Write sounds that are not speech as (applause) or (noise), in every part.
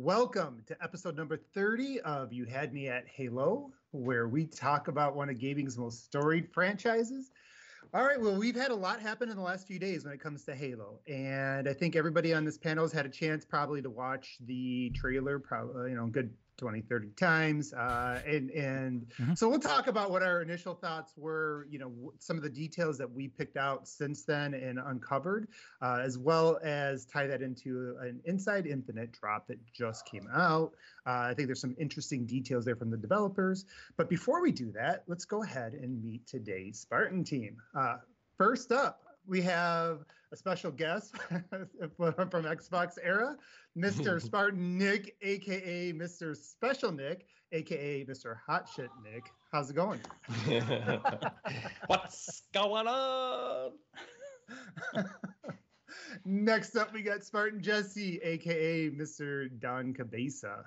Welcome to episode number 30 of You Had Me at Halo, where we talk about one of gaming's most storied franchises. All right, well, we've had a lot happen in the last few days when it comes to Halo, and I think everybody on this panel has had a chance probably to watch the trailer, probably uh, you know, good 20 30 times uh, and and mm-hmm. so we'll talk about what our initial thoughts were you know some of the details that we picked out since then and uncovered uh, as well as tie that into an inside infinite drop that just came out. Uh, i think there's some interesting details there from the developers. But before we do that let's go ahead and meet today's spartan team. Uh, first up we have a special guest (laughs) from Xbox era, (laughs) Mr. Spartan Nick, aka Mr. Special Nick, aka Mr. Hot Shit Nick. How's it going? (laughs) What's going on? Next up, we got Spartan Jesse, aka Mr. Don Cabeza.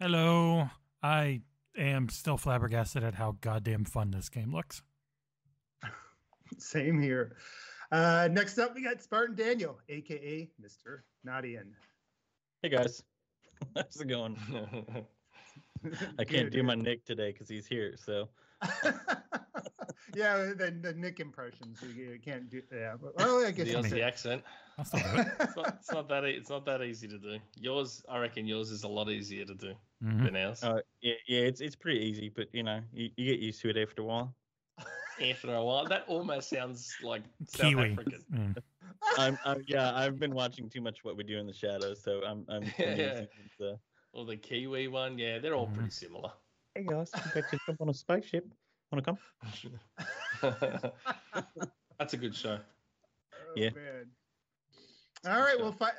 Hello. I am still flabbergasted at how goddamn fun this game looks. Same here. Uh, next up, we got Spartan Daniel, aka Mr. Nadian. Hey guys, (laughs) how's it going? (laughs) I can't do my Nick today because he's here. So. (laughs) yeah, the, the Nick impressions you, can't do. Yeah, well, I guess the Aussie accent. it's, not, it's not that it's not that easy to do. Yours, I reckon, yours is a lot easier to do mm-hmm. than ours. Uh, yeah, yeah, it's it's pretty easy, but you know, you, you get used to it after a while after a while. That almost sounds like South Kiwi. African. Mm. (laughs) I'm, I'm, yeah, I've been watching too much what we do in the shadows, so I'm I'm. (laughs) yeah. Uh... Or the Kiwi one, yeah, they're all mm. pretty similar. Hey guys, you to jump on a spaceship. Want to come? (laughs) That's a good show. Oh, yeah. Man. All right. Well, fi-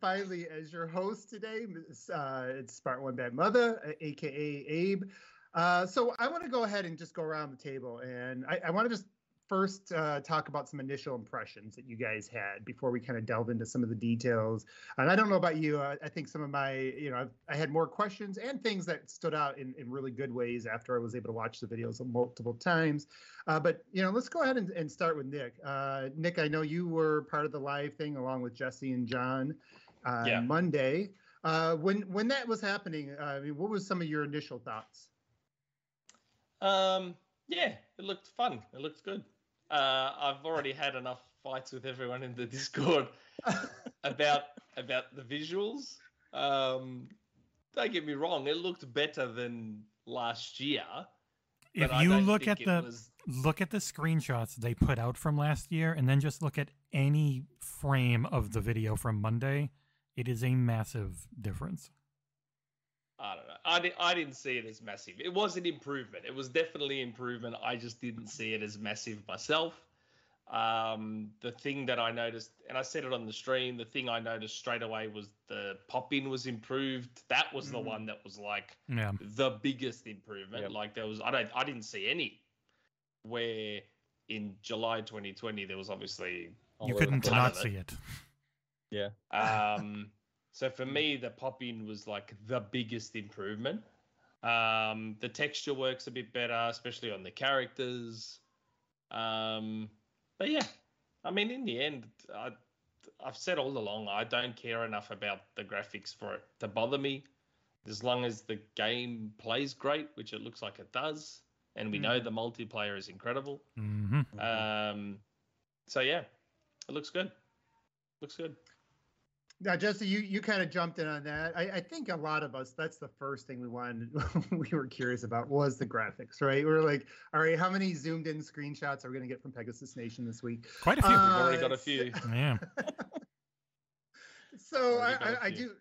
finally, as your host today, uh, it's Spartan One Bad Mother, aka Abe. Uh, so I want to go ahead and just go around the table, and I, I want to just first uh, talk about some initial impressions that you guys had before we kind of delve into some of the details. And I don't know about you, uh, I think some of my, you know, I had more questions and things that stood out in, in really good ways after I was able to watch the videos multiple times. Uh, but, you know, let's go ahead and, and start with Nick. Uh, Nick, I know you were part of the live thing along with Jesse and John on yeah. Monday. Uh, when when that was happening, I mean, what was some of your initial thoughts? Um, yeah, it looked fun. It looked good. Uh, I've already had enough fights with everyone in the (laughs) Discord about about the visuals. Um, don't get me wrong; it looked better than last year. If you look at the was... look at the screenshots they put out from last year, and then just look at any frame of the video from Monday, it is a massive difference. I don't know. I, di- I didn't see it as massive. It was an improvement. It was definitely improvement. I just didn't see it as massive myself. Um, the thing that I noticed, and I said it on the stream, the thing I noticed straight away was the pop in was improved. That was the mm. one that was like yeah. the biggest improvement. Yep. Like there was, I don't, I didn't see any. Where in July 2020 there was obviously you couldn't not see it. Yeah. Um. So for me, the pop in was like the biggest improvement. Um, the texture works a bit better, especially on the characters. Um, but yeah, I mean, in the end, I, I've said all along, I don't care enough about the graphics for it to bother me. As long as the game plays great, which it looks like it does, and we mm. know the multiplayer is incredible. Mm-hmm. Um, so yeah, it looks good. Looks good. Now, Jesse, you, you kind of jumped in on that. I, I think a lot of us, that's the first thing we wanted, (laughs) we were curious about was the graphics, right? We are like, all right, how many zoomed in screenshots are we going to get from Pegasus Nation this week? Quite a few. Uh, We've already got a few. (laughs) yeah. so I, I, I do.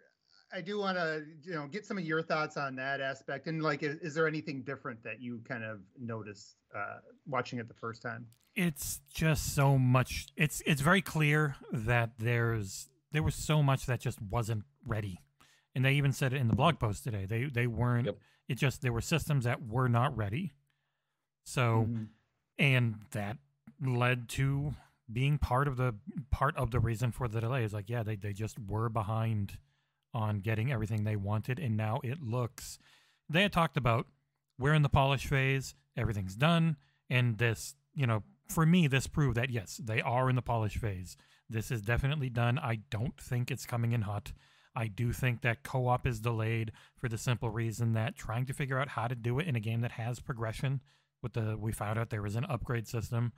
I do want to, you know, get some of your thoughts on that aspect, and like, is, is there anything different that you kind of noticed uh, watching it the first time? It's just so much. It's it's very clear that there's there was so much that just wasn't ready. And they even said it in the blog post today. They they weren't yep. it just there were systems that were not ready. So mm-hmm. and that led to being part of the part of the reason for the delay is like yeah they, they just were behind on getting everything they wanted and now it looks they had talked about we're in the polish phase everything's done and this you know for me this proved that yes they are in the polish phase this is definitely done. I don't think it's coming in hot. I do think that co op is delayed for the simple reason that trying to figure out how to do it in a game that has progression. With the we found out there was an upgrade system.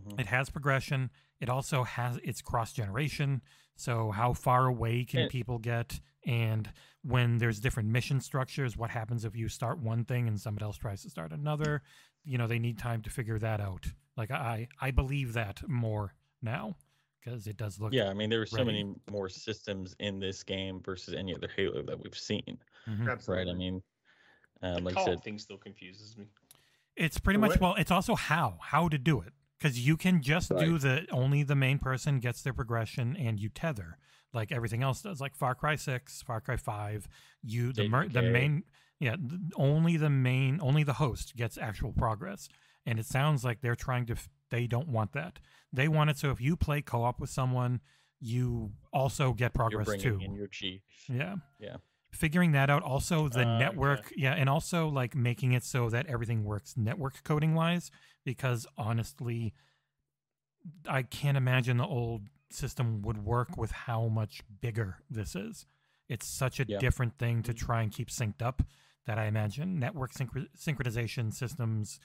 Mm-hmm. It has progression. It also has its cross generation. So how far away can it, people get? And when there's different mission structures, what happens if you start one thing and somebody else tries to start another? You know, they need time to figure that out. Like I, I believe that more now because it does look. Yeah, I mean, there were so ready. many more systems in this game versus any other Halo that we've seen. Mm-hmm. Right? I mean, um, like I said, thing still confuses me. It's pretty much well. It's also how how to do it because you can just right. do the only the main person gets their progression and you tether like everything else does, like Far Cry Six, Far Cry Five. You the mer- the main yeah only the main only the host gets actual progress, and it sounds like they're trying to f- they don't want that. They want it so if you play co op with someone, you also get progress too. In your chief. Yeah. Yeah figuring that out also the uh, network okay. yeah and also like making it so that everything works network coding wise because honestly i can't imagine the old system would work with how much bigger this is it's such a yeah. different thing to try and keep synced up that i imagine network synch- synchronization systems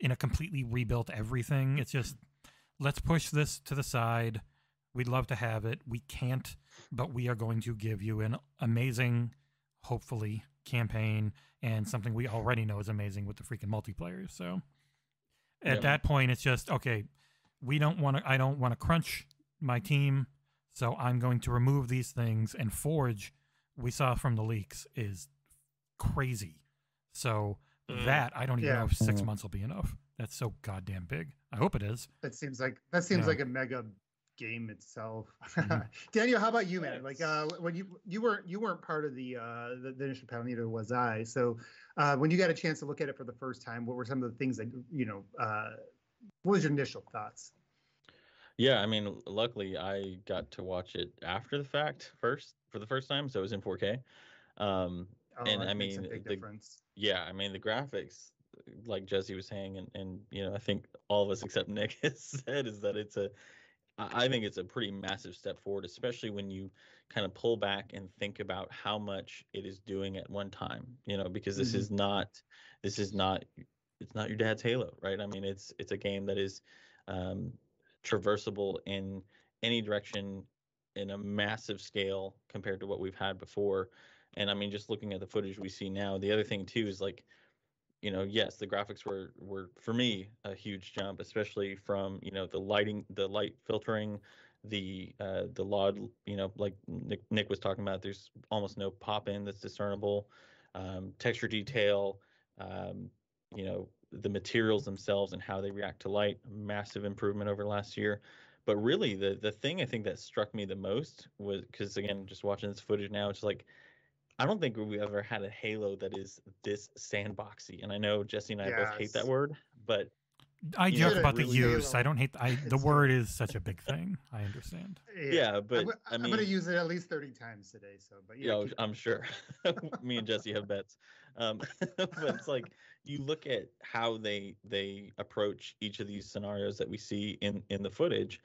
in a completely rebuilt everything it's just let's push this to the side we'd love to have it we can't but we are going to give you an amazing hopefully campaign and something we already know is amazing with the freaking multiplayer. So at that point, it's just okay. We don't want to. I don't want to crunch my team, so I'm going to remove these things. And Forge, we saw from the leaks, is crazy. So mm. that I don't even yeah. know if six mm. months will be enough. That's so goddamn big. I hope it is. That seems like that seems yeah. like a mega game itself. Mm-hmm. (laughs) Daniel, how about you, man? Like uh, when you you weren't you weren't part of the uh, the, the initial panel, neither was I. So uh, when you got a chance to look at it for the first time, what were some of the things that you know? Uh, what was your initial thoughts? Yeah, I mean, luckily I got to watch it after the fact first for the first time, so it was in 4K. Um, oh, and I mean, the, difference. Yeah, I mean the graphics, like Jesse was saying, and and you know, I think all of us except (laughs) Nick has said is that it's a I think it's a pretty massive step forward, especially when you kind of pull back and think about how much it is doing at one time. You know, because this mm-hmm. is not this is not it's not your dad's Halo, right? I mean, it's it's a game that is um, traversable in any direction in a massive scale compared to what we've had before. And I mean, just looking at the footage we see now, the other thing too is like you know, yes, the graphics were were for me a huge jump, especially from you know the lighting, the light filtering, the uh, the LOD, you know, like Nick, Nick was talking about. There's almost no pop in that's discernible. Um, texture detail, um, you know, the materials themselves and how they react to light, massive improvement over last year. But really, the the thing I think that struck me the most was because again, just watching this footage now, it's like I don't think we ever had a Halo that is this sandboxy. And I know Jesse and I yes. both hate that word, but I joke about the use. I don't hate the, I, (laughs) the word is such a big thing. I understand. (laughs) Yeah, yeah but I'm, I mean, I'm going to use it at least 30 times today. So, but yeah, you know, I'm sure. (laughs) Me and Jesse have bets. Um, but it's like you look at how they they approach each of these scenarios that we see in in the footage,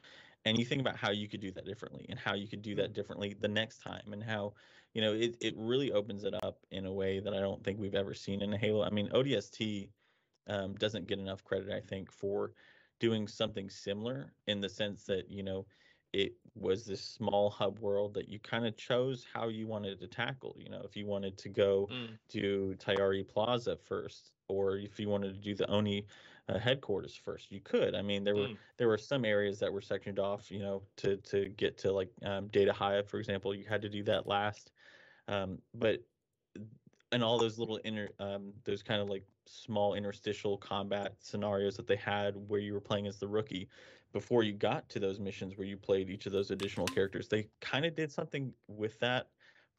and you think about how you could do that differently, and how you could do that differently the next time, and how you know, it, it really opens it up in a way that I don't think we've ever seen in a Halo. I mean, ODST um, doesn't get enough credit, I think, for doing something similar in the sense that, you know, it was this small hub world that you kind of chose how you wanted to tackle. You know, if you wanted to go mm. to Tayari Plaza first, or if you wanted to do the Oni uh, headquarters first, you could. I mean, there were mm. there were some areas that were sectioned off. You know, to to get to like um, Data Hive, for example, you had to do that last. Um, but and all those little inner um, those kind of like small interstitial combat scenarios that they had where you were playing as the rookie before you got to those missions where you played each of those additional characters they kind of did something with that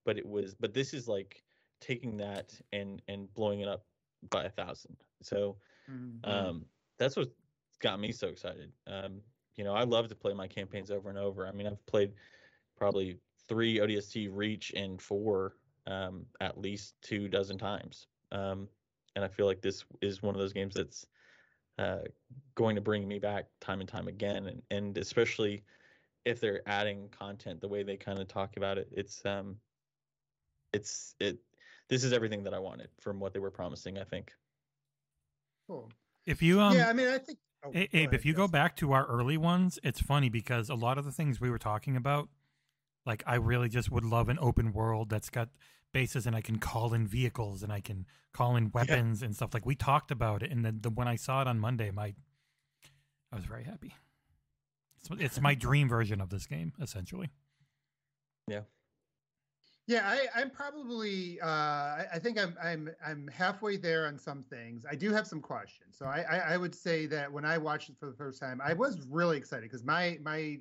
but it was but this is like taking that and and blowing it up by a thousand. So mm-hmm. um that's what got me so excited. Um you know i love to play my campaigns over and over. I mean i've played probably three ODST reach and four um, at least two dozen times. Um, and I feel like this is one of those games that's uh, going to bring me back time and time again. And, and especially if they're adding content the way they kind of talk about it, it's um, it's it. This is everything that I wanted from what they were promising. I think. Cool. If you um, yeah, I mean, I think. Oh, Abe, ahead, if you go back to our early ones, it's funny because a lot of the things we were talking about, like I really just would love an open world that's got bases and I can call in vehicles and I can call in weapons yeah. and stuff. Like we talked about it, and then the, when I saw it on Monday, my I was very happy. It's, it's my (laughs) dream version of this game, essentially. Yeah. Yeah, I, am probably. Uh, I, I, think I'm. I'm. I'm halfway there on some things. I do have some questions. So I, I, I would say that when I watched it for the first time, I was really excited because my my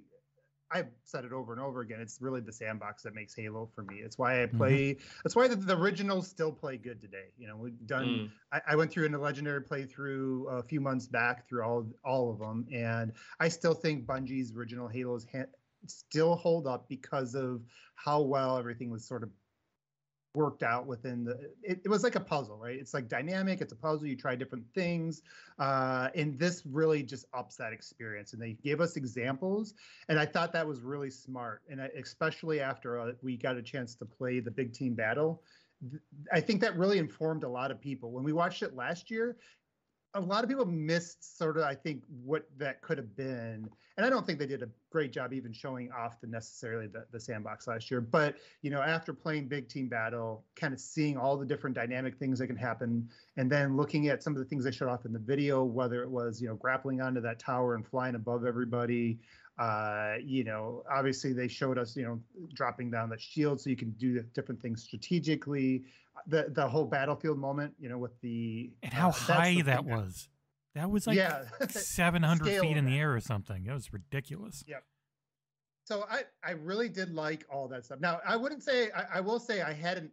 I've said it over and over again. It's really the sandbox that makes Halo for me. It's why I mm-hmm. play. Mm-hmm. That's why the, the, originals still play good today. You know, we've done. Mm. I, I, went through a legendary playthrough a few months back through all all of them, and I still think Bungie's original Halos ha- still hold up because of how well everything was sort of worked out within the it, it, was like a puzzle right it's like dynamic it's a puzzle you try different things uh, and this really just ups that experience and they gave us examples and i thought that was really smart and I, especially after uh, we got a chance to play the big team battle I think that really informed a lot of people. When we watched it last year, a lot of people missed sort of I think what that could have been, and I don't think they did a great job even showing off the necessarily the, the sandbox last year. But you know, after playing Big Team Battle, kind of seeing all the different dynamic things that can happen, and then looking at some of the things they showed off in the video, whether it was you know grappling onto that tower and flying above everybody, uh, you know, obviously they showed us, you know, dropping down that shield so you can do different things strategically the the whole battlefield moment, you know, with the and how uh, high that was. That was like yeah. (laughs) 700 feet in the air or something. That was ridiculous. Yep. So I I really did like all that stuff. Now I wouldn't say I, I will say I hadn't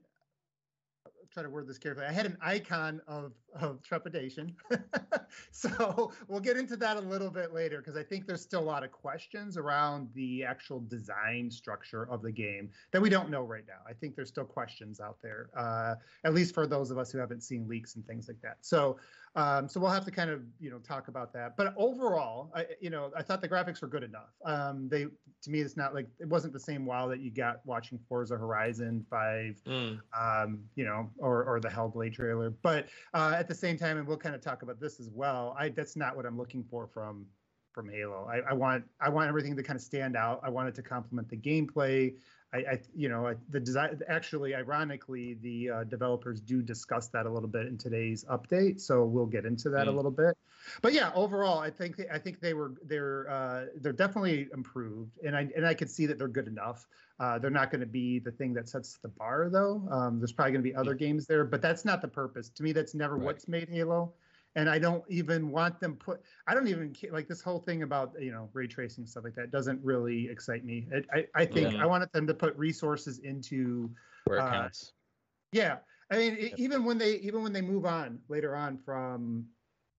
try to word this carefully. I had an icon of of trepidation, (laughs) so we'll get into that a little bit later because I think there's still a lot of questions around the actual design structure of the game that we don't know right now. I think there's still questions out there, uh, at least for those of us who haven't seen leaks and things like that. So um, so we'll have to kind of you know talk about that. But overall, I, you know, I thought the graphics were good enough. Um, they to me, it's not like it wasn't the same wow that you got watching Forza Horizon Five, mm. um, you know, or or the Hellblade trailer. But uh, at the same time, and we'll kind of talk about this as well. I that's not what I'm looking for from from Halo. I, I want I want everything to kind of stand out. I want it to complement the gameplay. I, I you know, the design. Actually, ironically, the uh, developers do discuss that a little bit in today's update, so we'll get into that mm. a little bit. But yeah, overall, I think I think they were they're uh, they're definitely improved, and I and I could see that they're good enough. Uh, they're not going to be the thing that sets the bar, though. Um, there's probably going to be other games there, but that's not the purpose. To me, that's never right. what's made Halo and I don't even want them put. I don't even like this whole thing about you know ray tracing stuff like that doesn't really excite me. It, I I think yeah. I wanted them to put resources into where it uh, counts. Yeah, I mean yep. even when they even when they move on later on from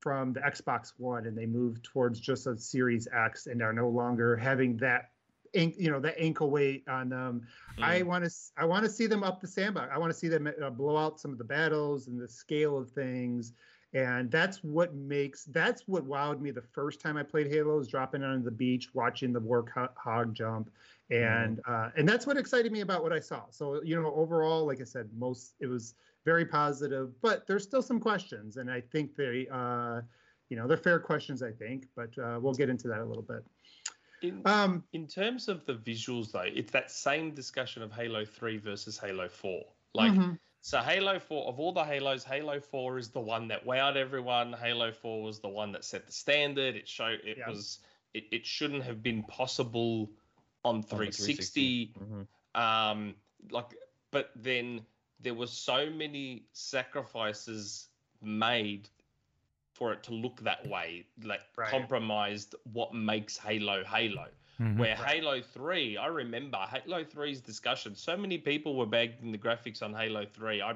from the Xbox One and they move towards just a Series X and are no longer having that you know the ankle weight on them. Mm. I want to I want to see them up the sandbox. I want to see them uh, blow out some of the battles and the scale of things and that's what makes that's what wowed me the first time I played Halo is dropping on the beach, watching the war hog jump, and mm. uh, and that's what excited me about what I saw. So you know, overall, like I said, most it was very positive, but there's still some questions, and I think they, uh, you know, they're fair questions. I think, but uh, we'll get into that a little bit. In, um, in terms of the visuals, though, it's that same discussion of Halo Three versus Halo Four. Like. Mm-hmm so Halo 4, of all the Halos, Halo 4 is the one that wowed everyone. Halo 4 was the one that set the standard. It showed it yeah. was it, it shouldn't have been possible on 360. 360. Mm-hmm. Um, like, but then there were so many sacrifices made for it to look that way, like right. compromised what makes Halo Halo. Mm-hmm. Where right. Halo 3, I remember Halo 3's discussion. So many people were bagging the graphics on Halo 3. I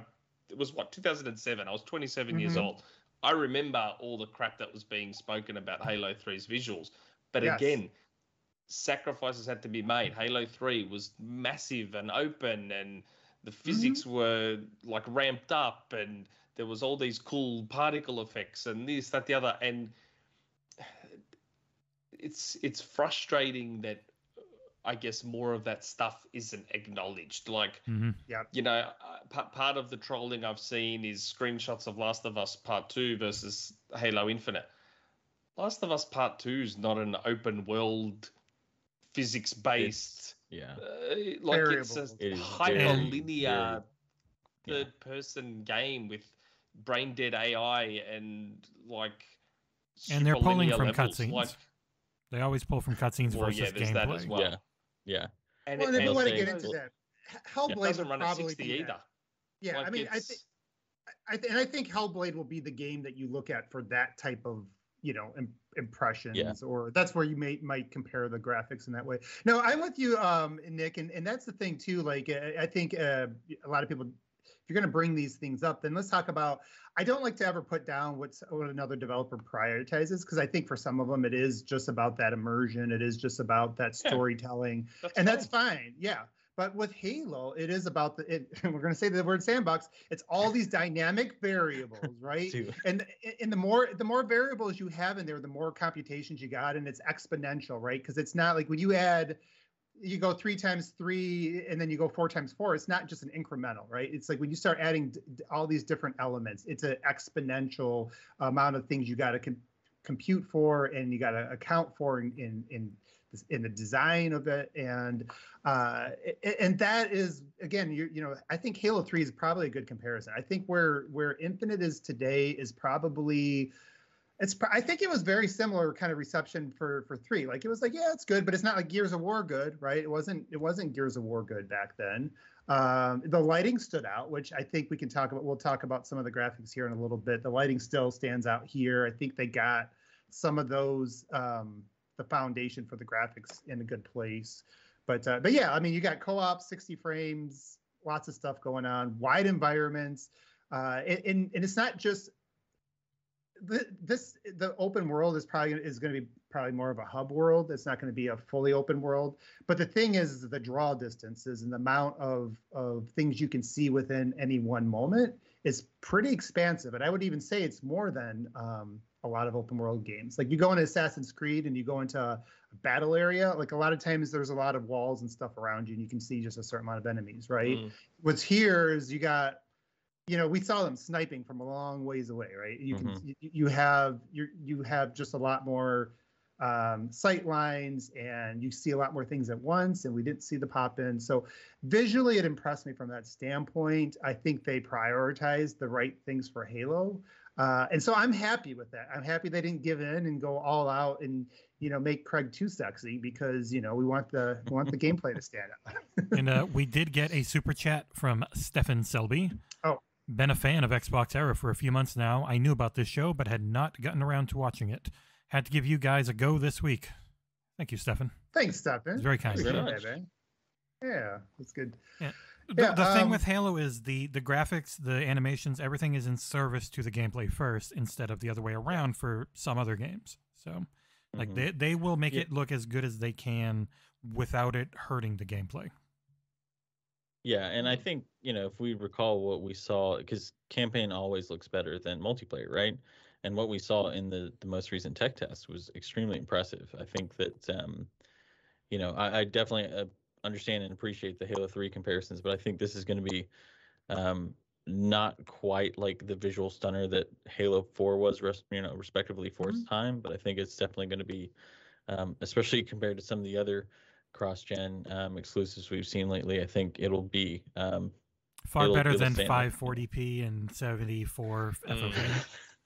it was what 2007. I was 27 mm-hmm. years old. I remember all the crap that was being spoken about Halo 3's visuals. But yes. again, sacrifices had to be made. Halo 3 was massive and open and the physics mm-hmm. were like ramped up and there was all these cool particle effects and this, that, the other. And it's it's frustrating that I guess more of that stuff isn't acknowledged. Like, hmm you know, uh, p- part of the trolling I've seen is screenshots of Last of Us Part 2 versus Halo Infinite. Last of Us Part 2 is not an open world, physics based, Yeah. uh, like it's a Variables. It is hyper linear yeah. third person game with brain dead AI and like. And they're pulling from levels, cutscenes. Like, They always pull from cutscenes Well, versus yeah, there's gameplay. that as well. Yeah. Yeah. and Well, it, and if we want to get into that, H- it Hellblade doesn't would run at probably 60 be that. either. Yeah, I Like, mean, I think, th- and I think Hellblade will be the game that you look at for that type of, you know, Im- impressions, or that's where you may might compare the graphics in that way. No, I'm with you, um, Nick, and and that's the thing too. Like, I, I think uh, a lot of people, if you're going to bring these things up, then let's talk about. I don't like to ever put down what's what another developer prioritizes because I think for some of them it is just about that immersion. It is just about that Yeah. storytelling That's and fine. that's fine yeah but with halo it is about the it, (laughs) we're going to say the word sandbox it's all these dynamic variables (laughs) right and and the more the more variables you have in there the more computations you got and it's exponential right because it's not like when you add you go three times three and then you go four times four it's not just an incremental right? It's like when you start adding d- all these different elements it's an exponential amount of things you got to com- compute for and you got to account for in in in, this- in the design of it and uh and that is again you you know i think halo 3 is probably a good comparison. I think where where infinite is today is probably it's i think it was very similar kind of reception for for three. Like it was like yeah it's good but it's not like gears of war good right? It wasn't it wasn't gears of war good back then. Um the lighting stood out which i think we can talk about we'll talk about some of the graphics here in a little bit. The lighting still stands out here. I think they got some of those um the foundation for the graphics in a good place. But uh, but yeah i mean you got co-op 60 frames lots of stuff going on wide environments. Uh and, and, and it's not just the, this the open world is probably is going to be probably more of a hub world. It's not going to be a fully open world. But the thing is, the draw distances and the amount of of things you can see within any one moment is pretty expansive. And I would even say it's more than um, a lot of open world games. Like you go into Assassin's Creed and you go into a battle area. Like a lot of times, there's a lot of walls and stuff around you, and you can see just a certain amount of enemies. Right. Mm. What's here is you got you know we saw them sniping from a long ways away right? You can you, you have you you have just a lot more um, sight lines and you see a lot more things at once and we didn't see the pop in. So visually it impressed me from that standpoint. I think they prioritized the right things for halo. Uh, and so i'm happy with that. I'm happy they didn't give in and go all out and you know make craig too sexy because you know we want the we want the gameplay to stand out. And uh, (laughs) we did get a super chat from Stefan Selby. Been a fan of Xbox Era for a few months now. I knew about this show, but had not gotten around to watching it. Had to give you guys a go this week. Thank you, Stefan. thanks stefan It's very kind. Thank you Appreciate very that, much. man. yeah that's good The, Yeah, the thing um, with Halo is the the graphics, the animations, everything is in service to the gameplay first instead of the other way around for some other games. So, like Mhm. they they will make Yeah. it look as good as they can without it hurting the gameplay. Yeah, and I think you know if we recall what we saw, because campaign always looks better than multiplayer, right? And what we saw in the the most recent tech test was extremely impressive. I think that um, you know I, I definitely uh, understand and appreciate the Halo Three comparisons, but I think this is going to be um, not quite like the visual stunner that Halo Four was, res- you know, respectively for its time. But I think it's definitely going to be, um, especially compared to some of the other cross-gen um, exclusives we've seen lately. I think it'll be um, Far It'll- better it'll than stand out, yeah. 540p and 74 FOV. Mm.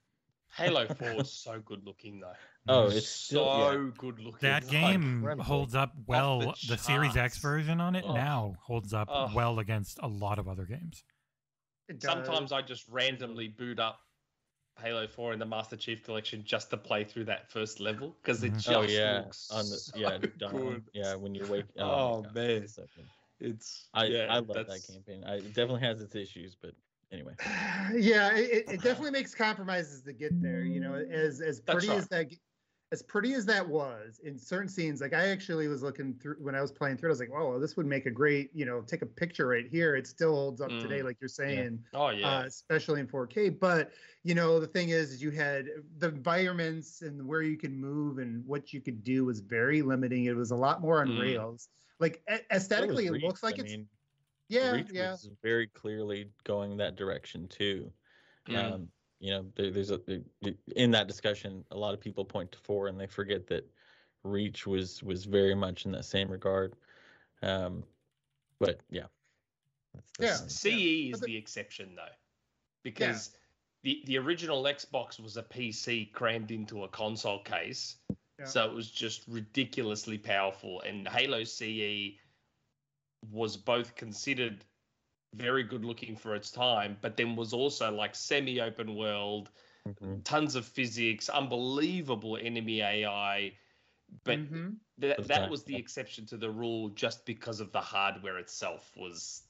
(laughs) Halo 4 is so good looking though. oh, Mhm. it's so still yeah. good looking. that Like, game incredible. holds up well. the The, Series X version on it Oh. now holds up Oh. well against a lot of other games. Sometimes I just randomly boot up Halo 4 in the Master Chief Collection just to play through that first level because it Mhm. just Oh yeah, looks on the so yeah dawn. good. yeah when you're waking. Oh, my God, man. it's so. It's I yeah, I love that's- that campaign. I, it definitely has its issues, but anyway. (sighs) yeah, it, it- it definitely makes compromises to get there. You know, as as pretty right. as that, g- as pretty as that was in certain scenes, like I actually was looking through when I was playing through, I was like, oh, this would make a great, you know, take a picture right here. It still holds up mm. today, like you're saying. Yeah. Oh yeah. Uh, especially in 4K. But you know, the thing is, is you had the environments and where you could move and what you could do was very limiting. It was a lot more on mm. rails. Like aesthetically, it looks like I it's. Mean, yeah, Reach yeah. very clearly going that direction too. Mm. Um, you know, there, there's a in that discussion, a lot of people point to four and they forget that Reach was was very much in that same regard. Um, but yeah, that's, that's, yeah. CE is the exception though, because yeah. the the original Xbox was a PC crammed into a console case, yeah. so it was just ridiculously powerful. And Halo CE was both considered very good looking for its time, but then was also like semi open world, mm-hmm. tons of physics, unbelievable enemy AI. But mm-hmm. that that was the exception to the rule just because of the hardware itself was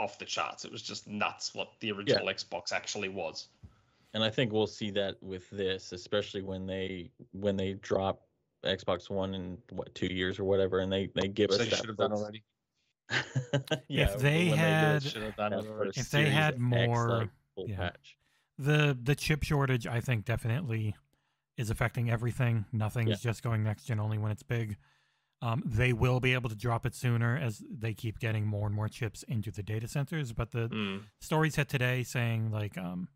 off the charts. It was just nuts what the original yeah. Xbox actually was. And I think we'll see that with this, especially when they when they drop Xbox One in what two years or whatever, and they they give so us that. Should have done already. (laughs) yeah, if they had if they had more X, like, yeah. Patch. the the chip shortage i think definitely is affecting everything nothing's yeah. just going next gen only when it's big um, they will be able to drop it sooner as they keep getting more and more chips into the data centers but the mm. stories hit today saying like um,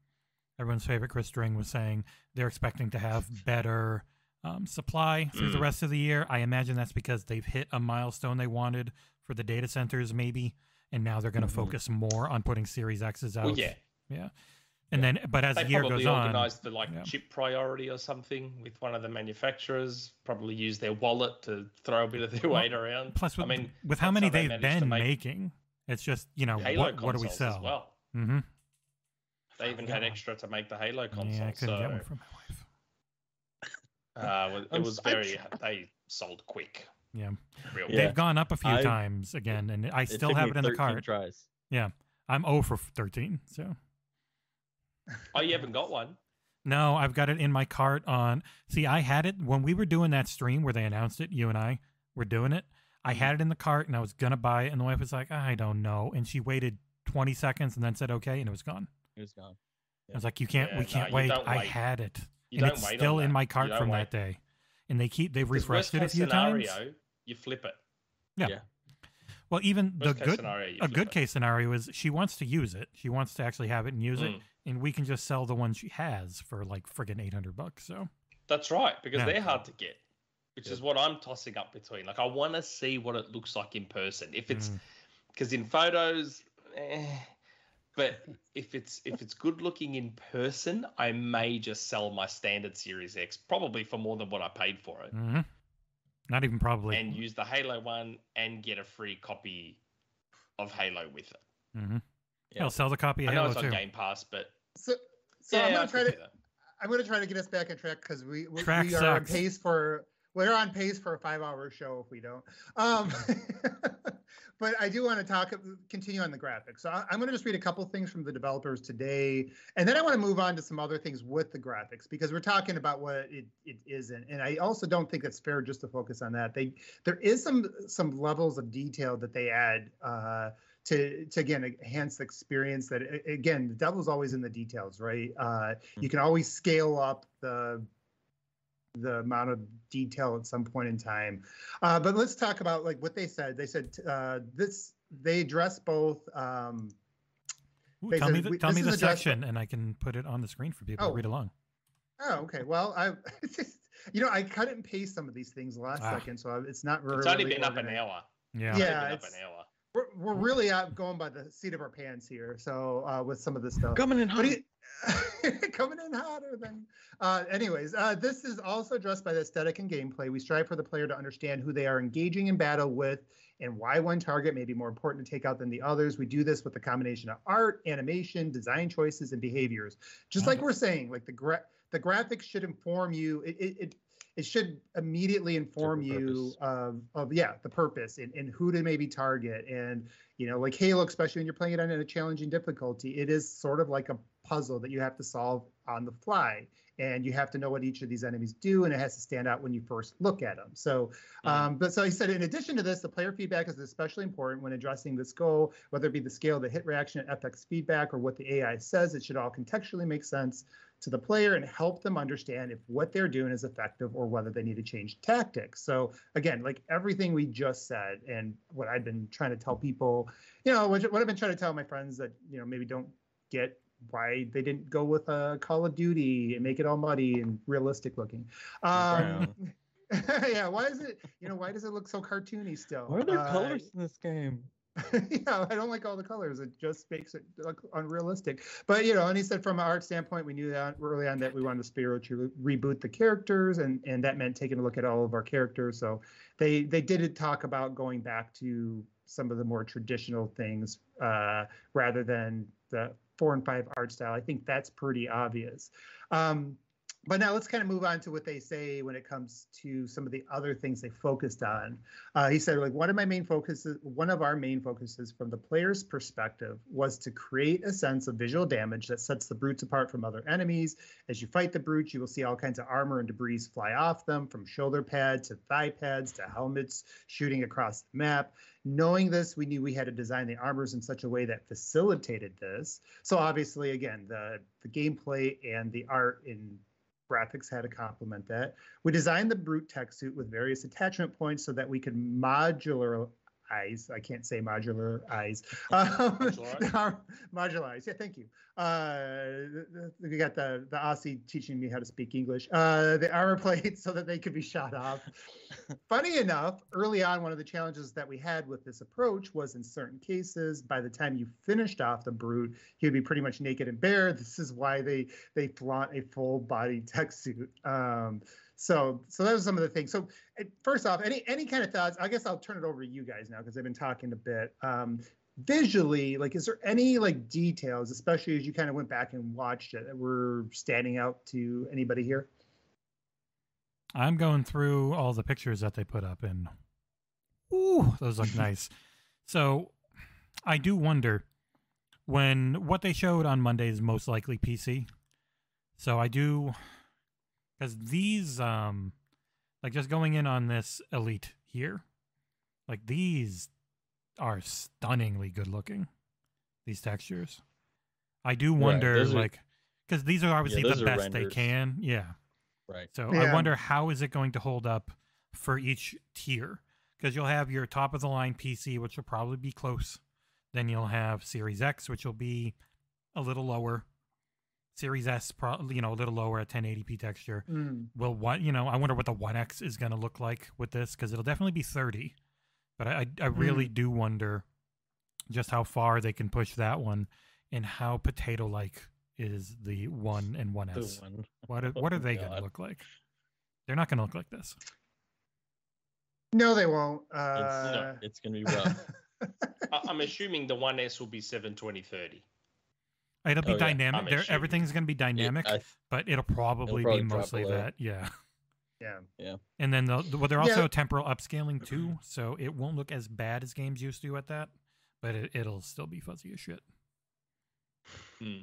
everyone's favorite Chris Dring was saying they're expecting to have better um, supply through mm. the rest of the year i imagine that's because they've hit a milestone they wanted for the data centers, maybe, and now they're going to mm-hmm. focus more on putting Series X's out. Well, yeah, yeah. And yeah. then, but as they the year goes on, organized the like yeah. chip priority or something with one of the manufacturers. Probably use their wallet to throw a bit of their well, weight around. Plus, with, I mean, with how many they've been make making, it's just you know what, what do we sell? well, mm-hmm. They even had extra to make the Halo console. Yeah, I couldn't so, get one from my wife. Uh, it was very. They sold quick. Yeah. Real They've gone up a few I, times again, and I still have it in the cart. Tries. Yeah. I'm 0 for 13, so. Oh, you haven't got one? No, I've got it in my cart on. See, I had it when we were doing that stream where they announced it. You and I were doing it. I mm-hmm. had it in the cart and I was gonna buy it, and the wife was like, "I don't know," and she waited 20 seconds and then said, "Okay," and it was gone. It was gone. Yeah. I was like, "You can't, yeah, we can't no, wait. wait. I had it, you and it's still in my cart from wait. that day." And they keep they've refreshed it a few scenario, times you flip it. Yeah. yeah. Well, even Worst the good scenario, a good it. case scenario is she wants to use it. She wants to actually have it and use mm. it, and we can just sell the one she has for like friggin' eight hundred bucks. So that's right because yeah. they're hard to get, which yeah. is what I'm tossing up between. Like I want to see what it looks like in person. If it's because mm. in photos, eh, but if it's if it's good looking in person, I may just sell my standard Series X probably for more than what I paid for it. Mm-hmm. Not even probably. And use the Halo one and get a free copy of Halo with it. Mm-hmm. Yeah. I'll sell the copy of I know Halo it's on too. Game Pass, but so, so yeah, I'm gonna try to. I'm gonna try to get us back on track because we we, we are on pace for we're on pace for a five hour show if we don't. Um, (laughs) but I do want to talk, continue on the graphics. So I, am going to just read a couple things from the developers today, and then I want to move on to some other things with the graphics because we're talking about what it, it isn't, and I also don't think it's fair just to focus on that. They there is some some levels of detail that they add. Uh, to, to again enhance the experience that again the devil's always in the details right uh, you can always scale up the the amount of detail at some point in time. Uh, but let's talk about like what they said. They said uh, this. They address both. Um, Ooh, tell said, me the, tell me the section, and I can put it on the screen for people oh. to read along. Oh, okay. Well, I, (laughs) you know, I cut and paste some of these things last ah. second, so it's not really. It's only been up an hour. Yeah, yeah, it's, up an hour. We're, we're really out going by the seat of our pants here. So uh, with some of this stuff, coming in hot. (laughs) coming in hotter than. Uh, anyways, uh, this is also addressed by the aesthetic and gameplay. We strive for the player to understand who they are engaging in battle with and why one target may be more important to take out than the others. We do this with a combination of art, animation, design choices, and behaviors. Just like we're saying, like the gra- the graphics should inform you. It, it, it it should immediately inform you of, of yeah the purpose and, and who to maybe target and you know like halo especially when you're playing it on a challenging difficulty it is sort of like a puzzle that you have to solve on the fly and you have to know what each of these enemies do, and it has to stand out when you first look at them. So, mm-hmm. um, but so he said, in addition to this, the player feedback is especially important when addressing this goal, whether it be the scale, the hit reaction, FX feedback, or what the AI says. It should all contextually make sense to the player and help them understand if what they're doing is effective or whether they need to change tactics. So again, like everything we just said and what I've been trying to tell people, you know, what, what I've been trying to tell my friends that, you know, maybe don't get why they didn't go with a Call of Duty and make it all muddy and realistic looking. Um, (laughs) yeah, why is it? You know, why does it look so cartoony still? What are there uh, colors in this game? (laughs) yeah, I don't like all the colors. It just makes it look unrealistic. But you know, and he said from an art standpoint, we knew that early on that we wanted to spiritually reboot the characters, and and that meant taking a look at all of our characters. So they they did talk about going back to some of the more traditional things uh, rather than the four and five art style. I think that's pretty obvious. Um, but now let's kind of move on to what they say when it comes to some of the other things they focused on. Uh, he said, like one of my main focuses, one of our main focuses from the player's perspective was to create a sense of visual damage that sets the brutes apart from other enemies. As you fight the brutes, you will see all kinds of armor and debris fly off them, from shoulder pads to thigh pads to helmets shooting across the map. Knowing this, we knew we had to design the armors in such a way that facilitated this. So obviously, again, the the gameplay and the art in graphics had to complement that. We designed the brute tech suit with various attachment points so that we could modular eyes. I can't say (laughs) (laughs) modular eyes. Um, modular eyes. Yeah, thank you. Uh, we got the the Aussie teaching me how to speak English. Uh, the armor (laughs) plates so that they could be shot off. Funny enough, early on, one of the challenges that we had with this approach was in certain cases, by the time you finished off the brute, he would be pretty much naked and bare. This is why they they flaunt a full body tech suit. Um, so so those are some of the things. So first off, any any kind of thoughts? I guess I'll turn it over to you guys now because I've been talking a bit. Um, visually, like, is there any like details, especially as you kind of went back and watched it, that were standing out to anybody here? I'm going through all the pictures that they put up, and ooh, those look (laughs) nice. So I do wonder when what they showed on Monday is most likely PC. So I do because these um like just going in on this elite here like these are stunningly good looking these textures. I do wonder right, like because these are obviously yeah, the best renders. they can. Yeah. Right. So yeah. i wonder how is it going to hold up for each tier? Because you'll have your top of the line pc which will probably be close. Then you'll have series x which will be a little lower Series S, pro, you know, a little lower at 1080p texture. Mm. Will what you know? I wonder what the One X is going to look like with this because it'll definitely be 30. But I, I really mm. do wonder just how far they can push that one and how potato-like is the One and One S. One. What are, (laughs) what are they going to look like? They're not going to look like this. No, they won't. Uh... It's, no, it's going to be rough. (laughs) I'm assuming the One S will be 720 30. It'll be oh, dynamic. Yeah. everything's going to be dynamic, it, but it'll probably, it'll probably be mostly that. Yeah. Yeah. Yeah. And then the, well, they're also yeah. temporal upscaling too, so it won't look as bad as games used to at that, but it, will still be fuzzy as shit. Hmm.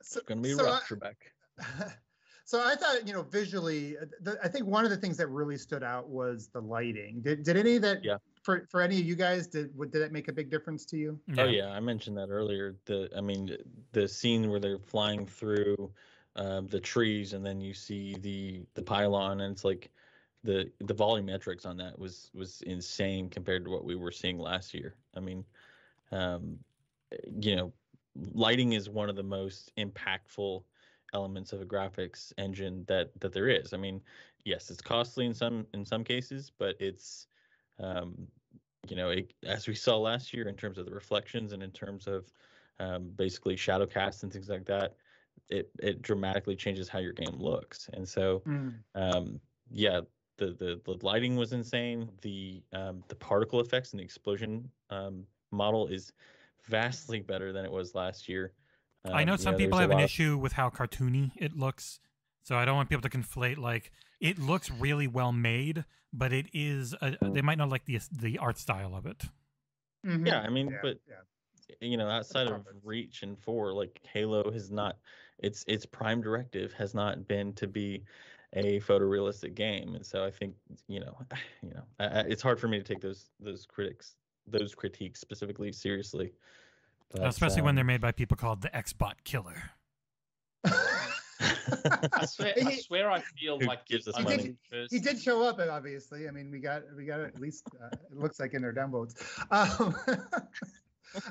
So, it's gonna be so rough, Trebek. (laughs) So I thought, you know, visually, uh, the, I think one of the things that really stood out was the lighting. Did did any of that? Yeah. For for any of you guys, did did that make a big difference to you? Yeah. Oh yeah, I mentioned that earlier. The I mean, the scene where they're flying through um, the trees, and then you see the the pylon, and it's like the the volumetrics on that was was insane compared to what we were seeing last year. I mean, um, you know, lighting is one of the most impactful elements of a graphics engine that that there is. I mean, yes, it's costly in some in some cases, but it's um, you know, it, as we saw last year in terms of the reflections and in terms of um, basically shadow cast and things like that, it it dramatically changes how your game looks. And so, mm. um, yeah, the, the the lighting was insane. The um, the particle effects and the explosion um, model is vastly better than it was last year. Um, I know some know, people have an issue with how cartoony it looks, so I don't want people to conflate. Like it looks really well made, but it is a, they might not like the the art style of it. Mm-hmm. Yeah, I mean, yeah, but yeah. you know, outside of Reach and Four, like Halo has not its its prime directive has not been to be a photorealistic game, and so I think you know, (sighs) you know, I, I, it's hard for me to take those those critics those critiques specifically seriously. But, Especially um, when they're made by people called the Xbot Killer. I (laughs) swear, I swear, I feel like gives us he money. Did, he did show up, obviously. I mean, we got we got at least uh, it looks like in our downvotes. Um, (laughs)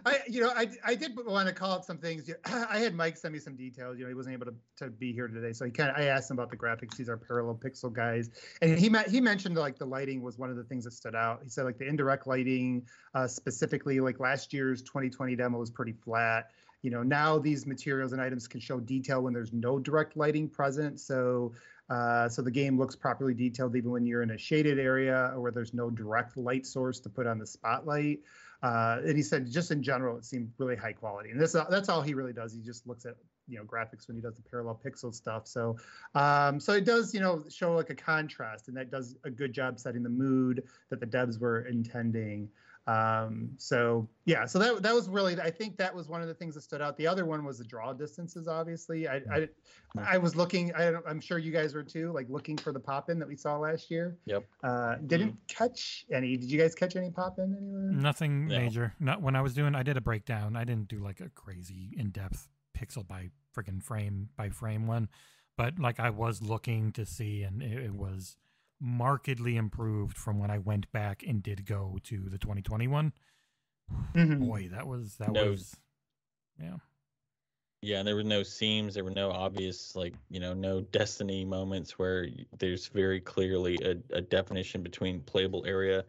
I, you know, I, I did want to call out some things. (clears throat) I had Mike send me some details. You know, he wasn't able to, to be here today, so he kind of I asked him about the graphics. These are parallel pixel guys, and he met, he mentioned like the lighting was one of the things that stood out. He said like the indirect lighting, uh, specifically like last year's 2020 demo was pretty flat. You know, now these materials and items can show detail when there's no direct lighting present. So uh, so the game looks properly detailed even when you're in a shaded area or where there's no direct light source to put on the spotlight. Uh, and he said just in general it seemed really high quality and this that's all he really does he just looks at you know graphics when he does the parallel pixel stuff so um, so it does you know show like a contrast and that does a good job setting the mood that the devs were intending um, so yeah, so that that was really I think that was one of the things that stood out. The other one was the draw distances. Obviously, I I, I was looking. I am sure you guys were too, like looking for the pop in that we saw last year. Yep. Uh, didn't mm. catch any. Did you guys catch any pop in anywhere? Nothing no. major. Not when I was doing. I did a breakdown. I didn't do like a crazy in depth pixel by freaking frame by frame one, but like I was looking to see, and it, it was markedly improved from when I went back and did go to the 2021. Mm-hmm. Boy, that was that no, was yeah. Yeah, and there were no seams. There were no obvious, like you know, no destiny moments where there's very clearly a, a definition between playable area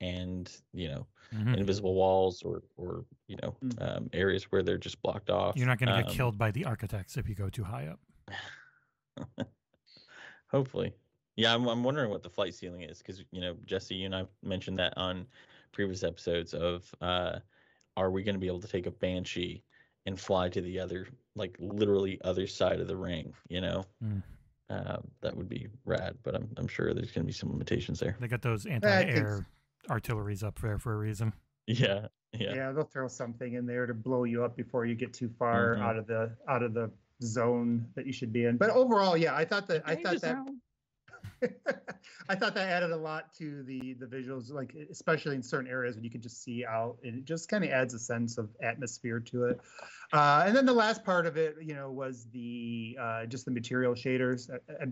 and you know mm-hmm. invisible walls or or you know mm. um, areas where they're just blocked off. You're not going to get um, killed by the architects if you go too high up. (laughs) Hopefully, yeah, I'm, I'm wondering what the flight ceiling is because you know Jesse, you and I mentioned that on previous episodes of uh, are we going to be able to take a banshee and fly to the other, like literally other side of the ring? You know, mm. uh, that would be rad. But I'm I'm sure there's going to be some limitations there. They got those anti-air artilleries up there for a reason. Yeah, yeah, yeah. They'll throw something in there to blow you up before you get too far mm-hmm. out of the out of the zone that you should be in. But overall, yeah, I thought that I thought that. (laughs) I thought that added a lot to the the visuals, like especially in certain areas when you can just see out, and it just kind of adds a sense of atmosphere to it. Uh, and then the last part of it, you know, was the uh, just the material shaders. I,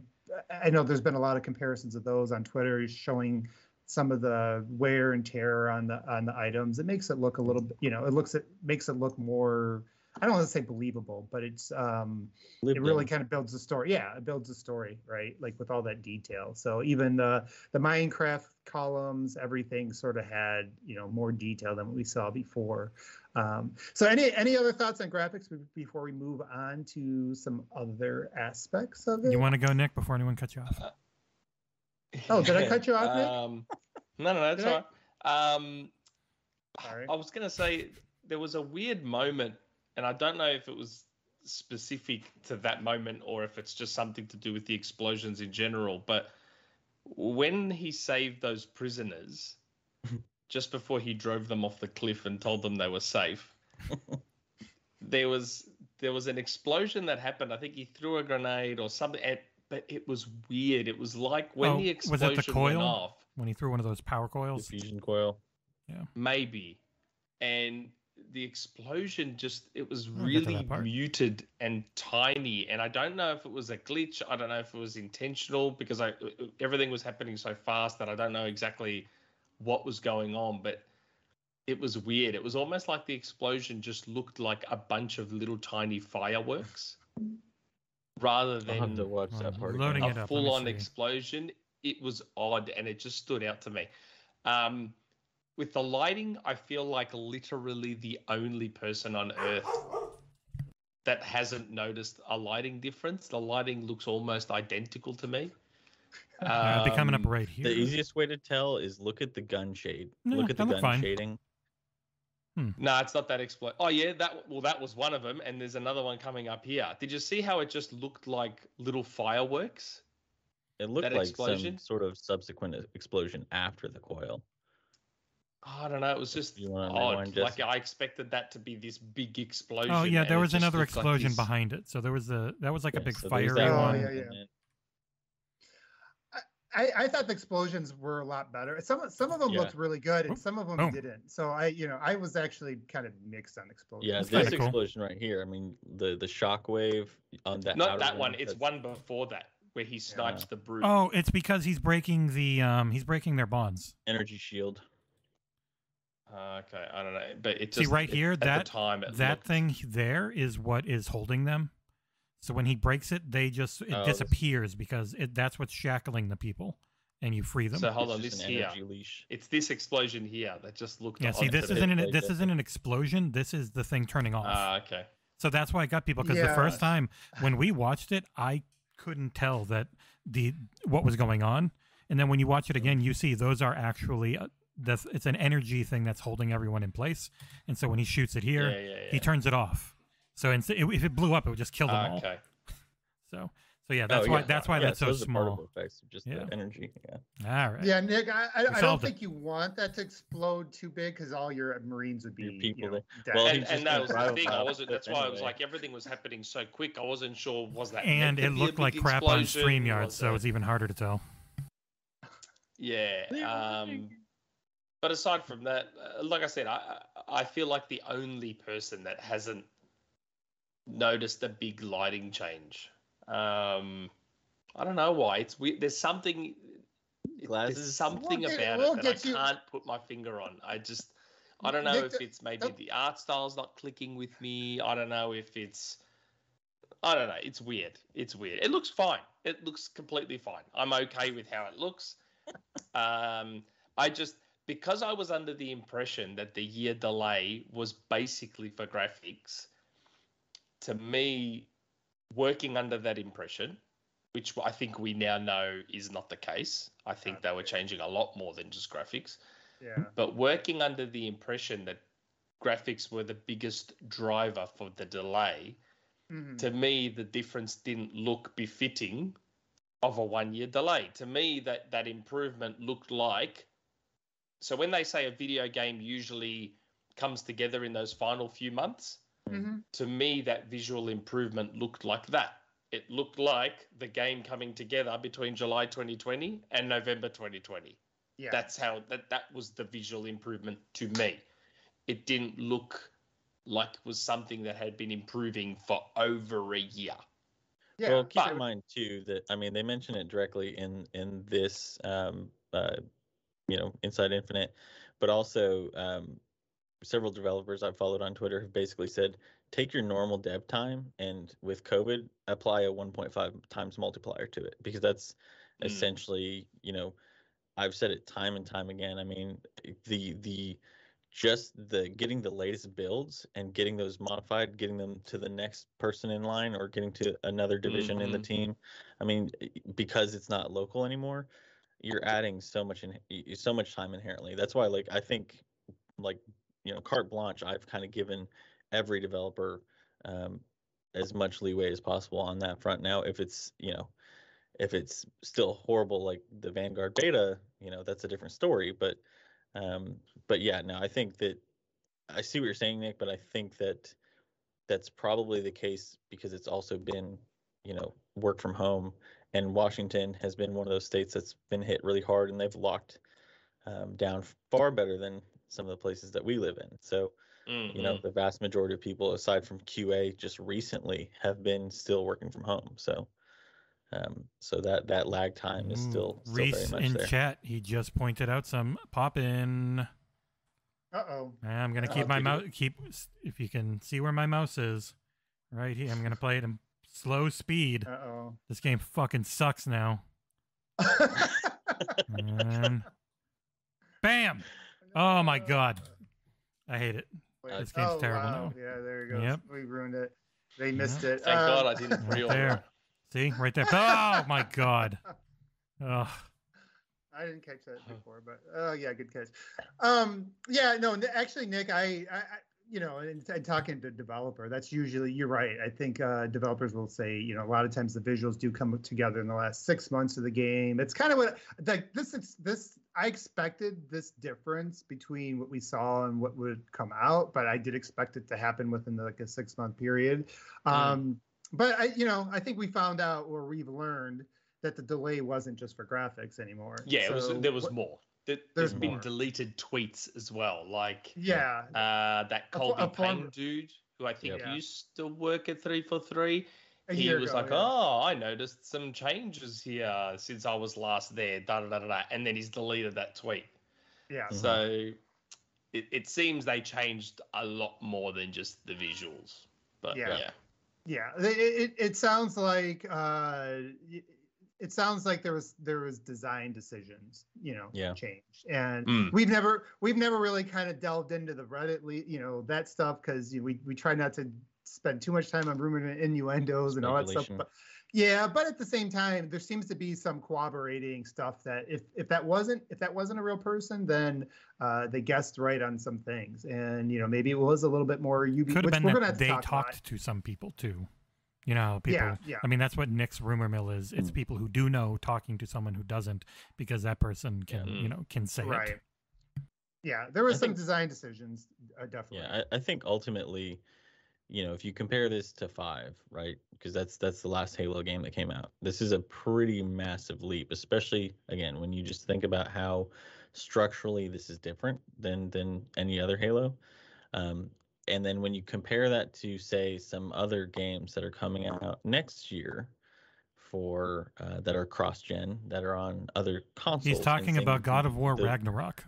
I, know there's been a lot of comparisons of those on Twitter, showing some of the wear and tear on the on the items. It makes it look a little, you know, it looks it makes it look more I don't want to say believable, but it's um, it really kind of builds the story. Yeah, it builds the story, right? Like with all that detail. So even the the Minecraft columns, everything sort of had you know more detail than what we saw before. Um, so any any other thoughts on graphics before we move on to some other aspects of it? You want to go, Nick, before anyone cuts you off? Uh, oh, did I cut you off, Nick? Um, no, no, no, that's all right. Um, Sorry. I was gonna say there was a weird moment and I don't know if it was specific to that moment or if it's just something to do with the explosions in general. But when he saved those prisoners, (laughs) just before he drove them off the cliff and told them they were safe, (laughs) there was there was an explosion that happened. I think he threw a grenade or something, but it was weird. It was like when oh, the explosion was that the coil? went off when he threw one of those power coils, fusion coil. Yeah, maybe. And the explosion just it was really muted and tiny. And i don't know if it was a glitch. I don't know if it was intentional because i everything was happening so fast that i don't know exactly what was going on but it was weird. It was almost like the explosion just looked like a bunch of little tiny fireworks rather than to watch that part a full-on explosion. It was odd and it just stood out to me. Um, with the lighting, I feel like literally the only person on earth that hasn't noticed a lighting difference. The lighting looks almost identical to me. Um, uh, be coming up right here. The easiest way to tell is look at the gun shade. No, look at the gun fine. shading. Hmm. No, it's not that explo. Oh yeah, that well that was one of them, and there's another one coming up here. Did you see how it just looked like little fireworks? It looked like explosion? some sort of subsequent explosion after the coil. I don't know. It was just odd. Like Jesse? I expected that to be this big explosion. Oh yeah, there was another looked like explosion this- behind it. So there was a that was like a big so there's fiery that Oh, one. yeah, yeah. I, I thought the explosions were a lot better. Some some of them Yeah. looked really good, and Oh, some of them boom. didn't. So I, you know, I was actually kind of mixed on explosions. Yeah, That's this cool. explosion right here. I mean, the the shockwave on that. Not that ring, one. It's one before that where he snipes the brute. Oh, it's because he's breaking the um he's breaking their bonds. energy shield. Uh, okay, I don't know, but it See, right here, at that- the time that looked- thing there is what is holding them. So when he breaks it, they just it Oh, this- disappears because it that's what's shackling the people, and you free them. So hold It's on, this here. leash. It's this explosion here that just looked. yeah, see, this isn't an, like this that. isn't an explosion. This is the thing turning off. Ah, okay. So that's why I got people because the first time when we watched it, I couldn't tell that the what was going on, and then when you watch it again, you see those are actually uh, that's it's an energy thing that's holding everyone in place, and so when he shoots it here, yeah, yeah, yeah. he turns it off. So inst- if it blew up, it would just kill them Ah, all. okay. (laughs) So so yeah, that's Oh, why yeah. that's why Yeah, that's so those are small. effects, just Yeah. the energy. Yeah. All right. Yeah, Nick, I, I, I don't solved it. think you want that to explode too big because all your Marines would be Your people you know, dead. Well, and, and that was the thing. I it wasn't. That's why I was like, everything was happening so quick. I wasn't sure was that. and it to be a looked like crap on explosion? StreamYard, so it's even harder to tell. Yeah. Um, but aside from that, uh, like I said, I I I feel like the only person that hasn't noticed a big lighting change. Um, I don't know why. It's weird. There's something. Glasses? There's something We'll get- about we'll it that I can't put my finger on. I just. I don't know Nick, if it's maybe the- the art style's not clicking with me. I don't know if it's. I don't know. It's weird. It's weird. It looks fine. It looks completely fine. I'm okay with how it looks. (laughs) Um, I just because I was under the impression that the year delay was basically for graphics. To me, working under that impression, which I think we now know is not the case. I think they were changing a lot more than just graphics. yeah. But working under the impression that graphics were the biggest driver for the delay, Mhm. to me the difference didn't look befitting of a one year delay. To me that that improvement looked like so when they say a video game usually comes together in those final few months, Mhm. to me that visual improvement looked like that. It looked like the game coming together between July 2020 and November 2020 Yeah. that's how that that was the visual improvement to me it didn't look like it was something that had been improving for over a year yeah. Well, keep But- in mind too that I mean they mention it directly in in this um uh you know Inside Infinite, but also um several developers I've followed on Twitter have basically said take your normal dev time and with COVID apply a 1.5 times multiplier to it because that's Mm. essentially you know I've said it time and time again. I mean the the just the getting the latest builds and getting those modified, getting them to the next person in line or getting to another division in the Mhm. team. I mean, because it's not local anymore, you're adding so much in so much time inherently. That's why, like, I think, like, you know, carte blanche. I've kind of given every developer um, as much leeway as possible on that front. Now, if it's you know, if it's still horrible like the Vanguard beta, you know, that's a different story. But um, but yeah, no, I think that I see what you're saying, Nick, but I think that that's probably the case because it's also been, you know, work from home, and Washington has been one of those states that's been hit really hard, and they've locked um, down far better than some of the places that we live in. So, you know, Mhm. the vast majority of people, aside from QA, just recently have been still working from home. So, um, so that that lag time is Ooh, still, still very Reese much in there. chat. He just pointed out some pop in. Uh oh. I'm gonna Uh-oh, keep my keep mouse. Keep if you can see where my mouse is, right here. I'm gonna play it in slow speed. Uh oh. This game fucking sucks now. And bam! Oh my god, I hate it. This game's oh, terrible wow. now. Yeah, there it goes. Yep. We ruined it. They missed it. thank Um, god i didn't (laughs) Right pre-order there. See right there. Oh my god. Oh, I didn't catch that before, but oh yeah, good catch. Um, yeah, no, n- actually, Nick, I, I, I you know, and, and, talking to developer, that's usually you're right. I think uh, developers will say, you know, a lot of times the visuals do come together in the last six months of the game. It's kind of what like this this I expected this difference between what we saw and what would come out, but I did expect it to happen within the, like a six month period. Mm. Um, but I, you know, I think we found out or we've learned that the delay wasn't just for graphics anymore. Yeah, so, was, there was more. There, has been more. deleted tweets as well, like yeah, uh, that Colby Payne dude who I think yep. used to work at three four three. He was ago, like, yeah. "Oh, I noticed some changes here since I was last there." Da da da da, and then he's deleted that tweet. Yeah. So mm-hmm. it, it seems they changed a lot more than just the visuals. But yeah, yeah, yeah. It, it, it sounds like uh, it sounds like there was there was design decisions you know yeah. changed and mm. we've never we've never really kind of delved into the reddit you know that stuff because you know, we we try not to spend too much time on rumor and innuendos and all that stuff but yeah but at the same time there seems to be some corroborating stuff that if if that wasn't if that wasn't a real person then uh, they guessed right on some things and you know maybe it was a little bit more UB, could have been that they talked about. to some people too you know, people. Yeah, yeah. I mean, that's what Nick's rumor mill is. It's mm. people who do know talking to someone who doesn't, because that person can, mm. you know, can say right. it. Yeah, there were I some think, design decisions, uh, definitely. Yeah, I, I, think ultimately, you know, if you compare this to five, right? Because that's that's the last Halo game that came out. This is a pretty massive leap, especially again when you just think about how structurally this is different than than any other Halo. Um, and then when you compare that to say some other games that are coming out next year for uh, that are cross gen that are on other consoles he's talking about god of war the, ragnarok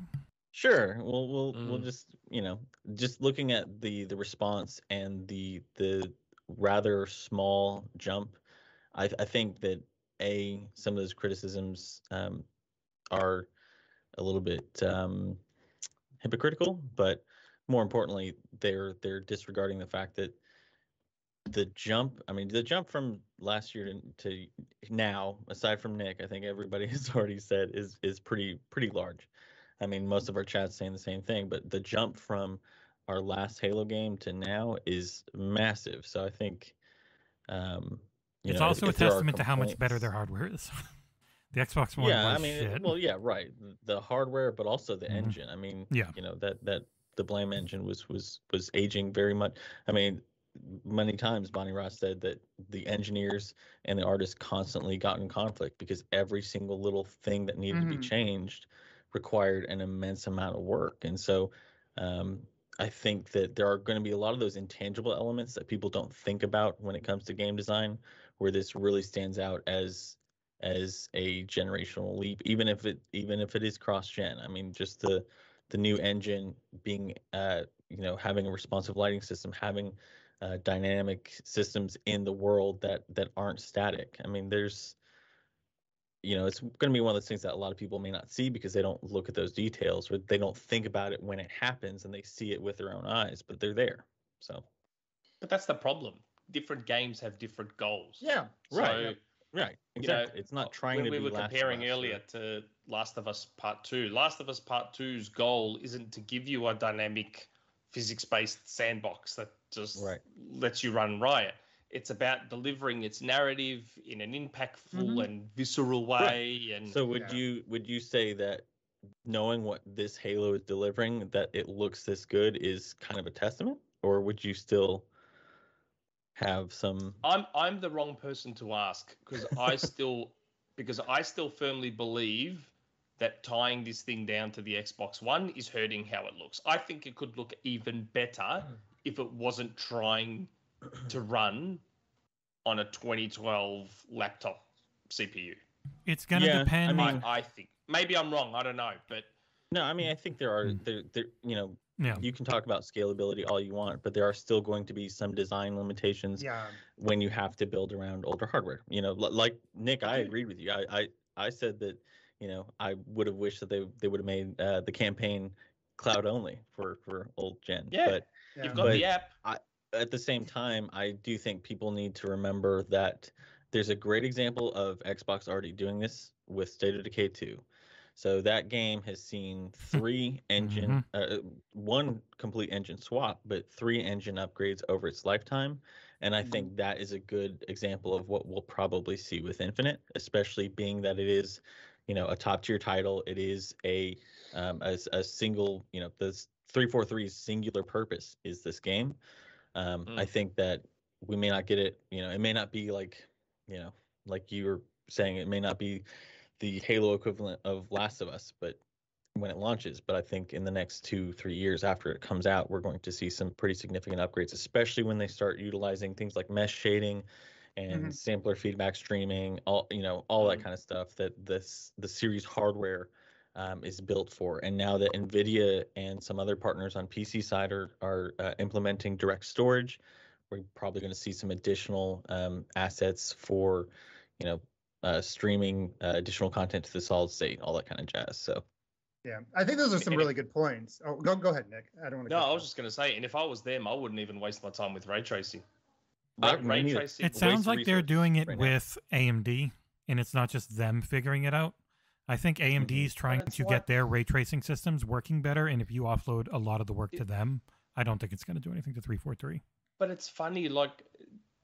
sure we'll we'll mm. we'll just you know just looking at the the response and the the rather small jump i i think that a some of those criticisms um, are a little bit um, hypocritical but more importantly, they're they're disregarding the fact that the jump. I mean, the jump from last year to, to now, aside from Nick, I think everybody (laughs) has already said is is pretty pretty large. I mean, most of our chats saying the same thing, but the jump from our last Halo game to now is massive. So I think um, it's know, also if, a if testament to how much better their hardware is. (laughs) the Xbox One. Yeah, I mean, it, well, yeah, right. The hardware, but also the mm-hmm. engine. I mean, yeah, you know that that the Blam engine was was was aging very much. I mean, many times Bonnie Ross said that the engineers and the artists constantly got in conflict because every single little thing that needed mm-hmm. to be mm-hmm. changed required an immense amount of work. And so um, I think that there are going to be a lot of those intangible elements that people don't think about when it comes to game design, where this really stands out as as a generational leap, even if it even if it is cross gen. I mean, just the the new engine being uh, you know having a responsive lighting system having uh, dynamic systems in the world that that aren't static. I mean there's you know it's going to be one of those things that a lot of people may not see because they don't look at those details or they don't think about it when it happens and they see it with their own eyes but they're there so. But that's the problem. Different games have different goals. Yeah right Right. Exactly. You know, it's not trying to we be. We were comparing earlier to Last of Us Part Two. Last of Us Part 2's goal isn't to give you a dynamic, physics-based sandbox that just right. lets you run riot. It's about delivering its narrative in an impactful mm-hmm. and visceral way. Right. And so, would yeah. you would you say that knowing what this Halo is delivering, that it looks this good, is kind of a testament, or would you still? Have some I'm I'm the wrong person to ask because I (laughs) still because I still firmly believe that tying this thing down to the Xbox One is hurting how it looks. I think it could look even better if it wasn't trying (clears throat) to run on a 2012 laptop CPU. It's going to yeah, depend. I mean, I, I think maybe I'm wrong. I don't know, but no, I mean, I think there are hmm. there, there you know yeah. You can talk about scalability all you want, but there are still going to be some design limitations yeah. when you have to build around older hardware. You know, like Nick, I agreed with you. I I, I said that, you know, I would have wished that they they would have made uh, the campaign cloud only for for old gen. Yeah. But yeah. you've got but the app. I, at the same time, I do think people need to remember that there's a great example of Xbox already doing this with State of Decay 2. So that game has seen three engine, mm-hmm. uh, one complete engine swap, but three engine upgrades over its lifetime. And I mm-hmm. think that is a good example of what we'll probably see with Infinite, especially being that it is, you know, a top tier title. It is a um, a, a single, you know, this 343's singular purpose is this game. Um, mm. I think that we may not get it, you know, it may not be like, you know, like you were saying, it may not be the Halo equivalent of Last of Us, but when it launches. But I think in the next two, three years after it comes out, we're going to see some pretty significant upgrades, especially when they start utilizing things like mesh shading and mm-hmm. sampler feedback streaming, all you know, all that mm-hmm. kind of stuff that this the series hardware um, is built for. And now that NVIDIA and some other partners on PC side are are uh, implementing direct storage, we're probably going to see some additional um, assets for, you know, uh, streaming uh, additional content to the solid state, all that kind of jazz. So. Yeah, I think those are some really good points. Oh, go go ahead, Nick. I don't want to. No, I was just going to say, and if I was them, I wouldn't even waste my time with ray tracing. Uh, ray tracing. It sounds like they're doing it right with AMD, and it's not just them figuring it out. I think AMD mm-hmm. is trying to what... get their ray tracing systems working better, and if you offload a lot of the work to them, I don't think it's going to do anything to 343. But it's funny, like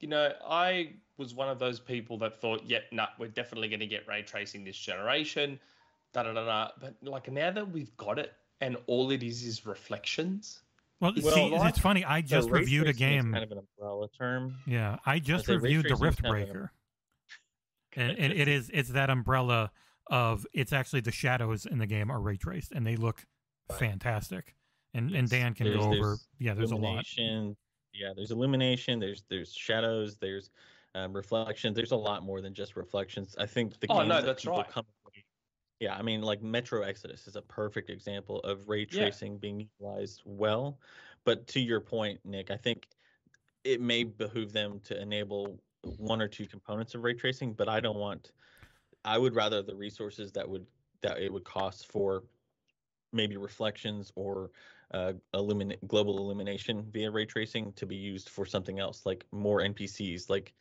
you know, I was one of those people that thought, yep, nah, we're definitely going to get ray tracing this generation, da da da da. But like now that we've got it, and all it is is reflections. Well, well see, it's funny. I just reviewed a game. kind of an umbrella term. Yeah, I just reviewed the Riftbreaker, kind of (laughs) and, and it is it's that umbrella of it's actually the shadows in the game are ray traced and they look fantastic. And yes. and Dan can there's, go over. Yeah, there's a lot yeah there's illumination there's there's shadows there's um, reflections there's a lot more than just reflections. I think the oh no that that's right. come, yeah i mean like metro exodus is a perfect example of ray tracing yeah. being utilized well. But to your point nick i think it may behoove them to enable one or two components of ray tracing but i don't want i would rather the resources that would that it would cost for maybe reflections or uh, illuminate global illumination via ray tracing to be used for something else, like more NPCs, like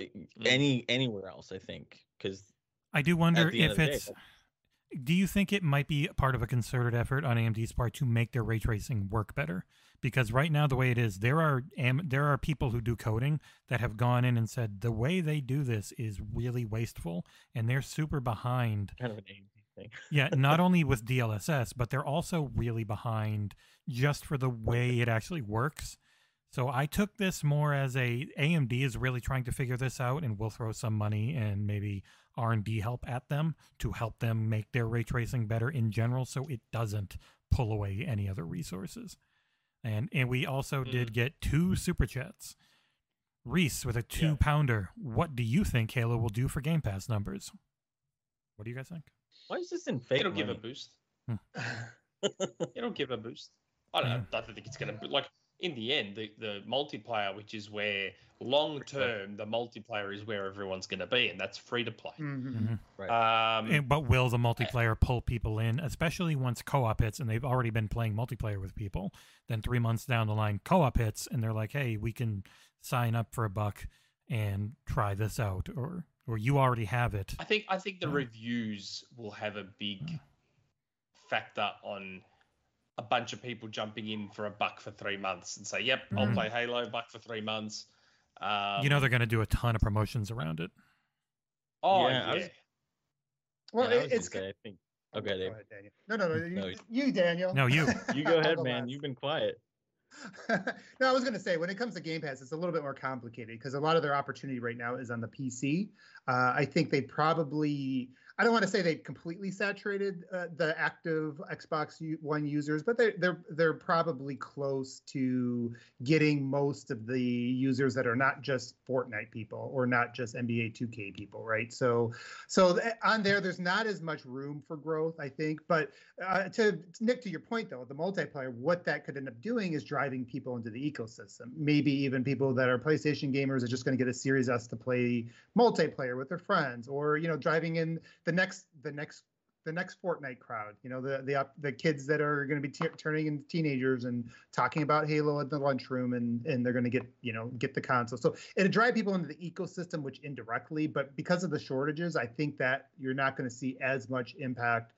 mm. any anywhere else. I think because I do wonder if it's. Day, do you think it might be part of a concerted effort on AMD's part to make their ray tracing work better? Because right now, the way it is, there are there are people who do coding that have gone in and said the way they do this is really wasteful, and they're super behind. Kind of an AMD thing. yeah, (laughs) not only with DLSS, but they're also really behind just for the way it actually works. So I took this more as a AMD is really trying to figure this out, and we'll throw some money and maybe R and D help at them to help them make their ray tracing better in general, so it doesn't pull away any other resources. And and we also mm. did get two super chats. Reese with a two yeah. pounder. What do you think Halo will do for Game Pass numbers? What do you guys think? Why is this in fake? It'll money? give a boost. Hmm. (laughs) It'll give a boost. I don't, know, I don't think it's going to like in the end the, the multiplayer, which is where long term the multiplayer is where everyone's going to be, and that's free to play. Mm-hmm. mm-hmm. Right. Um, and, but will the multiplayer pull people in, especially once co-op hits, and they've already been playing multiplayer with people? Then three months down the line, co-op hits, and they're like, "Hey, we can sign up for a buck and try this out," or or you already have it. I think I think the reviews will have a big factor on a bunch of people jumping in for a buck for three months and say, "Yep, I'll mm. play Halo, buck for three months." Um, you know they're going to do a ton of promotions around it. Oh yeah. yeah. Was, well, yeah, it's. Say, I think. Okay, Dave. Ahead, Daniel. No, no, no, (laughs) you, you, Daniel. No, you. (laughs) you go ahead, man. You've been quiet. (laughs) no, I was going to say when it comes to Game Pass, it's a little bit more complicated because a lot of their opportunity right now is on the PC. Uh, I think they probably I don't want to say they completely saturated uh, the active Xbox One users, but they're they're they're probably close to getting most of the users that are not just Fortnite people or not just NBA 2K people, right? So so on there, there's not as much room for growth, I think. But uh, to Nick, to your point though, the multiplayer, what that could end up doing is driving people into the ecosystem. Maybe even people that are PlayStation gamers are just going to get a Series S to play multiplayer with their friends, or you know, driving in the next the next the next Fortnite crowd. You know, the the the kids that are going to be t- turning into teenagers and talking about Halo at the lunchroom, and and they're going to get you know get the console. So it'll drive people into the ecosystem, which indirectly, but because of the shortages, I think that you're not going to see as much impact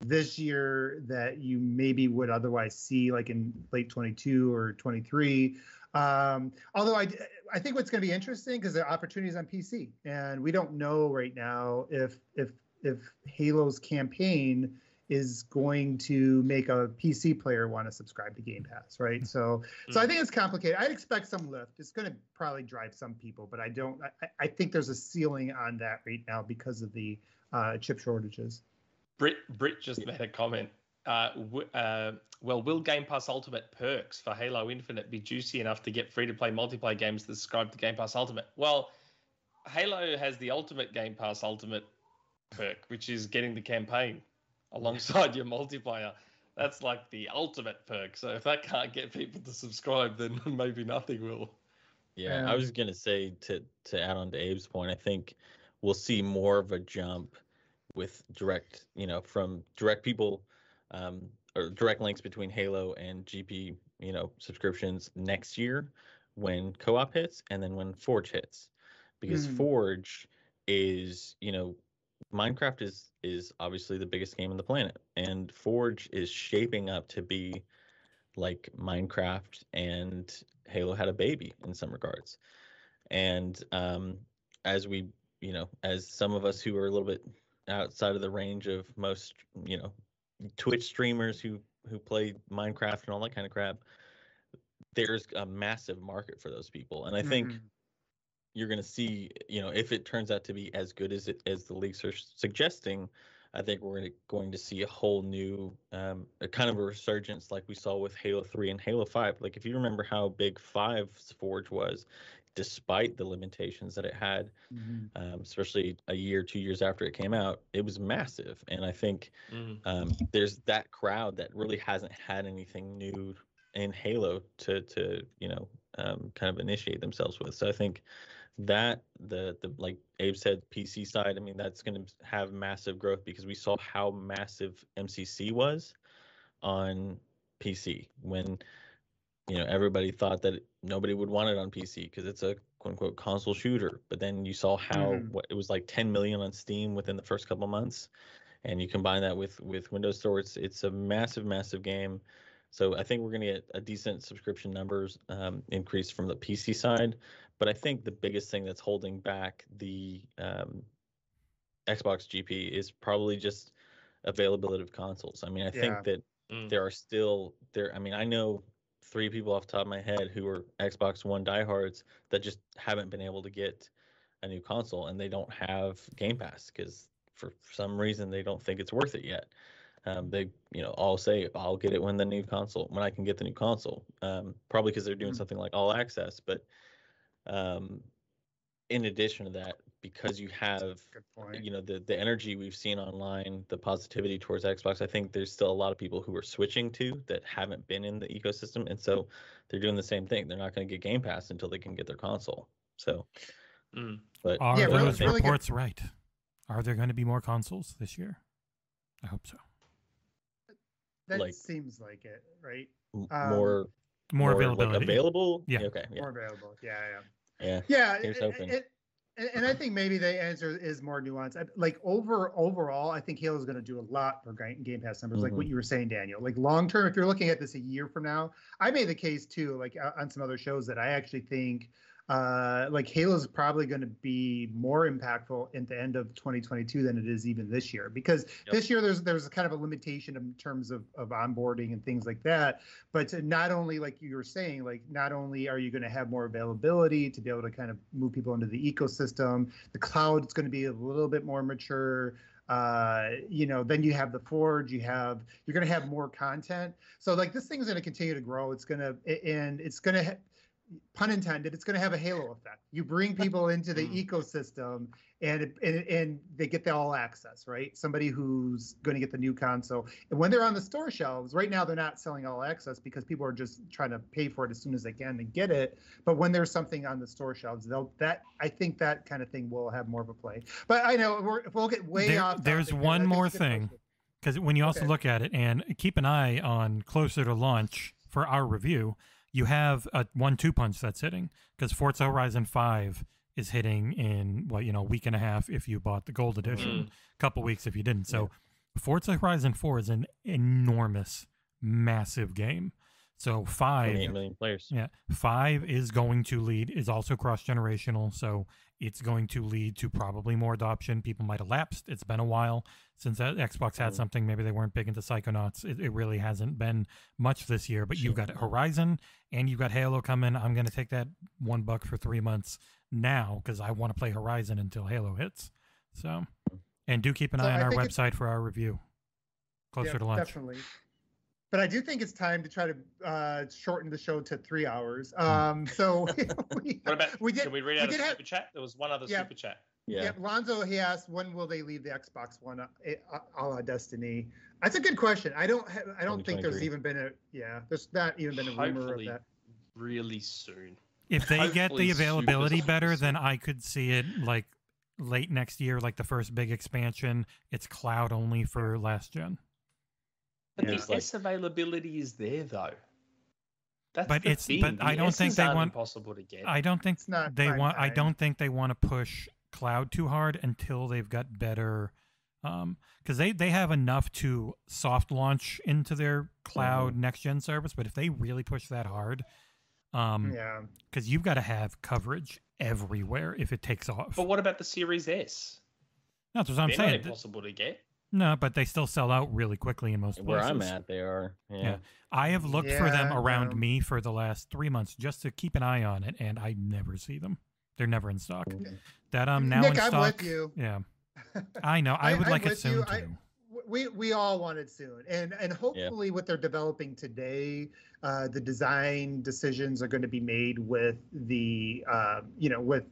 this year that you maybe would otherwise see like in late 22 or 23 um, although I, I think what's going to be interesting because there are opportunities on PC, and we don't know right now if if if Halo's campaign is going to make a PC player want to subscribe to Game Pass, right? So, so I hmm. think it's complicated. I'd expect some lift. It's going to probably drive some people, but I don't. I, I think there's a ceiling on that right now because of the uh, chip shortages. Brit Brit just made a comment. Uh, w- uh, well, will Game Pass Ultimate perks for Halo Infinite be juicy enough to get free to play multiplayer games that subscribe to Game Pass Ultimate? Well, Halo has the Ultimate Game Pass Ultimate perk, which is getting the campaign alongside your multiplayer. That's like the ultimate perk. So if that can't get people to subscribe, then (laughs) maybe nothing will. Yeah, um, I was gonna say to to add on to Abe's point, I think we'll see more of a jump with direct, you know, from direct people um, or direct links between Halo and GP, you know, subscriptions next year when co-op hits and then when Forge hits, because mm. Forge is, you know, Minecraft is is obviously the biggest game on the planet, and Forge is shaping up to be like Minecraft and Halo had a baby in some regards. And um, as we, you know, as some of us who are a little bit outside of the range of most, you know, Twitch streamers who who play Minecraft and all that kind of crap, there's a massive market for those people, and I think mm-hmm. you're going to see, you know, if it turns out to be as good as it as the leaks are suggesting, I think we're going to see a whole new, um, a kind of a resurgence like we saw with Halo 3 and Halo 5. Like if you remember how big Five's Forge was, despite the limitations that it had, mm-hmm. um, especially a year, two years after it came out, it was massive. And I think mm-hmm. um, there's that crowd that really hasn't had anything new in Halo to to you know um, kind of initiate themselves with. So I think that the the like Abe said, PC side, I mean that's going to have massive growth because we saw how massive MCC was on PC when you know everybody thought that nobody would want it on PC because it's a quote unquote console shooter. But then you saw how mm-hmm. what it was like 10 million on Steam within the first couple months, and you combine that with with Windows Store, it's it's a massive massive game. So I think we're going to get a decent subscription numbers um, increase from the PC side. But I think the biggest thing that's holding back the um, Xbox GP is probably just availability of consoles. I mean, I yeah. think that mm. there are still there. I mean, I know three people off the top of my head who are Xbox One diehards that just haven't been able to get a new console and they don't have Game Pass because for some reason they don't think it's worth it yet. Um, they, you know, all say I'll get it when the new console, when I can get the new console. Um, probably because they're doing mm-hmm. something like All Access. But um, in addition to that, because you have you know the the energy we've seen online the positivity towards xbox i think there's still a lot of people who are switching to that haven't been in the ecosystem and so they're doing the same thing. They're not going to get game pass until they can get their console so mm. but are yeah, those really, reports really right? Are there going to be more consoles this year? I hope so. That like, seems like it right? Um, more more, availability like available? Yeah. Okay yeah. more available yeah yeah. Yeah yeah it, it, and, and, I think maybe the answer is more nuanced. Like over overall, I think Halo is going to do a lot for Game Pass numbers, mm-hmm. like what mm-hmm. you were saying, Daniel. Like long term, if you're looking at this a year from now, I made the case too, like on some other shows that I actually think uh, like Halo is probably going to be more impactful at the end of 2022 than it is even this year because yep. this year there's there's kind of a limitation in terms of, of onboarding and things like that. But not only like you were saying, like not only are you going to have more availability to be able to kind of move people into the ecosystem, the cloud is going to be a little bit more mature. Uh, you know, then you have the forge, you have you're going to have more content. So like this thing is going to continue to grow. It's going to and it's going to pun intended, it's going to have a halo effect. You bring people into the Mm. ecosystem, and, and and they get the all access, right? Somebody who's going to get the new console, and when they're on the store shelves, right now they're not selling all access because people are just trying to pay for it as soon as they can and get it. But when there's something on the store shelves, they'll that I think that kind of thing will have more of a play. But I know we're, we'll get way There- off. there's topic one more it's a good thing. because when you also Okay. look at it and keep an eye on closer to launch for our review, you have a one-two punch that's hitting because Forza Horizon Five is hitting in what you know a week and a half if you bought the gold edition, a couple weeks if you didn't. So Forza Horizon Four is an enormous, massive game. So five 28 million players. yeah, five is going to lead is also cross generational, so it's going to lead to probably more adoption. People might have lapsed. It's been a while since that Xbox had Mhm. something. Maybe they weren't big into Psychonauts. It, it really hasn't been much this year. But you've got Horizon and you've got Halo coming. I'm going to take that one buck for three months now because I want to play Horizon until Halo hits. So, and do keep an So eye on I our think it's- website for our review closer Yeah, to lunch. Definitely. But I do think it's time to try to uh, shorten the show to three hours. Hmm. Um, so (laughs) (laughs) we, What about? we did. Can we read we out a did have- super chat? There was one other Yeah. super chat. Yeah. Yeah, Lonzo, he asked, when will they leave the Xbox One uh, a a la Destiny? That's a good question. I don't. Ha- I don't think there's even been a. Yeah, there's not even been a rumor Hopefully. of that. Really soon. If they get the super availability soon. better, then I could see it like late next year, like the first big expansion. It's cloud only for last gen. But Yeah. the S availability is there though. That's But the it's- thing. but The I don't think they want- impossible to get. I don't think they prime want. I don't think they want to push cloud too hard until they've got better. Um, because they they have enough to soft launch into their cloud next gen service, but if they really push that hard, um, Yeah. because you've got to have coverage everywhere if it takes off. But what about the Series S? That's what I'm They're not saying. impossible to get. No, but they still sell out really quickly in most Where places. Where I'm at, they are. Yeah. Yeah. I have looked for them around um, me for the last three months just to keep an eye on it, and I never see them. They're never in stock. Okay. That um now Nick, in I'm stock. with you. Yeah, (laughs) I know. I, I- would I'm like it soon you. too. I- we we all want it soon and and hopefully what they're developing today uh, the design decisions are going to be made with the uh, you know with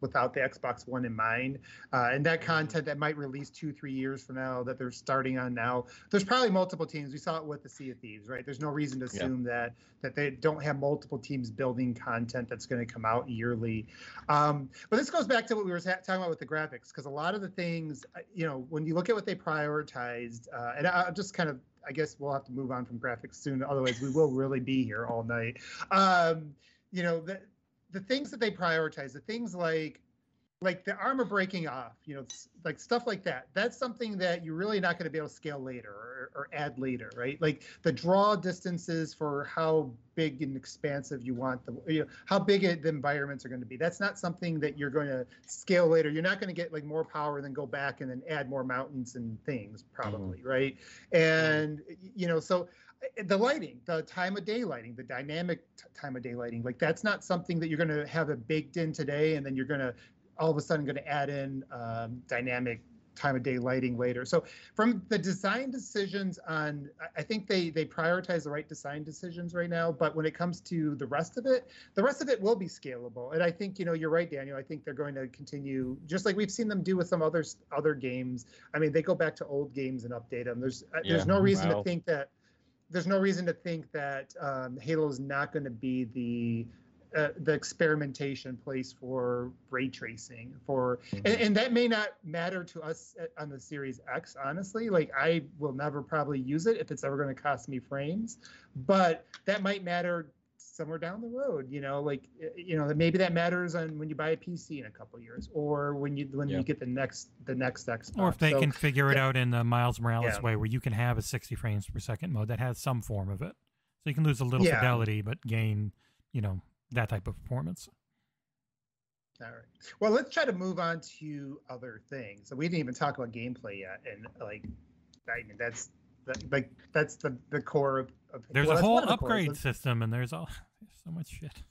without the xbox one in mind. Uh, and that content that might release two three years from now that they're starting on now there's probably multiple teams. We saw it with the sea of thieves right? There's no reason to Yeah. assume that that they don't have multiple teams building content that's going to come out yearly. Um, but this goes back to what we were ta- talking about with the graphics, because a lot of the things, uh, you know, when you look at what they prioritized, uh, and I, I'll just kind of, I guess we'll have to move on from graphics soon, otherwise we will really be here all night. Um, you know, the the things that they prioritize, the things like like the armor breaking off, you know, like stuff like that. That's something that you're really not going to be able to scale later or, or add later, right? Like the draw distances for how big and expansive you want the, you know, how big it, the environments are going to be. That's not something that you're going to scale later. You're not going to get like more power then go back and then add more mountains and things, mm-hmm. probably, right? And you know, so the lighting, the time of day lighting, the dynamic t- time of day lighting, like that's not something that you're going to have it baked in today, and then you're going to all of a sudden going to add in um, dynamic time of day lighting later. So from the design decisions on, I- I think they they prioritize the right design decisions right now. But when it comes to the rest of it, the rest of it will be scalable. And I think you know you're right, Daniel. I think they're going to continue just like we've seen them do with some other other games. I mean, they go back to old games and update them. There's uh, Yeah, there's no reason wow. to think that there's no reason to think that um, Halo is not going to be the uh, the experimentation place for ray tracing for and, and that may not matter to us uh, on the series x honestly. Like i will never probably use it if it's ever going to cost me frames but that might matter somewhere down the road you know like you know maybe that matters on when you buy a pc in a couple years or when you when Yeah. you get the next the next xbox Or if they So- can figure it yeah. out in the Miles Morales Yeah. way, where you can have a 60 frames per second mode that has some form of it, so you can lose a little Yeah. fidelity but gain, you know, that type of performance. All right. Well, let's try to move on to other things. So we didn't even talk about gameplay yet, and like, I mean, that's that, like that's the the core of. of There's well, a whole one of the cores. upgrade system, and there's all there's so much shit.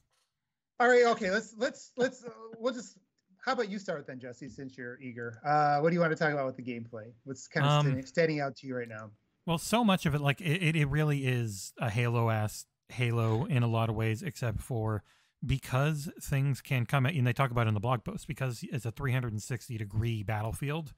All right. Okay. Let's let's let's uh, we'll just. How about you start then, Jesse? Since you're eager, uh, what do you want to talk about with the gameplay? What's kind of Um, standing, standing out to you right now? Well, so much of it, like it, it, really is a Halo ass Halo in a lot of ways, except for because things can come at you, and they talk about it in the blog post, because it's a 360 degree battlefield,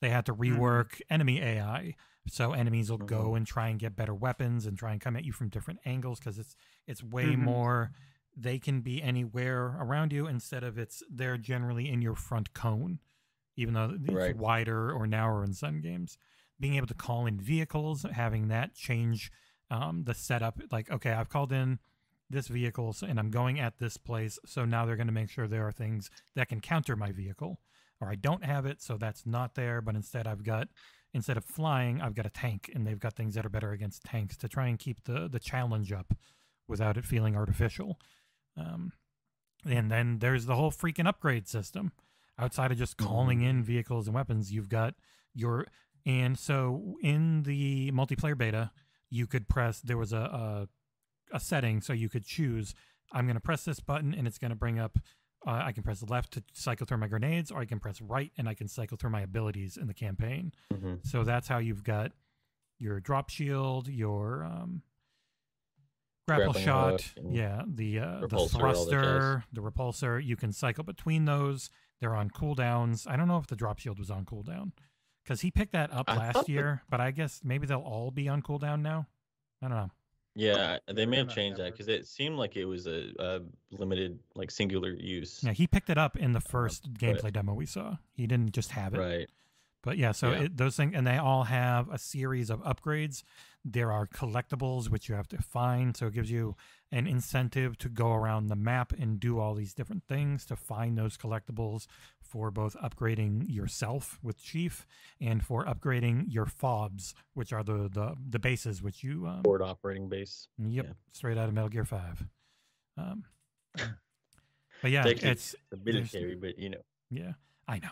they had to Mm-hmm. rework enemy AI. So enemies will go Mhm. and try and get better weapons and try and come at you from different angles because it's it's way Mhm. more they can be anywhere around you instead of it's they're generally in your front cone, even though it's Right. wider or narrower in some games. Being able to call in vehicles, having that change um, the setup, like okay, I've called in this vehicle and I'm going at this place, so now they're going to make sure there are things that can counter my vehicle, or I don't have it, so that's not there, but instead I've got instead of flying, I've got a tank, and they've got things that are better against tanks to try and keep the the challenge up without it feeling artificial. Um, and then there's the whole freaking upgrade system. Outside of just calling in vehicles and weapons, you've got your and so in the multiplayer beta, you could press. There was a a, a setting so you could choose. I'm going to press this button, and it's going to bring up. Uh, I can press left to cycle through my grenades, or I can press right and I can cycle through my abilities in the campaign. hmm So that's how you've got your drop shield, your um, grapple Grappling shot, yeah, the uh, the repulsor, all that jazz. thruster, the repulsor. You can cycle between those. They're on cooldowns. I don't know if the drop shield was on cooldown because he picked that up I last that- year, but I guess maybe they'll all be on cooldown now. I don't know. Yeah, they may have changed that because it seemed like it was a, a limited, like singular use. Yeah, he picked it up in the uh, first but- gameplay demo we saw. He didn't just have it. Right. But yeah, so Yeah. It, those things, and they all have a series of upgrades. There are collectibles which you have to find, so it gives you an incentive to go around the map and do all these different things to find those collectibles for both upgrading yourself with Chief and for upgrading your fobs, which are the the, the bases which you um, Forward operating base. yep yeah. straight out of Metal Gear Five. Um, (laughs) but yeah, it's The military, but you know. yeah, I know.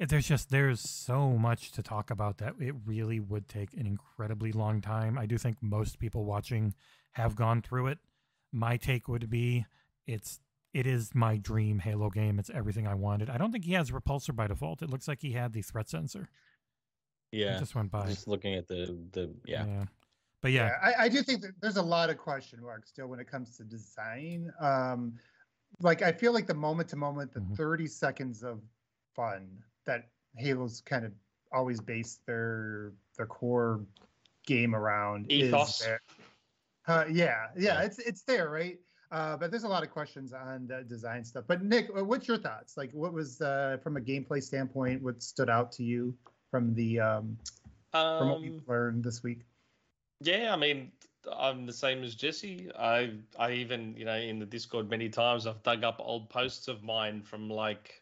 It, there's just there's so much to talk about that it really would take an incredibly long time. I do think most people watching have gone through it. My take would be it's it is my dream Halo game. It's everything I wanted. I don't think he has repulsor by default. It looks like he had the threat sensor. It Yeah. just went by. Just looking at the the yeah. But yeah, I, I do think that there's a lot of question marks still when it comes to design. Um, like I feel like the moment to moment, the Mhm. 30 seconds of fun that Halo's kind of always based their their core game around Ethos. Uh, yeah, yeah, it's it's there, right? Uh, but there's a lot of questions on the design stuff. But Nick, uh, what's your thoughts? Like, what was uh, from a gameplay standpoint? What stood out to you from the um, from what we learned this week? Yeah, I mean, I'm the same as Jesse. I I even you know in the Discord many times I've dug up old posts of mine from like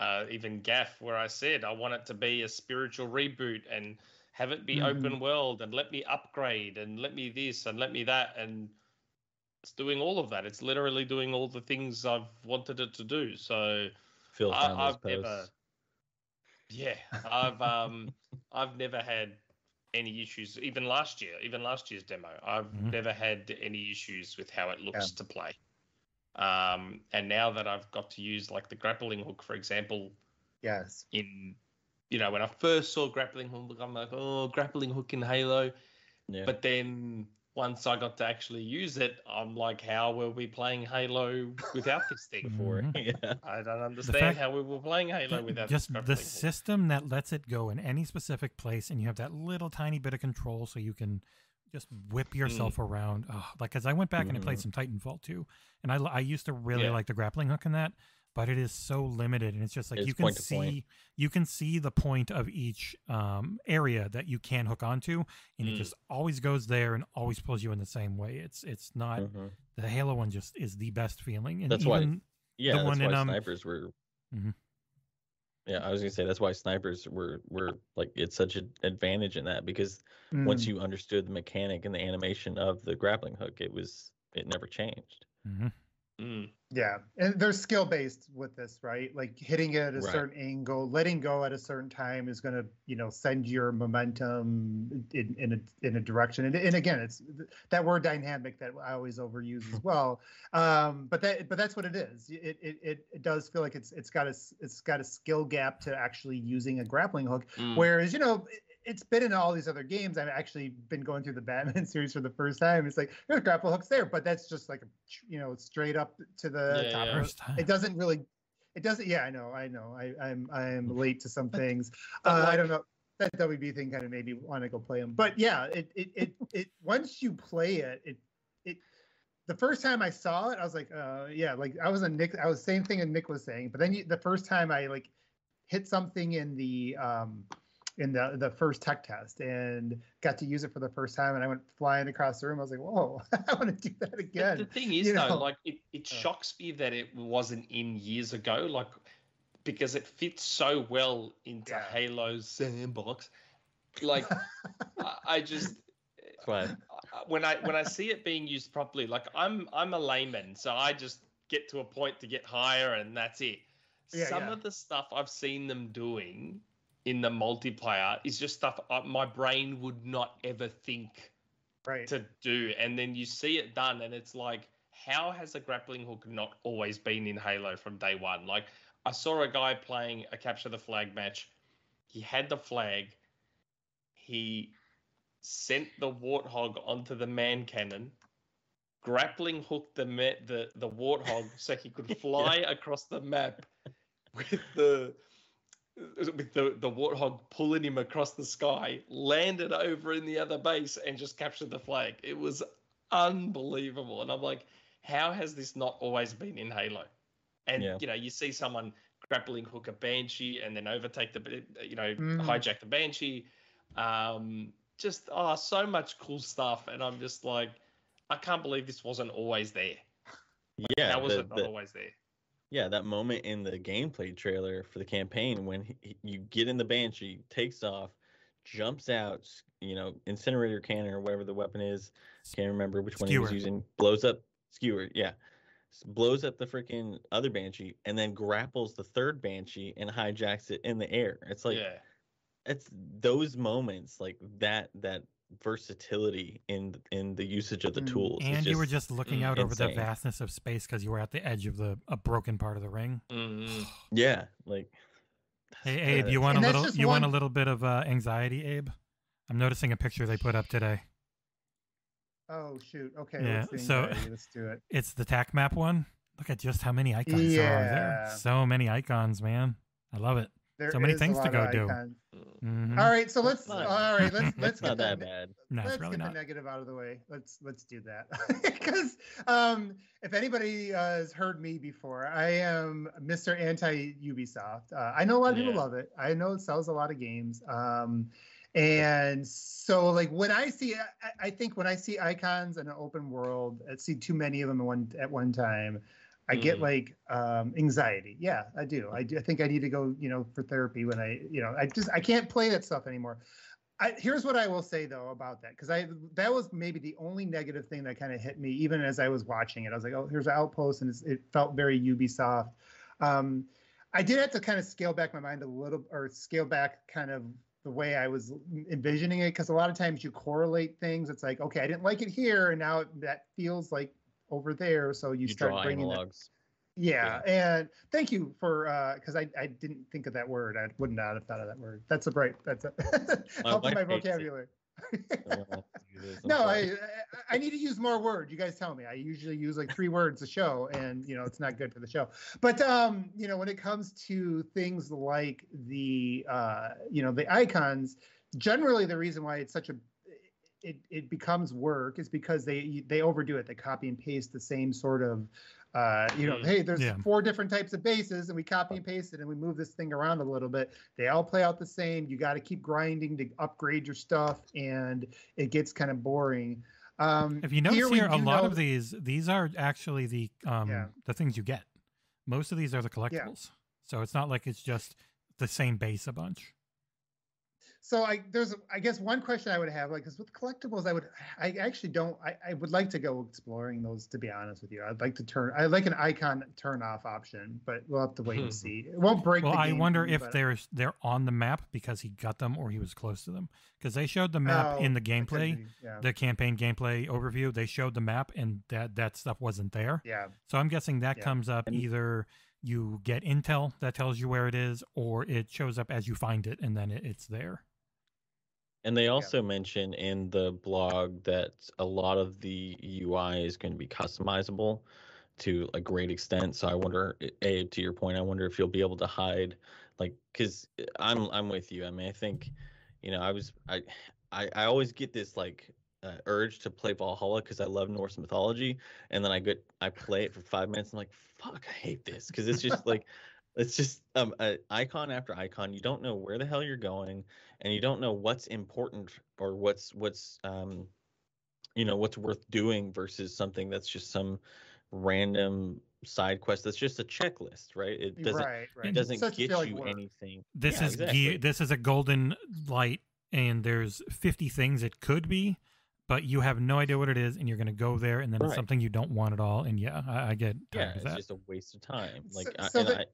uh, even GAF where I said I want it to be a spiritual reboot and have it be Mhm. open world and let me upgrade and let me this and let me that and it's doing all of that. It's literally doing all the things I've wanted it to do. So Phil I, I've never- yeah, I've um (laughs) I've never had any issues. Even last year, even last year's demo, I've Mhm. never had any issues with how it looks to play. Um, and now that I've got to use like the grappling hook, for example, Yes. in you know when I first saw grappling hook, I'm like, oh, grappling hook in Halo. Yeah. But then once I got to actually use it, I'm like, how were we playing Halo without this thing? (laughs) before. Mhm. (laughs) yeah. I don't understand fact- how we were playing Halo Ju- without just this the hook. system that lets it go in any specific place and you have that little tiny bit of control so you can just whip yourself Mm. around oh, like because i went back and I played Mhm. some titanfall too and I, I used to really Yeah. like the grappling hook in that but it is so limited and it's just like It's you can see you can see the point of each um, area that you can hook onto and it Mm. just always goes there and always pulls you in the same way it's it's not Mhm. the halo one just is the best feeling and That's why- even Yeah, that's one why in, um, snipers were. Mhm. Yeah, I was gonna say that's why snipers were were like it's such an advantage in that because once Mm. you understood the mechanic and the animation of the grappling hook, it was it never changed. Mhm. Mm. Yeah, and they're skill based with this, right? Like hitting it at a Right. certain angle, letting go at a certain time is going to, you know, send your momentum in in a in a direction. And, and again, it's that word dynamic that I always overuse as (laughs) well. Um, but that but that's what it is. It, it it it does feel like it's it's got a it's got a skill gap to actually using a grappling hook. Mm. Whereas, you know, it's been in all these other games. I've actually been going through the Batman (laughs) series for the first time. It's like there's grapple hooks there, but that's just like a you know straight up to the Yeah, top. yeah. it. First time. It doesn't really. It doesn't. Yeah, I know. I know. I, I'm I'm late to some things. but Uh, I don't know. That WB thing kind of made me want to go play them. But yeah, it it it, it once you play it, it it the first time I saw it, I was like, uh, yeah, like I was a Nick. I was same thing that Nick was saying. But then you, the first time I like hit something in the um in the the first tech test and got to use it for the first time, and I went flying across the room. I was like, whoa, (laughs) I want to do that But again. the thing is, you though, know. like it, it Uh. shocks me that it wasn't in years ago, like because it fits so well into Yeah. Halo's sandbox. Like, I, I just (laughs) That's why I- when I when I see it being used properly, like I'm I'm a layman, so I just get to a point to get higher, and that's it. Yeah, Some yeah. of the stuff I've seen them doing in the multiplayer is just stuff I, my brain would not ever think Right. to do. And then you see it done and it's like how has a grappling hook not always been in halo from day one? Like i saw a guy playing a capture the flag match. He had the flag. He sent the warthog onto the man cannon grappling hooked the the the warthog so he could (laughs) fly across the map with the with the, the warthog pulling him across the sky, landed over in the other base and just captured the flag. It was unbelievable. And I'm like, how has this not always been in Halo? And Yeah. you know, you see someone grappling hook a banshee and then overtake the you know, Mhm. hijack the banshee. Um just oh so much cool stuff. And I'm just like, I can't believe this wasn't always there. yeah, How was the- it not the- always there? Yeah, that moment in the gameplay trailer for the campaign when he, he- you get in the banshee, takes off, jumps out, you know, incinerator cannon or whatever the weapon is. Can't remember which one he was using. Blows up skewer, yeah. Blows up the freaking other banshee and then grapples the third banshee and hijacks it in the air. It's like yeah. it's those moments like that that versatility in in the usage of the Mm. tools. is And you were just looking mm, out over the vastness of space because you were at the edge of the a broken part of the ring. Mhm. (sighs) yeah, like Hey Yeah, Abe, you want a little just you want a little bit of uh, anxiety, Abe? I'm noticing a picture they put up today. Oh shoot. Okay. Yeah, Let's, so- let's do it. (laughs) It's the TAC map one. Look at just how many icons there are there. So many icons, man. I love it. There So many things to go of do. Icons. Mhm. All right. So let's. not- All right. Let's (laughs) let's get the, that bad. No, let's really get not. the negative out of the way. Let's let's do that (laughs) because um, if anybody uh, has heard me before, I am Mr. Anti Ubisoft. Uh, I know a lot of people love it. I know it sells a lot of games. Um, and so like when I see, I, I think when I see icons in an open world, I see too many of them at one at one time. I get Mm. like um, anxiety. Yeah, I do. I do. I think I need to go, you know, for therapy when I, you know, I just I can't play that stuff anymore. I, here's what I will say though about that because I that was maybe the only negative thing that kind of hit me even as I was watching it. I was like, oh, here's an outpost, and it's, it felt very Ubisoft. Um, I did have to kind of scale back my mind a little, or scale back kind of the way I was envisioning it because a lot of times you correlate things. It's like, okay, I didn't like it here, and now that feels like over there, so you, You, start bringing that analogs. yeah, and thank you for because I, I didn't think of that word. I would not have thought of that word. That's a bright. That's a (laughs) My helping my wife hates it. vocabulary. I don't know how to do this, (laughs) I'm no, I. I I need to use more words. You guys tell me. I usually use like three words a show, and you know it's not good for the show. But um, you know when it comes to things like the uh, you know the icons, generally the reason why it's such a it, it becomes work is because they they overdo it. They copy and paste the same sort of uh, you know, Mm. hey, there's Yeah. four different types of bases, and we copy and paste it, and we move this thing around a little bit. They all play out the same. You got to keep grinding to upgrade your stuff, and it gets kind of boring. Um, If you notice we here, a lot know- of these these are actually the um Yeah. the things you get. Most of these are the collectibles. So it's not like it's just the same base a bunch. So I there's I guess one question I would have like is with collectibles I would I actually don't I, I would like to go exploring those to be honest with you I'd like to turn I like an icon turn off option but we'll have to wait and hmm. see it won't break Well, the I wonder me, if but- they're they're on the map because he got them or he was close to them. Because they showed the map Oh, in the gameplay, be, yeah the campaign gameplay overview. They showed the map and that that stuff wasn't there. yeah So I'm guessing that Yeah. comes up And- either you get intel that tells you where it is, or it shows up as you find it and then it, it's there. And they also yeah. mention in the blog that a lot of the UI is going to be customizable to a great extent. So I wonder, a to your point, I wonder if you'll be able to hide, like, because I'm I'm with you. I mean, I think, you know, I was I I, I always get this like uh, urge to play Valhalla because I love Norse mythology, and then I get I play it for five minutes. And I'm like, fuck, I hate this because it's just (laughs) like it's just um a, icon after icon. You don't know where the hell you're going, and you don't know what's important or what's what's um you know what's worth doing versus something that's just some random side quest that's just a checklist right it doesn't right, right. it doesn't get you work. anything this yeah, is exactly. this is a golden light and there's 50 things it could be but you have no idea what it is and you're going to go there and then right. it's something you don't want at all and yeah i, I get yeah it's that. just a waste of time like so, so the, I,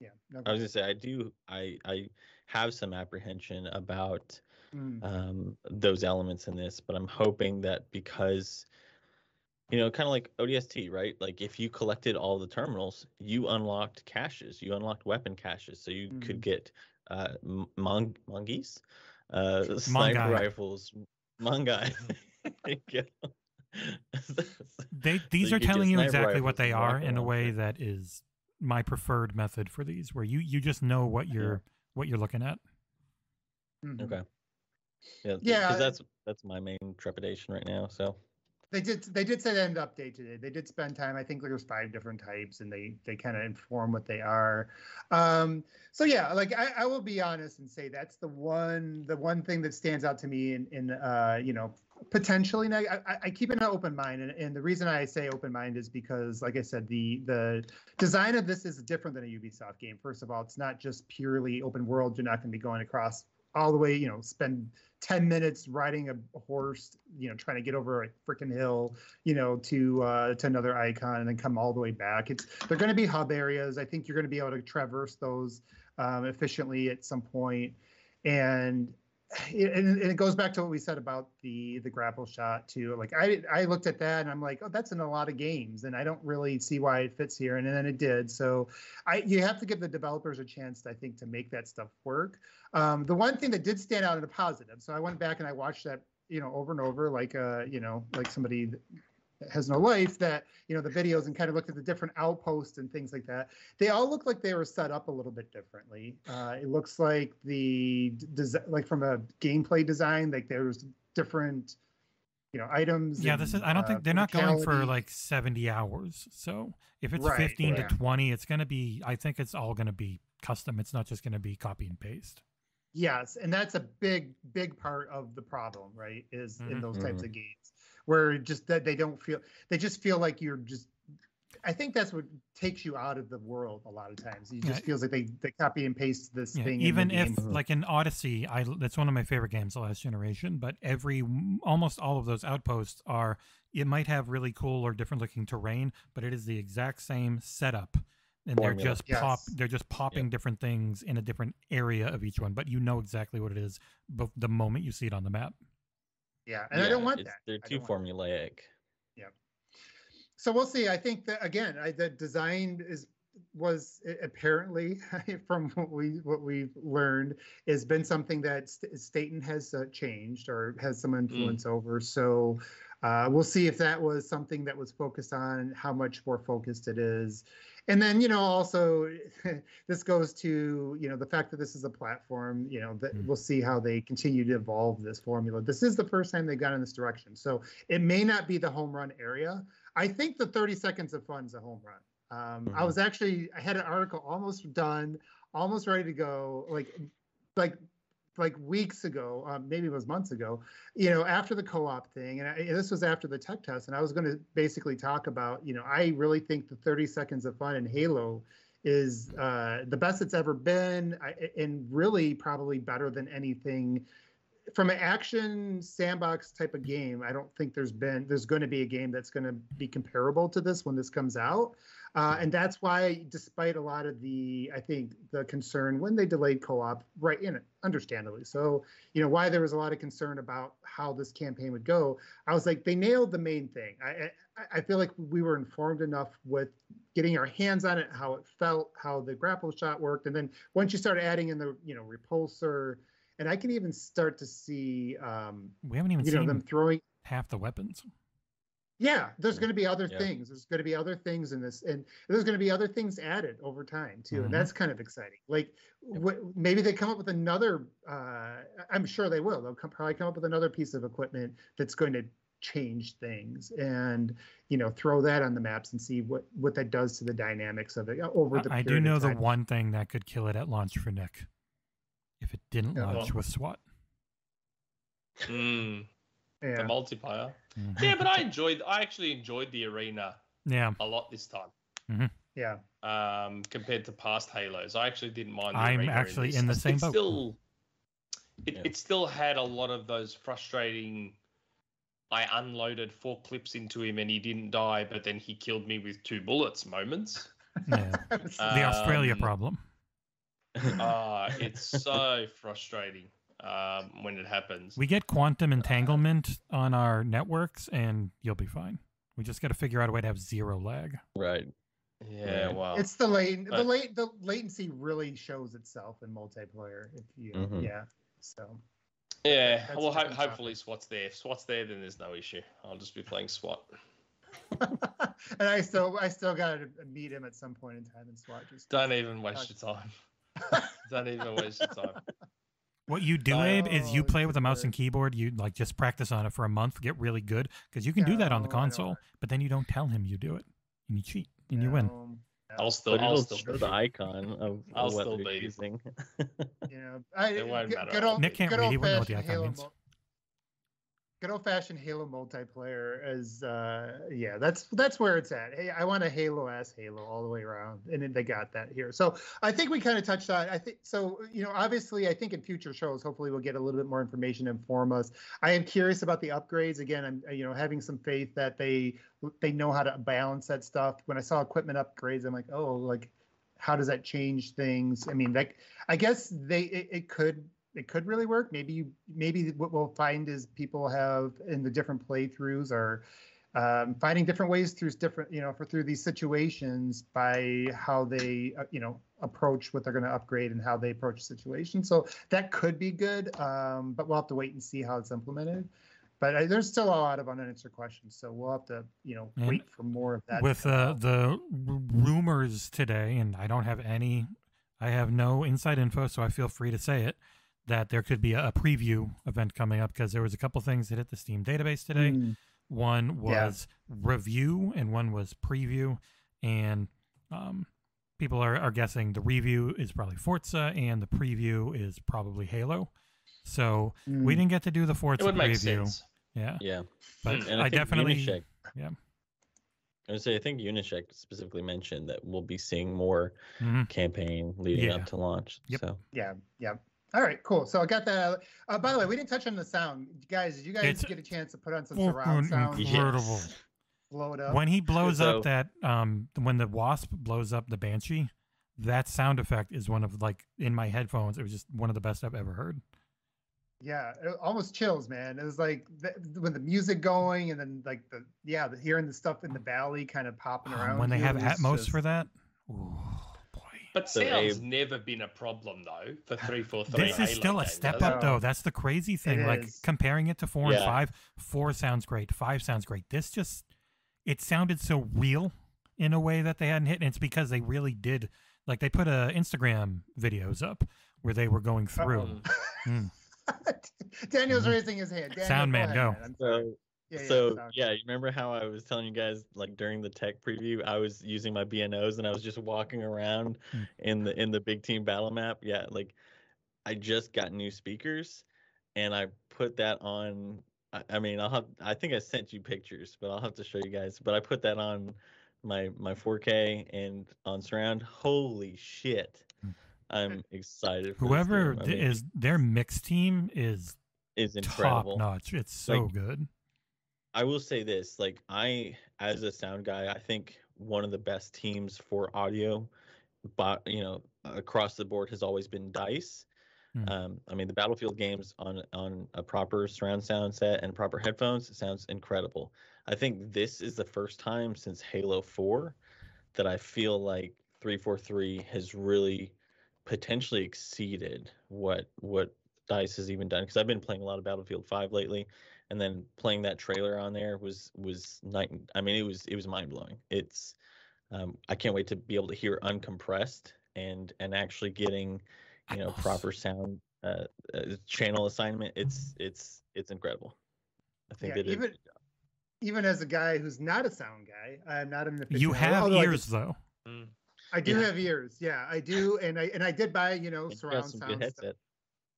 yeah no, i was going to say i do i i have some apprehension about mm. um, those elements in this but i'm hoping that because you know kind of like odst right like if you collected all the terminals you unlocked caches you unlocked weapon caches so you mm. (laughs) (laughs) (laughs) could get uh mong- mongoose uh sniper rifles Mangai. they these so are telling you exactly what they are in a way that is my preferred method for these, where you you just know what you're what you're looking at. Mm-hmm. Okay. Yeah. Yeah. That's that's my main trepidation right now. So they did. They did say end update today. They did spend time. I think there's five different types, and they they kind of inform what they are. Um, so yeah, like I, I will be honest and say that's the one the one thing that stands out to me in in uh, you know potentially I, I, I, keep an open mind and, and the reason i say open mind is because like i said the the design of this is different than a ubisoft game first of all it's not just purely open world you're not going to be going across all the way, you know, spend 10 minutes riding a horse, you know, trying to get over a freaking hill, you know, to uh, to another icon and then come all the way back. It's they're going to be hub areas. I think you're going to be able to traverse those um, efficiently at some. And and, it goes back to what we said about the the grapple shot too. Like I I looked at that and I'm like, oh, that's in a lot of games, and I don't really see why it fits here. And then it did. So I you have to give the developers a chance, I think, to make that stuff work. Um, the one thing that did stand out in a positive. So I went back and I watched that you know over and over, like uh you know like somebody has no life that you know the videos and kind of looked at the different outposts and things like that they all look like they were set up a little bit differently uh, it looks like the des- like from a gameplay design like there's different you know items yeah and, this is i don't uh, think they're not going for like 70 hours so if it's right, 15 to 20 it's going to be i think it's all going to be custom it's not just going to be copy and paste yes and that's a big big part of the problem right is mm-hmm. in those types mm-hmm. of games where just that they don't feel they just feel like you're just I think that's what takes you out of the world a lot of times. It just yeah. feels like they, they copy and paste this yeah, thing. Even if, like in Odyssey, I that's one of my favorite games, the last generation. But every almost all of those outposts are. It might have really cool or different looking terrain, but it is the exact same setup, and Formula. they're just yes. pop. They're just popping different things in a different area of each one, but you know exactly what it is, but the moment you see it on the map. Yeah, and yeah, I don't want that. They're too formulaic. Yeah. So we'll see. I think that again, I, the design is was apparently (laughs) from what we what we've learned has been something that Staten has uh, changed or has some influence mm. over. So uh, we'll see if that was something that was focused on, how much more focused it is, and then you know also (laughs) this goes to you know the fact that this is a platform you know that mm. we'll see how they continue to evolve this formula this is the first time they've gone in this direction so it may not be the home run area i think the 30 seconds of fun is a home run um, mm-hmm. i was actually i had an article almost done almost ready to go like like like weeks ago, um, maybe it was months ago, you know, after the co-op thing, and, I, and this was after the tech test, and I was going to basically talk about, you know, I really think the 30 seconds of fun in Halo is uh, the best it's ever been, I, and really probably better than anything from an action sandbox type of game. I don't think there's been there's going to be a game that's going to be comparable to this when this comes out. Uh, and that's why, despite a lot of the, I think, the concern when they delayed co-op, right in it, understandably. So, you know, why there was a lot of concern about how this campaign would go. I was like, they nailed the main thing. I, I, I feel like we were informed enough with getting our hands on it, how it felt, how the grapple shot worked, and then once you start adding in the, you know, repulsor and I can even start to see, um, we haven't even you know, them throwing. half the weapons. Yeah, there's going to be other Yeah. things. There's going to be other things in this, and there's going to be other things added over time too, Mhm. and that's kind of exciting. Like, wh- maybe they come up with another. Uh, I'm sure they will. They'll come, probably come up with another piece of equipment that's going to change things, and you know, throw that on the maps and see what what that does to the dynamics of it uh, over the. I, I do know the one thing that could kill it at launch for Nick. If it didn't Yeah. launch with SWAT. Mm, the Yeah. multiplayer. Mhm. Yeah, but I enjoyed. I actually enjoyed the arena Yeah. a lot this time. Yeah. um, compared to past Halos. I actually didn't mind. The I'm arena actually this. in the It same boat. Still, it, Yeah. it still had a lot of those frustrating. I unloaded four clips into him and he didn't die, but then he killed me with two bullets. Moments. (laughs) Yeah. That was- The Australia Um, problem. (laughs) Ah, it's so frustrating um, when it happens. We get quantum entanglement on our networks and you'll be fine. We just got to figure out a way to have zero lag. right. yeah, Right. well, it's the late the late the latency really shows itself in multiplayer. If you Mhm. yeah. So yeah. that's Well, ho- hopefully SWAT's there. If SWAT's there, then there's no issue. I'll just be playing SWAT. (laughs) and I still I still gotta meet him at some point in time in SWAT. Just (laughs) Don't even waste your time. Don't even waste your time. What you do, Abe, is you Oh, play with a mouse and keyboard. You like just practice on it for a month, get really good, because you can do that on the No, I don't console. But then you don't tell him you do it, and you cheat, and you win. Um, no, no. I'll still, But I'll still show beat the icon of, (laughs) I'll what still they're beat him. using. (laughs) You know, I, It won't matter. good old, Nick can't good read, he wouldn't know what the icon Halo means. mul- Good old fashioned Halo multiplayer is, uh, yeah, that's that's where it's at. Hey, I want a Halo ass Halo all the way around, and then they got that here. So I think we kind of touched on. I think so. You know, obviously, I think in future shows, hopefully, we'll get a little bit more information and inform us. I am curious about the upgrades. Again, I'm you know having some faith that they they know how to balance that stuff. When I saw equipment upgrades, I'm like, oh, like how does that change things? I mean, like I guess they it, it could it could really work. Maybe you maybe what we'll find is people have in the different playthroughs are um, finding different ways through different you know for through these situations by how they uh, you know approach what they're going to upgrade and how they approach the situation. So that could be good, um, but we'll have to wait and see how it's implemented. But there's still a lot of unanswered questions, so we'll have to you know And wait for more of that. With uh, the r- rumors today, and I don't have any, I have no inside info, so I feel free to say it. That there could be a, a preview event coming up because there was a couple things that hit the Steam database today. Mm. One Yeah. was review and one was preview. And um, people are, are guessing the review is probably Forza and the preview is probably Halo. So we Mm. didn't get to do the Forza It would make preview. sense. Yeah. yeah. But Mm. And I, I definitely. Unyshek, yeah. I would say I think Unyshek specifically mentioned that we'll be seeing more Mhm. campaign leading Yeah. up to launch. Yep. So Yeah, yeah. All right, cool. So I got that. out. Uh, by the way, we didn't touch on the sound, guys. Did you guys It's get a chance to put on some surround Fucking sound? Yes. incredible. Blow it up. When he blows So- up that, um, when the wasp blows up the banshee, that sound effect is one of like in my headphones. It was just one of the best I've ever heard. Yeah, it almost chills, man. It was like the, when the music going, and then like the yeah, the, hearing the stuff in the valley kind of popping (sighs) Um, around. when they you have is Atmos just- for that, ooh, boy. But So, sound's Abe- never been a problem though for (sighs) three four three. This is still a step does up, it? though. That's the crazy thing. Like is. comparing it to four and five, four sounds great, five sounds great. This just, it sounded so real in a way that they hadn't hit. And it's because they really did, like they put a Instagram videos up where they were going through. Mm. (laughs) Daniel's Mhm. raising his hand. Daniel, Sound man, ahead, go. Man. So Yeah, yeah, so sound. yeah, you remember how I was telling you guys like during the tech preview, I was using my B&Os and I was just walking around Hmm. in the in the big team battle map. Yeah, like I just got new speakers and I put that on. I, I mean, I'll have. I think I sent you pictures, but I'll have to show you guys. But I put that on my my 4K and on surround. Holy shit! Hmm. I'm excited. For Whoever game. I d- mean, is their mix team is is top incredible. notch. It's so Like, good. I will say this, like I as a sound guy, I think one of the best teams for audio but you know, across the board has always been Dice. Hmm. Um, I mean, the Battlefield games on on a proper surround sound set and proper headphones it sounds incredible. I think this is the first time since Halo 4 that I feel like 343 has really potentially exceeded what what Dice has even done because I've been playing a lot of Battlefield 5 lately, and then playing that trailer on there was was night. I mean, it was it was mind blowing. It's um, I can't wait to be able to hear uncompressed and and actually getting you know proper sound uh, uh, channel assignment. It's it's it's incredible. I think Yeah, they did. even even as a guy who's not a sound guy, I'm not an You aficionado, have although I ears do- though. Mm. I do Yeah. have ears. Yeah, I do, and I and I did buy you know and you got surround sound stuff.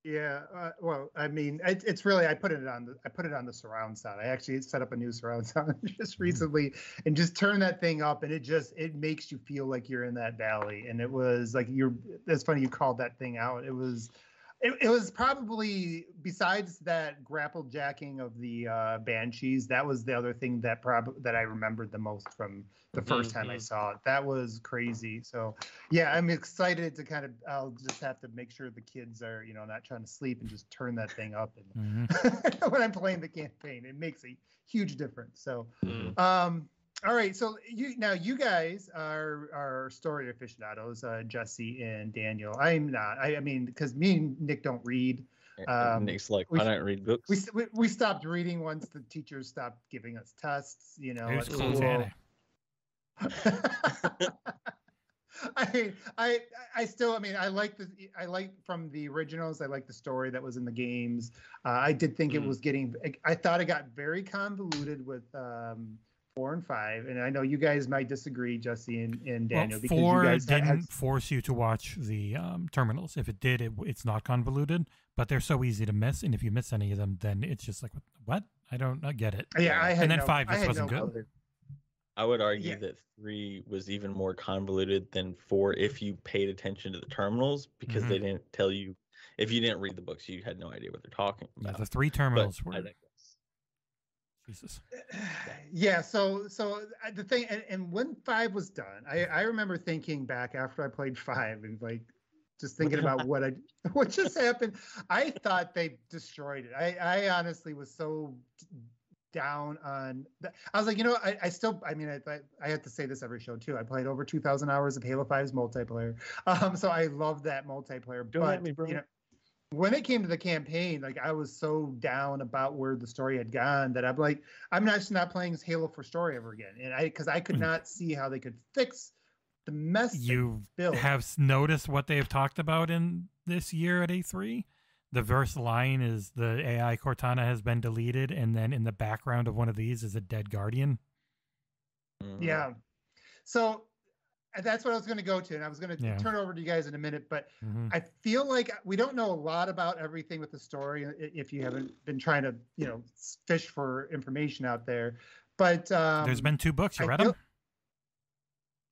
Yeah, uh, well, I mean, it, it's really I put it on the I put it on the surround sound. I actually set up a new surround (laughs) sound just recently and just turn that thing up, and it just it makes you feel like you're in that valley. And it was like you're. It's funny you called that thing out. It was. It, it was probably besides that grapple jacking of the uh, banshees. That was the other thing that prob that I remembered the most from the 1st time I Mhm. saw it. That was crazy. So yeah, I'm excited to kind of. I'll just have to make sure the kids are, you know, not trying to sleep and just turn that thing up. And Mhm. (laughs) when I'm playing the campaign, it makes a huge difference. So, Mm. um, all right. So you now you guys are are story aficionados, uh, Jesse and Daniel. I'm not. I, I mean, because me and Nick don't read. And Um, Nick's like, we- don't read books? We, we we stopped reading once the teachers stopped giving us tests. You know, Here's at cool school. (laughs) I mean, I I still I mean I like the I like from the originals I like the story that was in the games. Uh, I did think it Mm. was getting I thought it got very convoluted with um, four and five, and I know you guys might disagree, Jesse and, and Well, Daniel, because four you guys didn't had, force you to watch the um, terminals. If it did, it, it's not convoluted, but they're so easy to miss. And if you miss any of them, then it's just like, what? I don't uh, get it. yeah I had And then no- five I just wasn't no good. clue. I would argue Yeah. that three was even more convoluted than four if you paid attention to the terminals because Mm-hmm. they didn't tell you. If you didn't read the books, you had no idea what they're talking Yeah, about. the three terminals I were digress. Jesus. yeah so so uh, the thing and, and when five was done i i remember thinking back after i played five and like just thinking about what i (laughs) what just happened i thought they destroyed it i i honestly was so down on the, i was like you know i, I still i mean I, I i have to say this every show too i played over 2000 hours of halo 5's multiplayer um so i love that multiplayer Don't but at me, bro. you know when it came to the campaign, like I was so down about where the story had gone that I'm like, I'm not just not playing Halo for story ever again, and I because I could Mm. not see how they could fix the mess they You built. have noticed what they have talked about in this year at E3? The verse line is the AI Cortana has been deleted, and then in the background of one of these is a dead guardian. Mhm. yeah, so that's what I was going to go to, and I was going to Yeah. turn it over to you guys in a minute, but Mhm. I feel like we don't know a lot about everything with the story if you haven't been trying to, you know, fish for information out there. But um, There's been two books. You I read feel- them?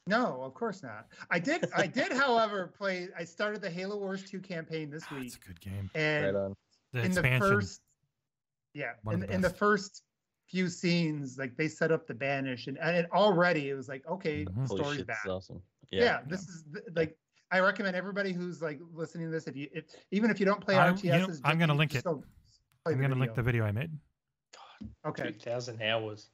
No, of course not. I did. I did, (laughs) however, play. I started the Halo Wars 2 campaign this Ah, week, it's a good game. and Right on. The in the expansion. first, yeah, one in, the in the first few scenes, like they set up the banish, and, and already it was like, okay, Mhm. the Holy story's shit, this back. is awesome. Yeah, Yeah. this is th- like. I recommend everybody who's like listening to this. If you, if, even if you don't play I- RTSs, you know, I'm gonna link it. go I'm going to link the video. video I made. Okay. 2,000 hours.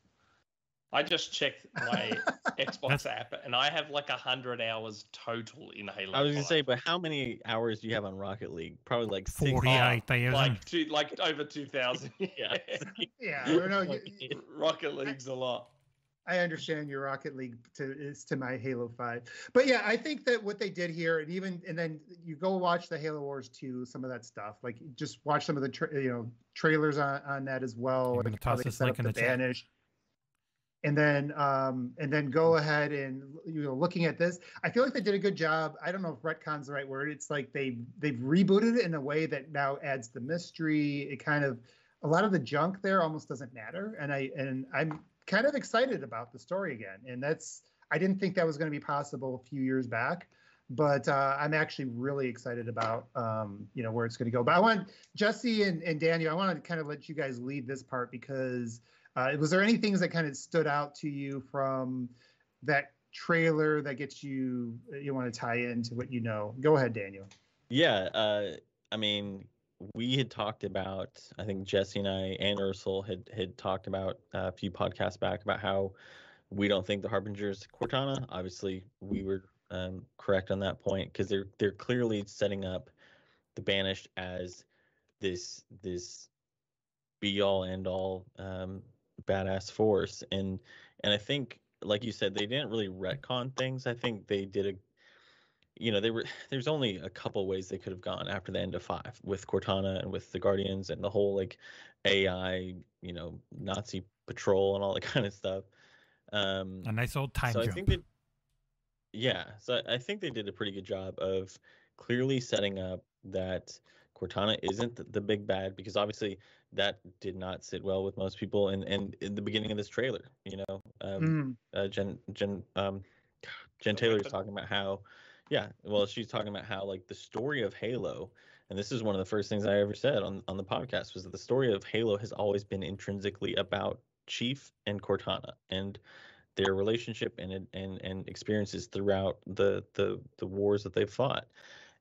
I just checked my (laughs) Xbox app and I have like 100 hours total in Halo. I was gonna say, but how many hours do you have on Rocket League? Probably like six. 48,000. like two, like over 2,000. (laughs) Yeah. (laughs) Yeah, I don't know. you- Rocket League's a lot. I understand your Rocket League to is to my Halo Five, but yeah, I think that what they did here, and even and then you go watch the Halo Wars two, some of that stuff, like just watch some of the tra- you know trailers on on that as well. I'm like gonna toss this link in the chat. Banish. And then um and then go ahead and you know looking at this, I feel like they did a good job. I don't know if retcon's the right word. It's like they they've rebooted it in a way that now adds the mystery. It kind of a lot of the junk there almost doesn't matter and i and i'm kind of excited about the story again and that's i didn't think that was going to be possible a few years back but uh, i'm actually really excited about um, you know where it's going to go but i want jesse and, and daniel i want to kind of let you guys lead this part because uh, was there any things that kind of stood out to you from that trailer that gets you you want to tie into what you know go ahead daniel Yeah, uh, I mean, we had talked about. I think Jesse and I and Ursel had had talked about uh, a few podcasts back about how we don't think the Harbinger's Cortana. Obviously, we were um, correct on that point because they're they're clearly setting up the Banished as this this be all end all um, badass force and and I think like you said they didn't really retcon things. I think they did a you know, they were (sighs) there's only a couple ways they could have gone after the end of five with Cortana and with the Guardians and the whole like AI, you know, Nazi patrol and all that (laughs) kind of stuff. Um, a nice old time so jump. I think they, yeah, so I think they did a pretty good job of clearly setting up that Cortana isn't the, the big bad because obviously that did not sit well with most people. And and in the beginning of this trailer, you know, um, mm. uh, Jen Jen um, (sighs) Jen Taylor is talking about how yeah, well, she's talking about how like the story of Halo, and this is one of the first things I ever said on on the podcast was that the story of Halo has always been intrinsically about Chief and Cortana and their relationship and and and experiences throughout the the the wars that they've fought,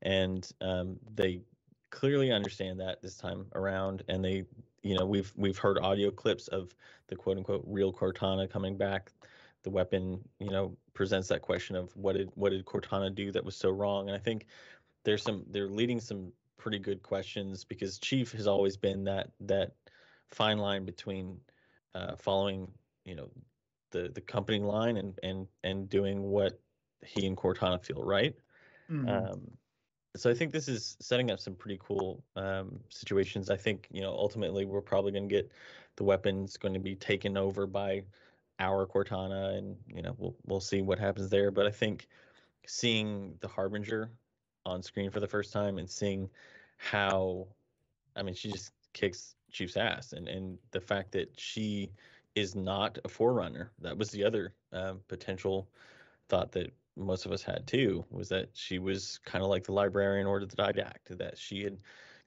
and um, they clearly understand that this time around, and they you know we've we've heard audio clips of the quote unquote real Cortana coming back the weapon, you know, presents that question of what did what did Cortana do that was so wrong? And I think there's some they're leading some pretty good questions because Chief has always been that that fine line between uh, following, you know, the the company line and and and doing what he and Cortana feel right. Mm-hmm. Um, so I think this is setting up some pretty cool um, situations. I think you know ultimately we're probably going to get the weapons going to be taken over by our Cortana, and you know we'll we'll see what happens there. But I think seeing the Harbinger on screen for the first time and seeing how, I mean, she just kicks Chief's ass, and and the fact that she is not a forerunner. That was the other um, potential thought that most of us had too was that she was kind of like the librarian or the didact that she had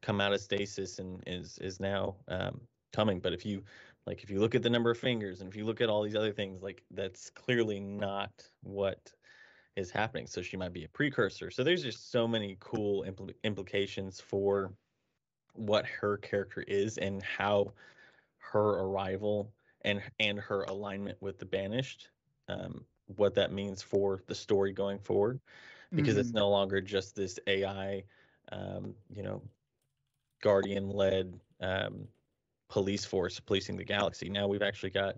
come out of stasis and is is now um, coming but if you like if you look at the number of fingers and if you look at all these other things, like that's clearly not what is happening. So she might be a precursor. So there's just so many cool impl- implications for what her character is and how her arrival and and her alignment with the banished um, what that means for the story going forward because mm-hmm. it's no longer just this ai um, you know guardian led um, police force policing the galaxy. Now we've actually got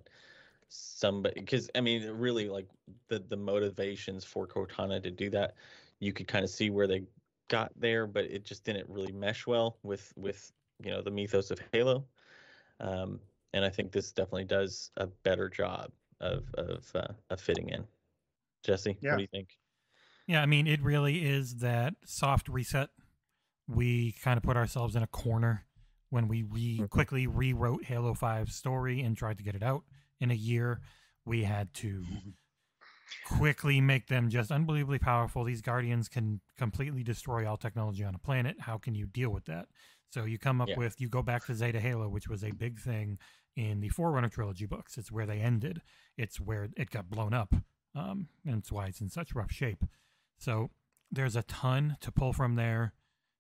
somebody because I mean, really, like the the motivations for Cortana to do that, you could kind of see where they got there, but it just didn't really mesh well with with you know the mythos of Halo. Um, and I think this definitely does a better job of of uh, of fitting in. Jesse, yeah. what do you think? Yeah, I mean, it really is that soft reset. We kind of put ourselves in a corner when we re- mm-hmm. quickly rewrote Halo 5's story and tried to get it out in a year. We had to quickly make them just unbelievably powerful. These guardians can completely destroy all technology on a planet. How can you deal with that? So you come up yeah. with you go back to Zeta Halo, which was a big thing in the Forerunner trilogy books. It's where they ended. It's where it got blown up, um, and it's why it's in such rough shape. So there's a ton to pull from there.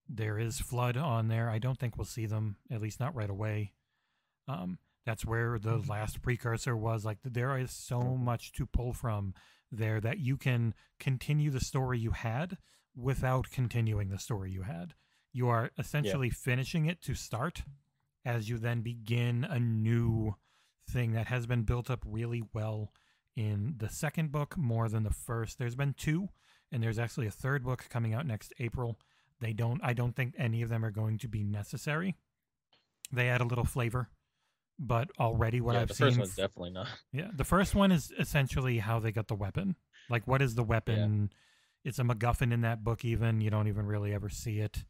There is flood on there. I don't think we'll see them, at least not right away. Um, that's where the mm-hmm. last precursor was. Like there is so much to pull from there that you can continue the story you had without continuing the story you had. You are essentially yeah. finishing it to start as you then begin a new thing that has been built up really well in the second book more than the first. There's been two, and there's actually a third book coming out next April. They don't. I don't think any of them are going to be necessary. They add a little flavor, but already what yeah, I've the seen. The first one's definitely not. Yeah, the first one is essentially how they got the weapon. Like, what is the weapon? Yeah. It's a MacGuffin in that book. Even you don't even really ever see it.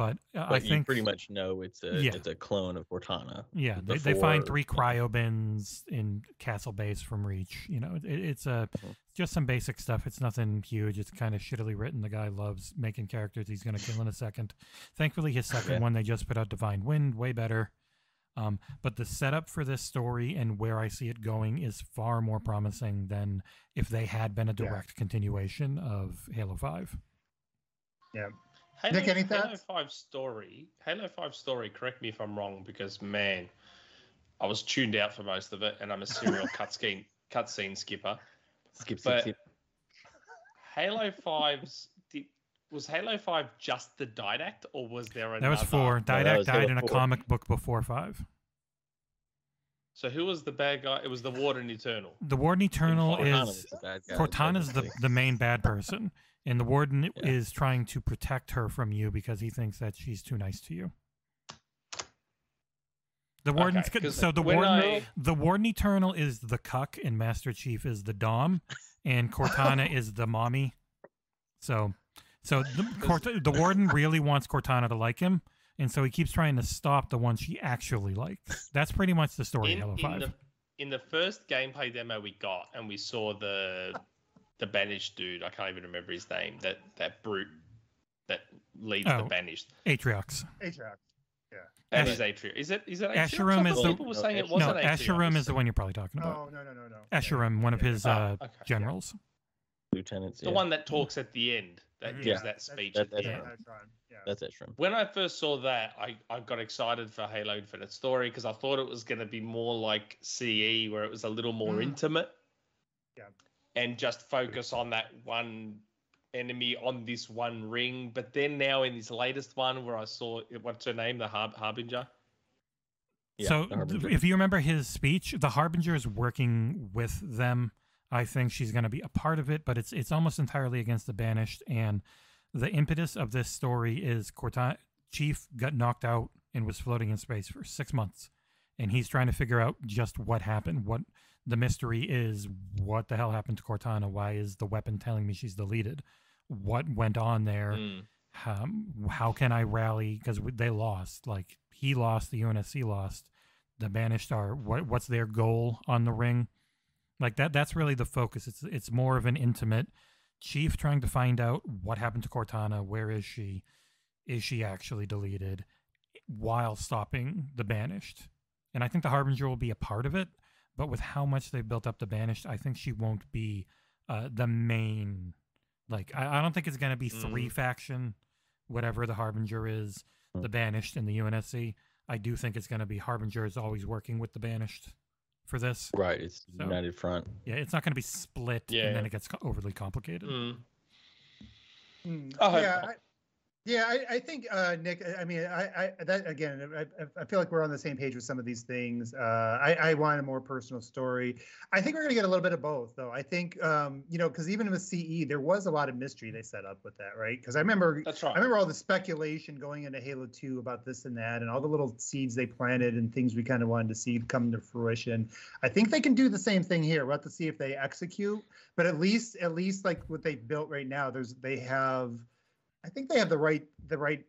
But, uh, but I think pretty much know it's a yeah. it's a clone of Cortana. Yeah, they, they find three cryobins in Castle Base from Reach. You know, it, it's a mm-hmm. just some basic stuff. It's nothing huge. It's kind of shittily written. The guy loves making characters he's going to kill in a second. Thankfully, his second yeah. one they just put out Divine Wind, way better. Um, but the setup for this story and where I see it going is far more promising than if they had been a direct yeah. continuation of Halo Five. Yeah, Halo, Nick, any thoughts? Halo Five story. Halo Five story. Correct me if I'm wrong, because man, I was tuned out for most of it, and I'm a serial (laughs) cutscene cutscene skipper. Skip, skip, skip. Halo 5's. was Halo Five just the Didact, or was there another? That was four. No, Didact was died Halo in a 4. comic book before five. So who was the bad guy? It was the Warden Eternal. The Warden Eternal Cortana is was the Cortana's the the main bad person, (laughs) and the Warden Yeah. is trying to protect her from you because he thinks that she's too nice to you. The Warden's Okay, so the Warden I- the Warden Eternal is the cuck and Master Chief is the dom, and Cortana (laughs) is the mommy. So, so the, (laughs) Cort- the Warden really wants Cortana to like him, and so he keeps trying to stop the one she actually likes. That's pretty much the story in, Halo in Five. the in the first gameplay demo we got, and we saw the the banished dude. I can't even remember his name. That that brute that leads the Oh. banished. Atriox. Atrax. That Ash- is Atrium. Is it? Is it? Escharum is thought the- people were saying it No, wasn't no, Atrium. Escharum is the one you're probably talking about. Oh no no no no. Yeah. Escharum, one of his Oh, uh, okay. generals. lieutenants. The yeah. one that talks at the end. That Mhm. gives Yeah. that speech that- at that's Yeah, that's right. Yeah. When I first saw that, I, I got excited for Halo Infinite Story because I thought it was going to be more like CE, where it was a little more Mm. intimate. Yeah. And just focus on that one enemy on this one ring. But then now in this latest one, where I saw what's her name, the Har- Harbinger. Yeah, so, Harbinger. if you remember his speech, the Harbinger is working with them. I think she's going to be a part of it, but it's it's almost entirely against the Banished. And the impetus of this story is Cortana Chief got knocked out and was floating in space for six months, and he's trying to figure out just what happened. What the mystery is? What the hell happened to Cortana? Why is the weapon telling me she's deleted? What went on there? Mm. um, how can I rally? Because they lost. Like he lost, the UNSC lost. The banished are what? What's their goal on the ring? Like that. That's really the focus. It's it's more of an intimate chief trying to find out what happened to Cortana. Where is she? Is she actually deleted? While stopping the banished, and I think the harbinger will be a part of it. But with how much they've built up the banished, I think she won't be uh, the main like I, I don't think it's gonna be three Mm. faction, whatever the Harbinger is, Mm. the Banished and the UNSC. I do think it's gonna be Harbinger is always working with the Banished for this. Right, it's So- United Front. Yeah, it's not gonna be split Yeah, and then it gets overly complicated. Mm. Mm, Oh, yeah, I- I, yeah. I, I think uh, Nick. I- mean, I, I that again. I, I- feel like we're on the same page with some of these things. Uh, I, I want a more personal story. I think we're gonna get a little bit of both, though. I think, um, you know, because even with CE, there was a lot of mystery they set up with that, right? Because I remember That's right. I remember all the speculation going into Halo 2 about this and that, and all the little seeds they planted and things we kind of wanted to see come to fruition. I think they can do the same thing here. We'll have to see if they execute, but at least, at least like what they've built right now, there's they have, I think they have the right the right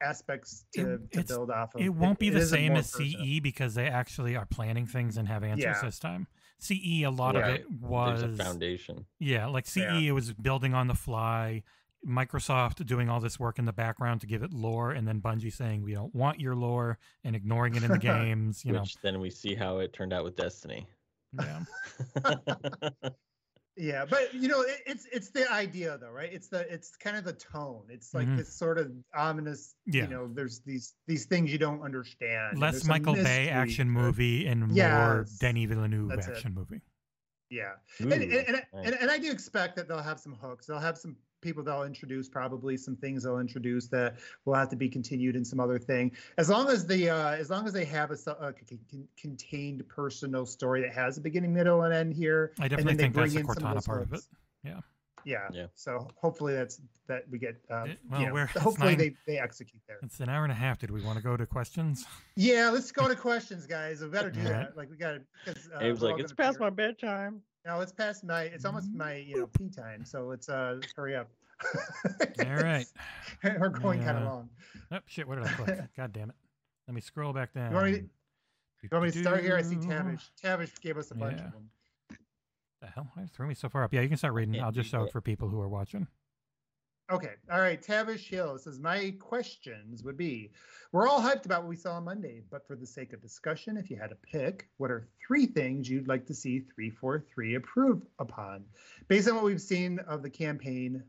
aspects to, It- to build off of. It won't be the is same as personal- CE because they actually are planning things and have answers Yeah. this time. CE, a lot Right. of it was There's a foundation. Yeah, like CE, Yeah. it was building on the fly. Microsoft doing all this work in the background to give it lore, and then Bungie saying we don't want your lore and ignoring it in the (laughs) games. You know, which then we see how it turned out with Destiny. yeah, (laughs) (laughs) Yeah, but you know, it, it's it's the idea though, right? It's the it's kind of the tone. It's like Mhm. this sort of ominous. Yeah. You know, there's these these things you don't understand. less Michael Bay action movie and more Yes, Denis Villeneuve that's it. action movie. Yeah, Ooh, and, and, and, nice. and, and I do expect that they'll have some hooks. They'll have some people they'll introduce, probably some things they'll introduce that will have to be continued in some other thing. As long as the uh, as long as they have a, so- a c- c- contained personal story that has a beginning, middle, and end here. I and definitely then they think that's the bring in some of Cortana those part of it. Yeah. Yeah. Yeah. So hopefully that's that we get. Uh, Eh, well, you know, we're- hopefully nine- they they execute there. It's an hour and a half. Did we want to go to questions? Yeah, let's go to questions, guys. We better do All right. that. Like we got to because uh, Abe's like, it's past figure- my bedtime. No, it's past my. It's almost my you know pee time. So let's uh hurry up. All right. (laughs) We're going kind of long. Oh shit! What did I click? (laughs) God damn it! Let me scroll back down. You want me to- You want me to start here? I see Tavish. Tavish gave us a bunch Yeah. of them. The hell? Why threw me so far up? Yeah, you can start reading. I'll just show it. for people who are watching. Okay. All right. Tavish Hill says, My questions would be We're all hyped about what we saw on Monday, but for the sake of discussion, if you had to pick, what are three things you'd like to see 343 approve upon based on what we've seen of the campaign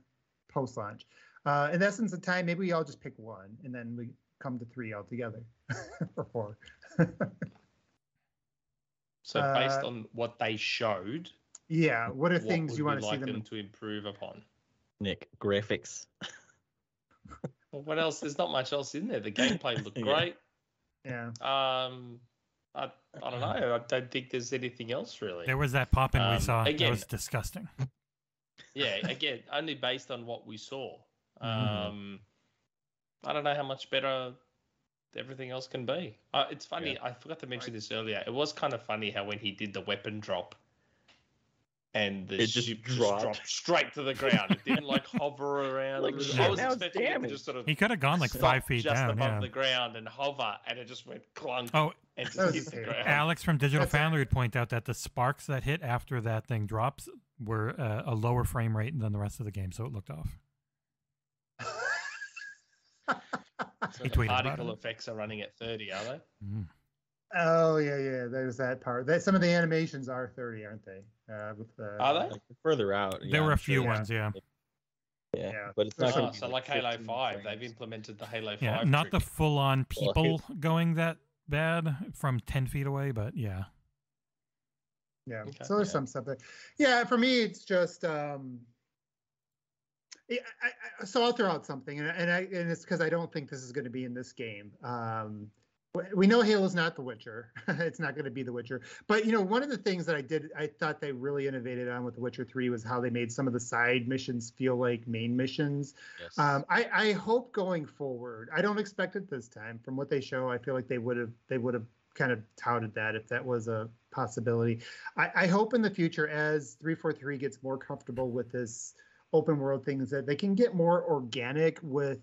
post launch? Uh, in essence of time, maybe we all just pick one and then we come to three altogether (laughs) or four. So based Uh, on what they showed, yeah. What are what things you want to see them to improve upon? Nick, graphics. Well, what else? There's not much else in there. The gameplay looked (laughs) great. Yeah. Um, I, I don't know. I don't think there's anything else really. There was that popping in we Um, saw. again- that was disgusting. (laughs) Yeah, again, only based on what we saw. Mhm. Um, I don't know how much better everything else can be. Uh, it's funny. I forgot to mention this earlier. It was kind of funny how when he did the weapon drop, and the It just ship dropped. straight to the ground. It didn't like hover around. Like, It was- shit, I was now it's expecting it to damaged. just sort of He could have gone like five feet just down. above Yeah. the ground and hover, and it just went clunk Oh, and just hit the ground. Alex from Digital That's- Foundry would point out that the sparks that hit after that thing drops were uh, a lower frame rate than the rest of the game, so it looked off. So (laughs) He the tweeted about particle effects are running at 30, are they? Mm. oh yeah, yeah. There's that part. That some of the animations are 30, aren't they? Uh, with the, Are they? Like, further out. There yeah, were I'm a few sure. ones, yeah. Yeah, Yeah. but it's not Oh, so be like Halo 15 5, they've implemented the Halo 5. Yeah, not the full-on Well, people going that bad from ten feet away, but yeah. Yeah. Okay. So there's Yeah. some stuff there. Yeah, for me, it's just. um yeah, I, I, so I'll throw out something, and, and I and it's because I don't think this is going to be in this game. Um, w- we know Halo's not The Witcher; (laughs) it's not going to be The Witcher. But you know, one of the things that I did, I thought they really innovated on with The Witcher Three was how they made some of the side missions feel like main missions. Yes. Um, I, I hope going forward. I don't expect it this time. From what they show, I feel like they would have they would have kind of touted that if that was a possibility. I, I hope in the future, as three four three gets more comfortable with this open world things, that they can get more organic with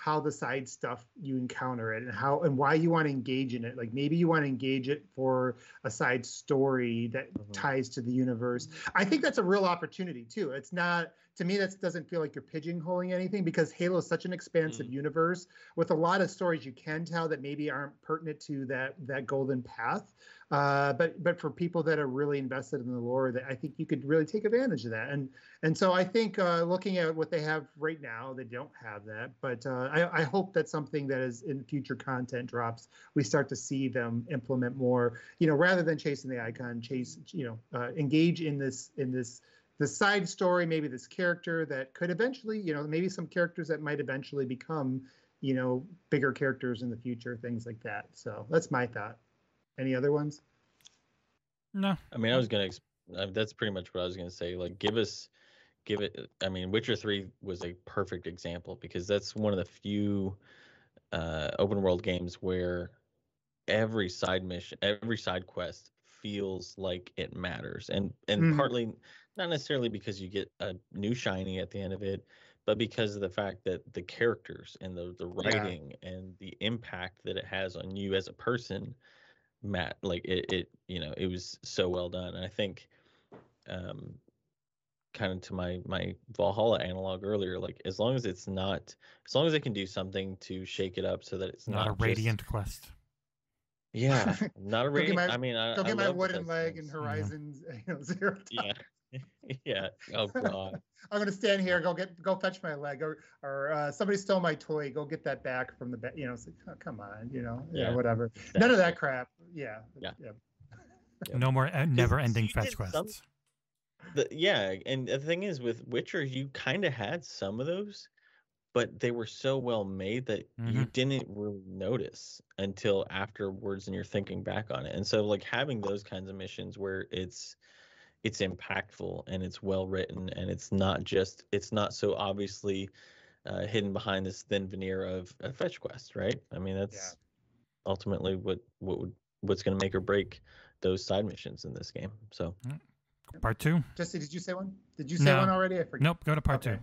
how the side stuff you encounter it and how and why you want to engage in it. Like maybe you want to engage it for a side story that Mhm. ties to the universe. I think that's a real opportunity too. It's not to me that doesn't feel like you're pigeonholing anything because Halo is such an expansive Mm. universe with a lot of stories you can tell that maybe aren't pertinent to that that golden path. Uh, but but for people that are really invested in the lore, that I think you could really take advantage of that. And and so I think uh, looking at what they have right now, they don't have that. But uh, I, I hope that something that is in future content drops, we start to see them implement more. You know, rather than chasing the icon, chase you know uh, engage in this in this the side story, maybe this character that could eventually, you know, maybe some characters that might eventually become, you know, bigger characters in the future, things like that. So that's my thought. Any other ones? No, I mean, I was gonna. Uh, that's pretty much what I was gonna say. Like, give us, give it. I mean, Witcher Three was a perfect example because that's one of the few uh, open world games where every side mission, every side quest feels like it matters, and and Mhm. partly not necessarily because you get a new shiny at the end of it, but because of the fact that the characters and the the Yeah. writing and the impact that it has on you as a person Matt, like it, it, you know, it was so well done. And I think, um, kind of to my my Valhalla analog earlier, like as long as it's not, as long as it can do something to shake it up so that it's not, not, a just- radiant quest. yeah, (laughs) not a radiant. my- I mean, I, Go I get my wooden leg things. in Horizons, (laughs) you know, Zero Dawn. Yeah, (laughs) yeah. Oh god. (laughs) I'm gonna stand here. Go get, go fetch my leg, or or uh, somebody stole my toy. Go get that back from the bed. You know, like, oh, come on, you know, yeah, Yeah, whatever. None of that crap. Yeah, Yeah. (laughs) No more uh, never-ending you fetch quests. some- The, yeah, and the thing is with Witcher, you kind of had some of those, but they were so well made that you didn't really notice until afterwards, and you're thinking back on it. And so, like having those kinds of missions where it's it's impactful and it's well written and it's not just it's not so obviously uh, hidden behind this thin veneer of a fetch quest, right? I mean, that's ultimately what what would what's going to make or break those side missions in this game. So. Part two. Jesse, did you say one? Did you say No. one already? I forget. Nope. Go to part Okay. two.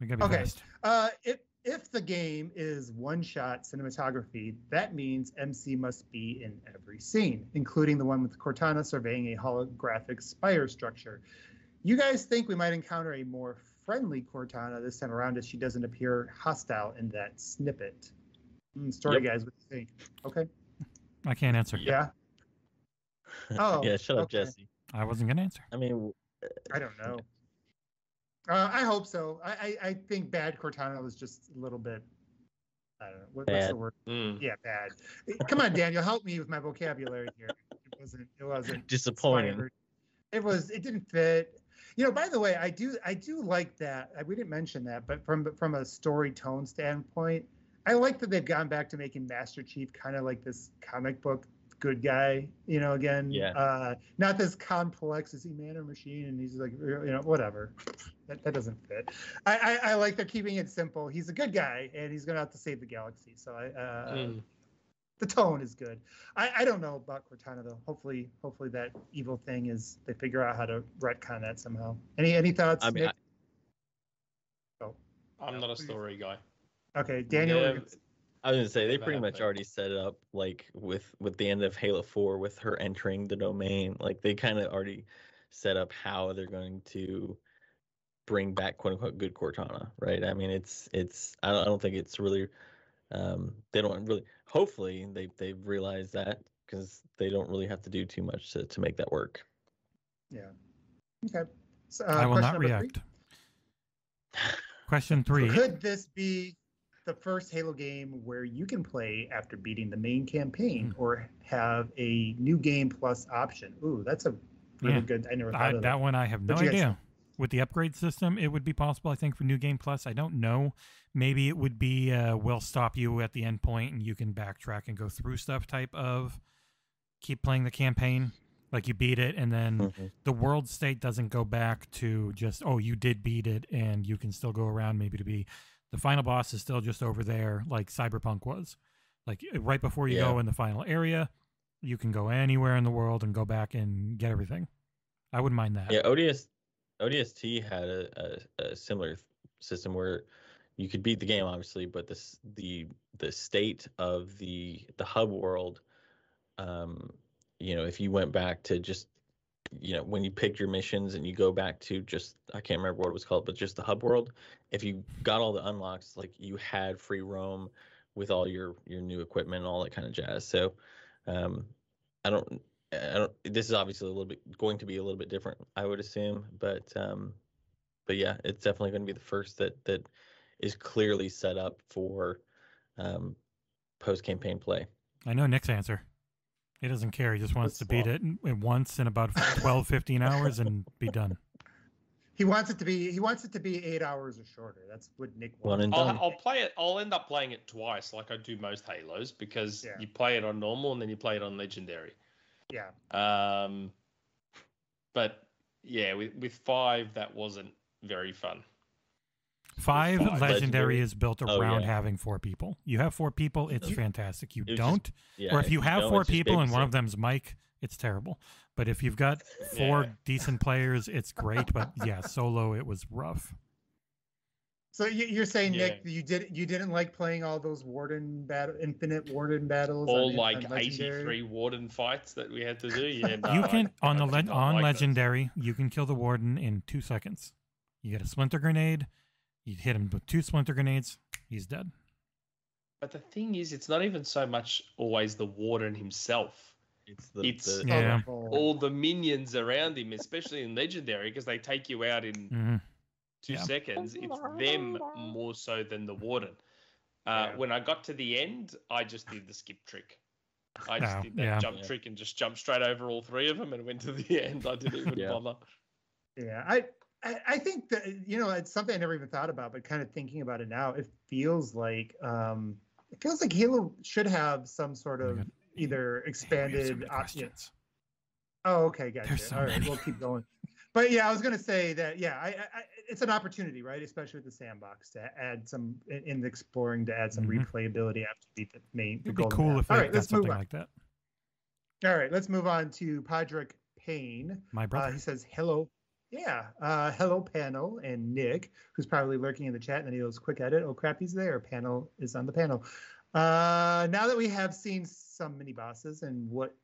We gotta be Okay. fast. Uh, if if the game is one shot cinematography, that means MC must be in every scene, including the one with Cortana surveying a holographic spire structure. You guys think we might encounter a more friendly Cortana this time around as she doesn't appear hostile in that snippet? Mm, story Yep. guys, what do you think? Okay. I can't answer. Yeah. (laughs) Oh, yeah, shut up, okay. Jesse. I wasn't gonna answer. I mean, w- I don't know. Uh, I hope so. I, I, I think bad Cortana was just a little bit. I don't know. What, what's the word? Mm. Yeah, bad. Come on, Daniel, help me with my vocabulary here. It wasn't. It wasn't (laughs) disappointing. inspired. It was. It didn't fit. You know, by the way, I do I do like that. We didn't mention that, but from from a story tone standpoint, I like that they've gone back to making Master Chief kind of like this comic book good guy. You know, again, yeah. uh, not this complex is he man or machine, and he's like, you know, whatever. That, that doesn't fit. I, I, I like they're keeping it simple. He's a good guy, and he's gonna have to save the galaxy. So I. Uh, mm the tone is good. I, I don't know about Cortana though. Hopefully, hopefully that evil thing is they figure out how to retcon that somehow. Any any thoughts? I mean, I, oh, I'm not a story guy. Okay, Daniel. Yeah, I was gonna say they pretty much already set it up like with with the end of Halo Four with her entering the domain. Like they kind of already set up how they're going to bring back quote unquote good Cortana, right? I mean, it's it's I don't, I don't think it's really um, they don't really. Hopefully, they they've realized that because they don't really have to do too much to to make that work. Yeah. Okay. So, uh, I will not react. question three. Could this be the first Halo game where you can play after beating the main campaign, mm. or have a new game plus option? Ooh, that's a really yeah. good. I never thought I, of that. That one I have no idea with the upgrade system, it would be possible, I think, for New Game Plus. I don't know. Maybe it would be uh, we'll stop you at the end point and you can backtrack and go through stuff type of keep playing the campaign. Like you beat it, and then mm-hmm. the world state doesn't go back to just, oh, you did beat it, and you can still go around maybe to be the final boss is still just over there, like Cyberpunk was. Like right before you yeah. go in the final area, you can go anywhere in the world and go back and get everything. I wouldn't mind that. Yeah, ODS ODST had a, a, a, similar system where you could beat the game, obviously, but this the the state of the the hub world, um, you know, if you went back to just you know when you picked your missions and you go back to just I can't remember what it was called, but just the hub world, if you got all the unlocks, like you had free roam with all your your new equipment and all that kind of jazz. So um, I don't. This is obviously a little bit going to be a little bit different, I would assume, but um, but yeah, it's definitely going to be the first that that is clearly set up for um, post campaign play. I know Nick's answer. He doesn't care. He just wants That's to beat it once in about (laughs) 12, 15 hours and be done. He wants it to be. He wants it to be eight hours or shorter. That's what Nick wants. I'll, I'll, play it. I'll end up playing it twice, like I do most Halos, because yeah. you play it on normal and then you play it on legendary. Yeah. Um, but yeah, with with five, that wasn't very fun. Five, five legendary, legendary, is built oh, around oh, yeah. having four people. You have four people, it's fantastic. You don't, just, yeah, or if you have four people and one of them's Mike, it's terrible. But if you've got four yeah. decent players, it's great. But yeah, solo it was rough. So you're saying, yeah. Nick, you did you didn't like playing all those warden battle, infinite warden battles, all like 83 warden fights that we had to do. Yeah, no, you can I, on I the le- on like legendary, those. you can kill the warden in two seconds. You get a splinter grenade, you hit him with two splinter grenades, he's dead. But the thing is, it's not even so much always the warden himself. It's the, it's the, yeah. all the minions around him, especially in legendary, because they take you out in. Mm-hmm two yeah. seconds. It's them more so than the warden. Uh, yeah. When I got to the end, I just did the skip trick. I just oh, did that yeah. jump trick and just jumped straight over all three of them and went to the (laughs) end. I didn't even bother. Yeah, I, I, I think that you know it's something I never even thought about, but kind of thinking about it now, it feels like um, it feels like Halo should have some sort of oh either expanded options. Oh, okay, gotcha. So all right, many. we'll keep going but yeah, I was gonna say that yeah, I, I, it's an opportunity, right? Especially with the sandbox to add some in the exploring to add some mm-hmm. replayability after the main. It'd the be cool map. if All right, let's move on. like that. All right, let's move on to Podrick Payne. My uh, brother. Uh, he says hello. Yeah, uh, hello panel and Nick, who's probably lurking in the chat, and then he goes quick edit. Oh crap, he's there. Panel is on the panel. Uh, now that we have seen some mini bosses and what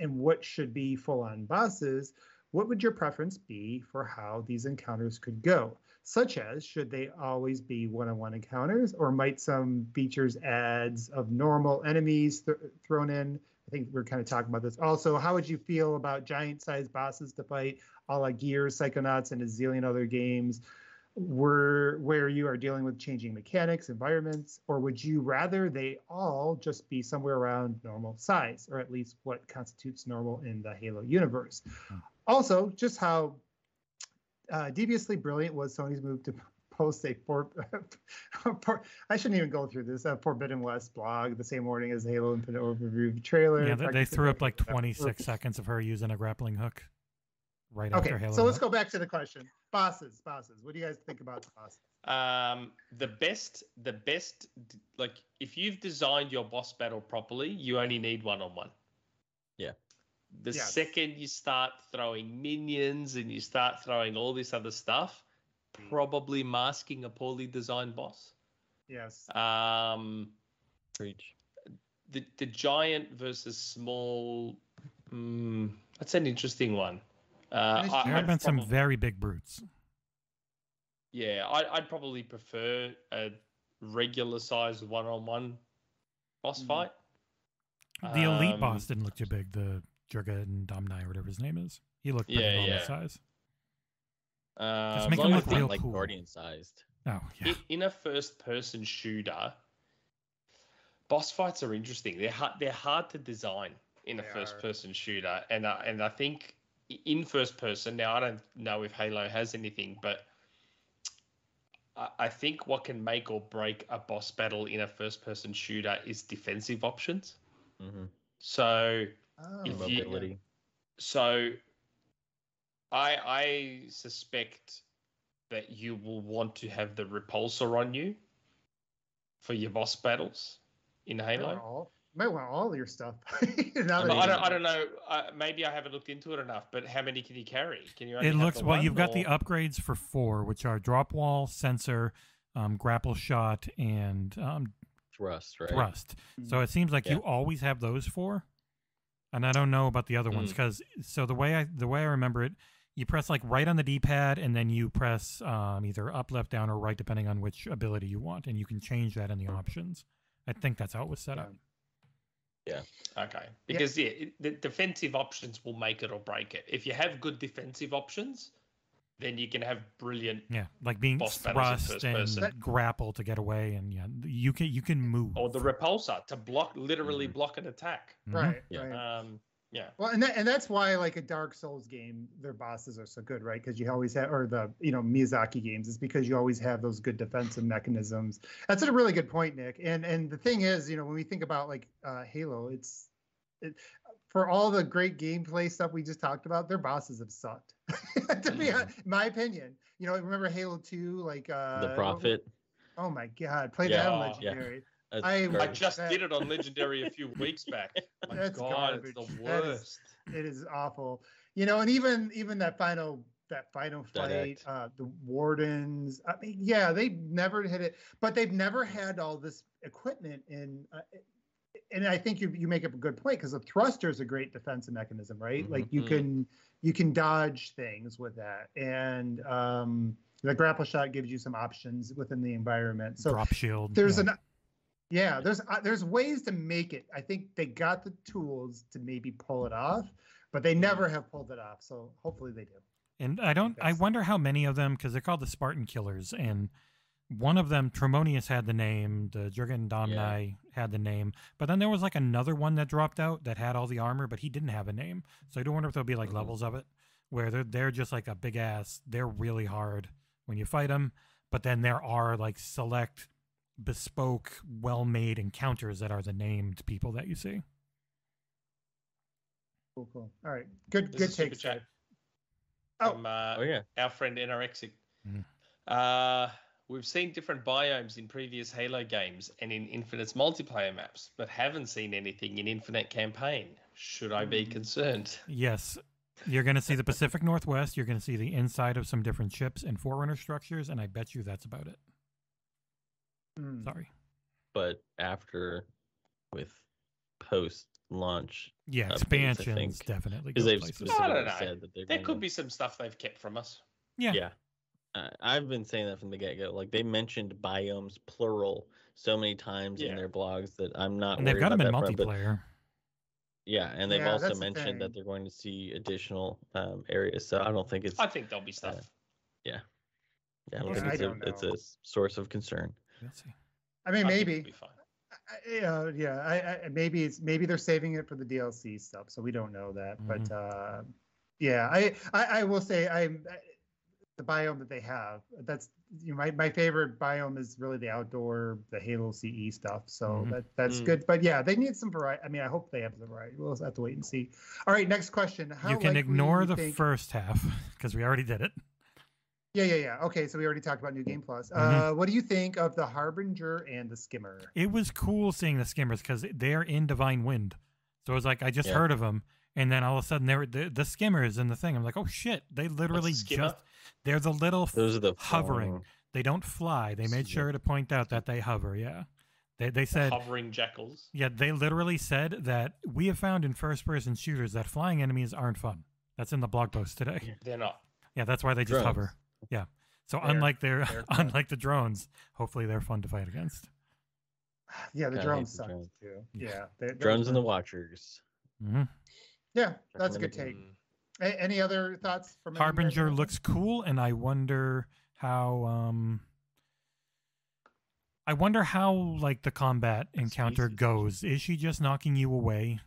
and what should be full on bosses, what would your preference be for how these encounters could go? Such as, should they always be one-on-one encounters, or might some features ads of normal enemies th- thrown in? I think we're kind of talking about this. Also, how would you feel about giant-sized bosses to fight, a la Gears, Psychonauts, and a zillion other games? Were where you are dealing with changing mechanics, environments, or would you rather they all just be somewhere around normal size, or at least what constitutes normal in the Halo universe? Hmm also just how uh, deviously brilliant was Sony's move to post a for, (laughs) for I shouldn't even go through this a Forbidden West blog the same morning as Halo Infinite overview trailer. Yeah, they, they threw up like 26 (laughs) seconds of her using a grappling hook right okay, after Halo. so let's go back to the question. Bosses, bosses. What do you guys think about the bosses? Um, the best, the best, like if you've designed your boss battle properly, you only need one on one. Yeah. The Yes. second you start throwing minions and you start throwing all this other stuff, probably masking a poorly designed boss. Yes. Um, Preach. the the giant versus small. Mm, that's an interesting one. Uh, Finish- I, There have I'd been some very big brutes. Yeah, I, I'd probably prefer a regular sized one on one boss Mhm. fight. The elite Um, boss didn't look too big. The Jega 'Rdomnai or whatever his name is. He looked pretty Yeah, normal yeah. size. Um, Just As make him look real like cool. guardian sized. Oh yeah. in, in a first person shooter, boss fights are interesting. They're hard, they're hard to design in a They first person shooter, and uh, and I think i- in first person now I don't know if Halo has anything, but I, I think what can make or break a boss battle in a first person shooter is defensive options. Mm-hmm. So Oh, If you- Mobility. so I I suspect that you will want to have the repulsor on you for your boss battles in might want Halo. All, might want all your stuff. (laughs) now I, that I don't I don't know. Uh, maybe I haven't looked into it enough. But how many can you carry? Can you? Only It looks well. one, You've got the upgrades for four, which are drop wall, sensor, um, grapple shot, and um, Thrust, right? thrust. So it seems like Yeah. you always have those four. And I don't know about the other ones Mm. because so the way I the way I remember it, you press like right on the D-pad and then you press um, either up, left, down, or right depending on which ability you want, and you can change that in the options. I think that's how it was set up. Okay, because yeah, it, the defensive options will make it or break it. If you have good defensive options, then you can have brilliant Yeah, like being Boss thrust and person. grapple to get away, and yeah, you can you can move. or the repulsor to block, literally Mm-hmm. block an attack. Mhm. Right. Yeah. right. Um, yeah. Well, and that, and that's why like a Dark Souls game, their bosses are so good, right? Because you always have, or the you know Miyazaki games, is because you always have those good defensive mechanisms. That's a really good point, Nick. And and the thing is, you know, when we think about like uh, Halo, it's it, for all the great gameplay stuff we just talked about, their bosses have sucked. (laughs) to be Mhm. my opinion, you know, remember Halo Two, like uh, The Prophet. Oh my God, play Yeah. that. Legendary. That's I- I just that- did it on Legendary a few (laughs) weeks back. My That's God, it's garbage. the That is- worst. it is awful you know and even even that final that final fight act. uh the wardens i mean yeah they never hit it but they've never had all this equipment in uh, and i think you you make up a good point because the thruster is a great defensive mechanism right Mhm. like you Mhm. can you can dodge things with that and um the grapple shot gives you some options within the environment so Drop shield. there's yeah. an yeah there's uh, there's ways to make it i think they got the tools to maybe pull it off but they never have pulled it off so hopefully they do And I don't. I that's- wonder how many of them, because they're called the Spartan Killers, and one of them, Tremonius, had the name. The Jega 'Rdomnai had the name, but then there was like another one that dropped out that had all the armor, but he didn't have a name. So I do wonder if there'll be like Mhm. levels of it where they're they're just like a big ass. They're really hard when you fight them, but then there are like select, bespoke, well-made encounters that are the named people that you see. cool cool all right good There's a good super takes chat Oh. from uh, Oh yeah. our friend Anorexic. Mhm. Uh, we've seen different biomes in previous Halo games and in Infinite's multiplayer maps, but haven't seen anything in Infinite campaign. Should I be Hmm. concerned? Yes. You're going to see the Pacific Northwest. You're going to see the inside of some different ships and Forerunner structures, and I bet you that's about it. Hmm. Sorry. But after with post launch, Yeah, updates, I expansions think. definitely because they've places. Specifically don't know. said that they're There going could be some stuff they've kept from us. Yeah. Yeah. Uh, I've been saying that from the get go. Like they mentioned biomes plural so many times Yeah. in their blogs that I'm not. And they've got them in about that front, but- multiplayer. yeah, and they've Yeah, also that's the mentioned that they're going to see additional um, areas. So I don't think it's. I think there'll be stuff. yeah, Yeah, I don't Yeah, think I it's a, don't it's know. a source of concern. We'll see. i mean I maybe it'll be fine. I- yeah yeah I, I maybe it's maybe they're saving it for the dlc stuff so we don't know that but uh yeah I, I i will say i'm the biome that they have. That's you know, my my favorite biome is really the outdoor, the Halo CE stuff. So Mhm. that that's Mm. good. But yeah, they need some variety. I mean, I hope they have some variety. We'll have to wait and see. All right, next question. How you can ignore you the think- first half (laughs) because we already did it. Yeah, yeah, yeah. Okay, so we already talked about New Game Plus. Mhm. Uh, what do you think of the Harbinger and the Skimmer? It was cool seeing the skimmers because they're in Divine Wind. So it was like I just Yeah. heard of them, and then all of a sudden they're the, the skimmers in the thing. I'm like, oh shit! They literally just they're the little Those are the hovering. flying- They don't fly. They made sure to point out that they hover. Yeah, they they said Hovering jackals. yeah. They literally said that we have found in first person shooters that flying enemies aren't fun. That's in the blog post today. Yeah. They're not. Yeah, that's why they just Drones. hover. Yeah. So They're- unlike their (laughs) unlike the drones, hopefully they're fun to fight against. Yeah, the Kinda drones the suck drones. too. Yeah, they- those Drones and the were- Watchers. hmm Yeah, that's a good take. A- any other thoughts from any of you guys Harbinger looks cool, and I wonder how. um I wonder how like the combat encounter Species. goes. Is she just knocking you away?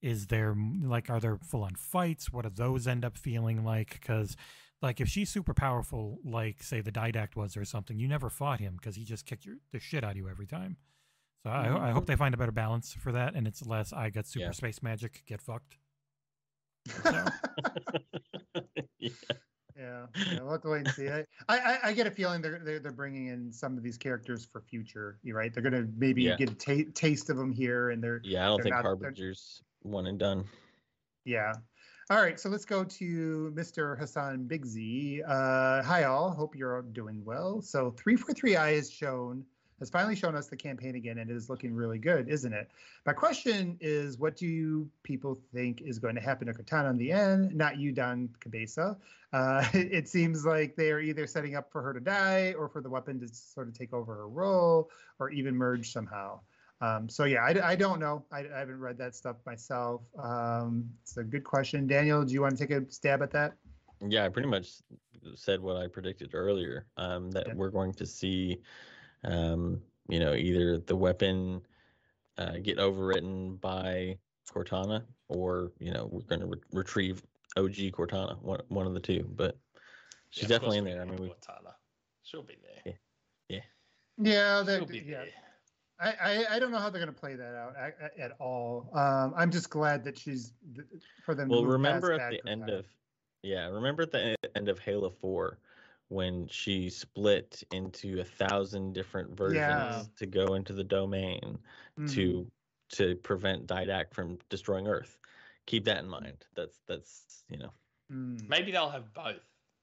Is there like are there full on fights? What do those end up feeling like? Because like if she's super powerful, like say the Didact was or something, you never fought him because he just kicked your, the shit out of you every time. So I, mm-hmm. I hope they find a better balance for that, and it's less I got super Yeah. space magic, get fucked. (laughs) So, yeah. Yeah, yeah, we'll have to wait and see. I, I, I get a feeling they're, they're they're bringing in some of these characters for future. You right? They're gonna maybe Yeah. get a taste of them here, and they're Yeah, I don't think not- they're- Harbinger's one and done. yeah. All right, so let's go to Mr. Hassan Big Z. Uh, hi all, hope you're doing well. So three four three I has shown has finally shown us the campaign again, and it is looking really good, isn't it? My question is, what do you people think is going to happen to Cortana in the end? Not you, Don Cabeza. Uh, it, (laughs) it seems like they are either setting up for her to die, or for the weapon to sort of take over her role, or even merge somehow. Um, so yeah, I, I don't know. I, I haven't read that stuff myself. Um, it's a good question. Daniel, do you want to take a stab at that? Yeah, I pretty much said what I predicted earlier. Um, that Yeah. we're going to see, um, you know, either the weapon uh, get overwritten by Cortana, or you know, we're going to re- retrieve OG Cortana. One one of the two, but she's Yeah, definitely in there. I mean, we Cortana. She'll be there. Yeah, She'll that, be yeah. there. I, I, I don't know how they're going to play that out at, at all. Um, I'm just glad that she's for them. well, move remember at the bad end Cortana. of, yeah, remember at the end of Halo Four, when she split into a thousand different versions Yeah. to go into the domain. Mhm. to to prevent Didact from destroying Earth. Keep that in mind. That's that's you know. Mm. Maybe they'll have both.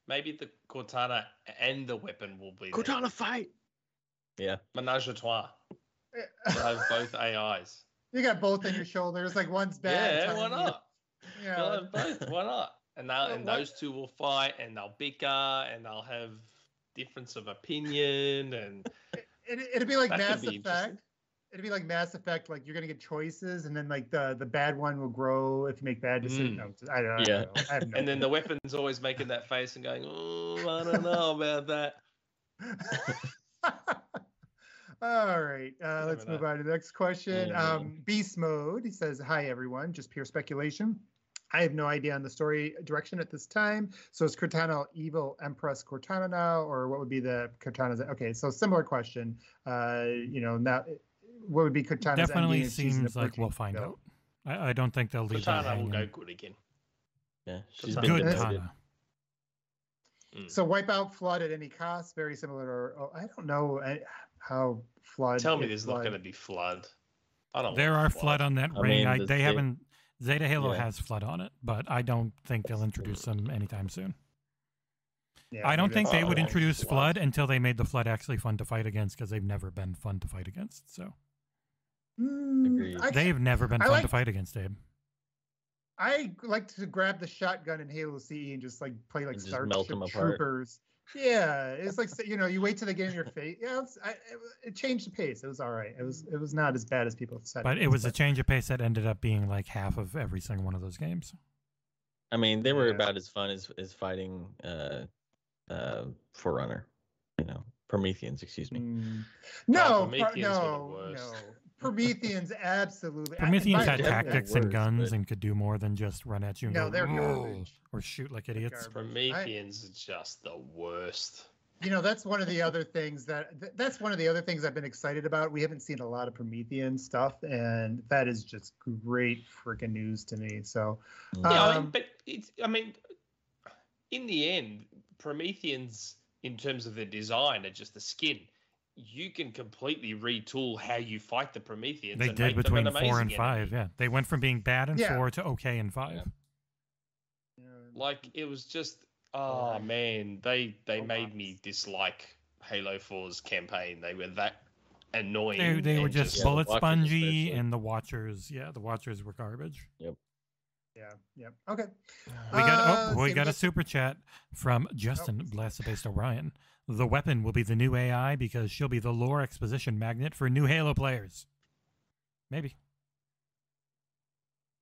Maybe the Cortana and the weapon will be there. Cortana fight. Yeah. Menage a trois. They'll have both AIs. (laughs) you got both on your shoulders. Like one's bad. yeah, telling why you- not? Yeah. They'll have both. Why not? And they'll, and what- those two will fight, and they'll bicker, and they'll have difference of opinion, and It, it'd be like Mass be. Effect. It'd be like Mass Effect. Like you're gonna get choices, and then like the the bad one will grow if you make bad decisions. Mm. No, I, don't, I don't Yeah. know. I have no and then the weapon's always making that face and going, "Oh, I don't know about that." (laughs) All right, uh, let's move on to the next question. Um, Beast mode. He says, "Hi everyone, just pure speculation. I have no idea on the story direction at this time. So is Cortana evil Empress Cortana now, or what would be the Cortana's? Okay, so similar question. Uh, you know, now what would be Cortana's Definitely ending if she's seems like we'll find field? out. I, I don't think they'll leave that Cortana will go good again. Yeah. She's Cortana. Good That's- demoted. Tana. Mm. So wipe out flood at any cost. Very similar to. Oh, I don't know uh, how flood. Tell me if there's not going to be flood. I don't. There want are flood on that I ring. mean, I, they Zeta- haven't. Zeta Halo Yeah. has flood on it, but I don't think they'll introduce them anytime soon. Yeah, I don't think they would introduce flood. flood until they made the flood actually fun to fight against because they've never been fun to fight against. So Mm, they've never been I fun like- to fight against, Abe. I like to grab the shotgun in Halo CE and just like play like And just Starship apart. Troopers. Yeah, it's like you know, you wait till they get in your face. Yeah, it's, I, it, it changed the pace. It was all right. It was it was not as bad as people said. But it was a change of pace that ended up being like half of every single one of those games. I mean, they were Yeah. about as fun as as fighting uh uh Forerunner. You know, Prometheans, excuse me. Mm. No, No, pro- Prometheans were the no, no. Prometheans, absolutely. Prometheans had tactics worse, and guns but- and could do more than just run at you and No, go, they're garbage. or shoot like They're idiots. garbage. Prometheans are just the worst. you know that's one of the other things that th- that's one of the other things i've been excited about we haven't seen a lot of promethean stuff and that is just great freaking news to me so Mm. Yeah, I Um, mean, but it's. I mean, in the end, Prometheans, in terms of the design, are just the skin. You can completely retool how you fight the Prometheans. They and did make them an between four and amazing five. enemy. Yeah, they went from being bad in Yeah. four to okay in five. Like it was just. Oh man, they they Oh, made wow. me dislike Halo 4's campaign. They were that annoying. They, they were and just Yeah, bullet spongy, especially. and the Watchers, yeah, the Watchers were garbage. Yep. Yeah yeah okay We got Uh, oh, we got a super chat from Justin Blessed based Orion. The weapon will be the new AI because she'll be the lore exposition magnet for new Halo players. Maybe.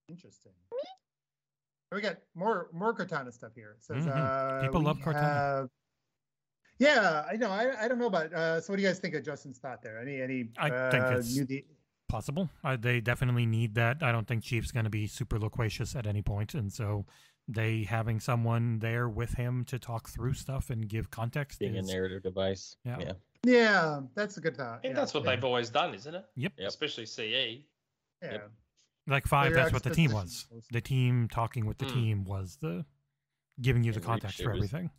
interesting we got more more cortana stuff here it says Mhm. uh People love Cortana. have- yeah i know I, I don't know about uh so what do you guys think of justin's thought there any any I uh, think it's- new the Possible. Uh, they definitely need that. I don't think Chief's going to be super loquacious at any point, and so they having someone there with him to talk through stuff and give context being a narrative device. Yeah. Yeah. yeah that's a good thought I think yeah. that's what they've always done, isn't it? Yep. Yep. Especially. CE. yeah Yep. like five. Player That's what the team was. was- The team talking with the Mm. team was the giving you the And Reach, context it for was- everything.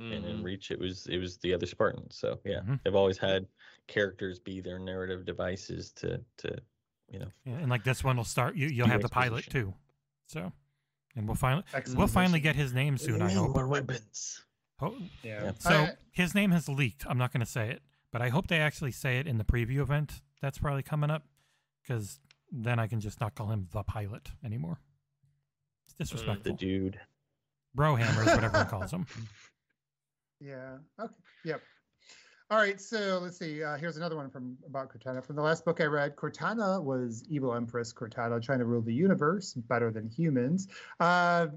And in. Reach, it was it was the other Spartans. So yeah, Mhm. they've always had characters be their narrative devices to to you know. Yeah, and like this one will start. You, you'll have the pilot too. So, and we'll finally Excellent we'll finally get his name soon. I hope. More weapons. Ho- yeah, Yeah. So I- his name has leaked. I'm not going to say it, but I hope they actually say it in the preview event. That's probably coming up, because then I can just not call him the pilot anymore. It's uh, disrespectful. The dude. Brohammer is what everyone calls him. (laughs) Yeah. Okay. Yep. All right. So let's see. Uh, here's another one from about Cortana. From the last book I read, Cortana was evil Empress Cortana trying to rule the universe better than humans. Uh,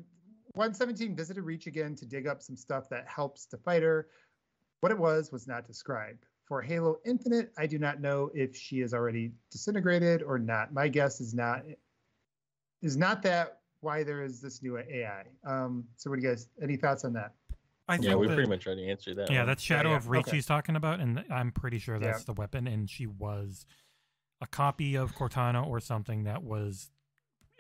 117 visited Reach again to dig up some stuff that helps to fight her. What it was was not described. For Halo Infinite, I do not know if she is already disintegrated or not. My guess is not. Is not that why there is this new AI. Um, so, what do you guys? Any thoughts on that? I Yeah, think we that- pretty much already answered that. Yeah, one. that's Shadow yeah, of Reach okay. he's talking about, and I'm pretty sure Yeah. that's the weapon. And she was a copy of Cortana or something that was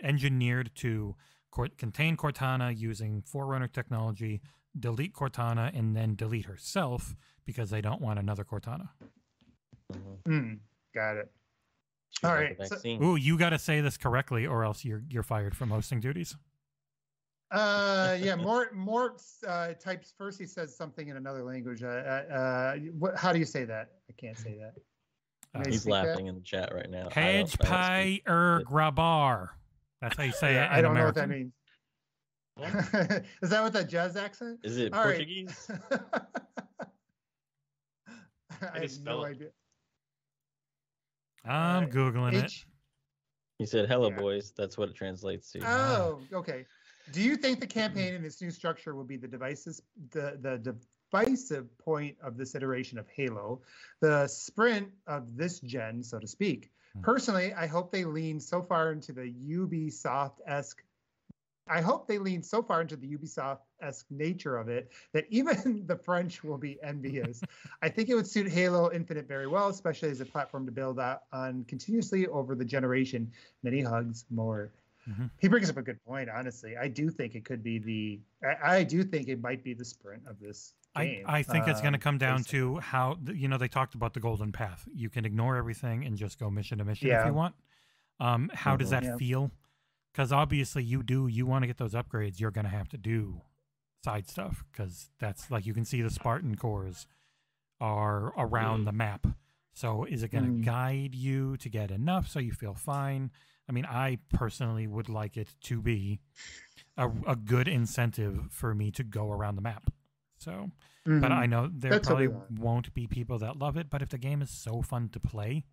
engineered to cor- contain Cortana using Forerunner technology, delete Cortana, and then delete herself because they don't want another Cortana. Hmm. got it. She's All like right, a so- Ooh, you got to say this correctly, or else you're you're fired from hosting duties. Uh, yeah, (laughs) more more uh, types. First, he says something in another language. Uh, uh, uh, what, how do you say that? I can't say that. Uh, He's speak that? laughing in the chat right now. I don't- Hedge I pie er grabar. That's how you say Yeah, it. I don't know what that means. (laughs) Is that what that jazz accent? Is it All right. Portuguese? (laughs) I you have no it? idea. I'm googling it. He said, "Hello, Yeah. boys." That's what it translates to. Oh, okay. Do you think the campaign in its new structure will be the devices, the the divisive point of this iteration of Halo, the sprint of this gen, so to speak? Hmm. Personally, I hope they lean so far into the Ubisoft esque. I hope they lean so far into the Ubisoft esque nature of it that even (laughs) the French will be envious. (laughs) I think it would suit Halo Infinite very well, especially as a platform to build on continuously over the generation. Many hugs, more. Mhm. He brings up a good point. Honestly, I do think it could be the. I, I do think it might be the sprint of this I, game. I think it's going to um, come down basically. to how you know they talked about the golden path. You can ignore everything and just go mission to mission if you want. Um, how does Mhm. that Yeah. feel? Because obviously you do. You want to get those upgrades. You're going to have to do side stuff because that's like you can see the Spartan cores are around Mm. the map. So is it going to Mm. guide you to get enough so you feel fine? I mean, I personally would like it to be a, a good incentive for me to go around the map. So but Mhm. I know there That's probably won't be people that love it. But if the game is so fun to play,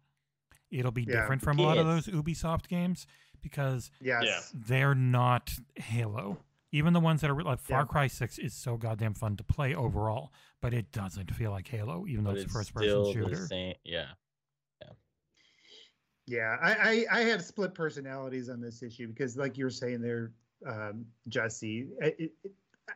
it'll be Yeah. different from a lot of those Ubisoft games because yes. they're not Halo. Even the ones that are like Far Yeah. Cry Six is so goddamn fun to play overall, but it doesn't feel like Halo, even though but it's a first still person the shooter. same. Yeah. Yeah, I, I, I have split personalities on this issue because, like you were saying there, um, Jesse, it, it,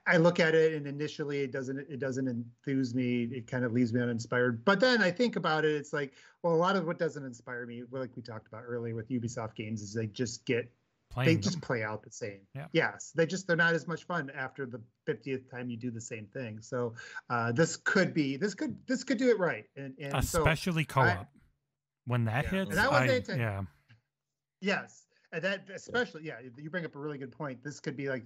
I look at it and initially it doesn't it doesn't enthuse me. It kind of leaves me uninspired. But then I think about it, it's like, well, a lot of what doesn't inspire me, like we talked about earlier with Ubisoft games, is they just get Playing they them. just play out the same. Yeah. Yes, they just they're not as much fun after the 50th time you do the same thing. So uh, this could be this could this could do it right. And, and especially so co-op I, when that yeah. hits. And I, I yeah. Yes, and that especially yeah. You bring up a really good point. This could be like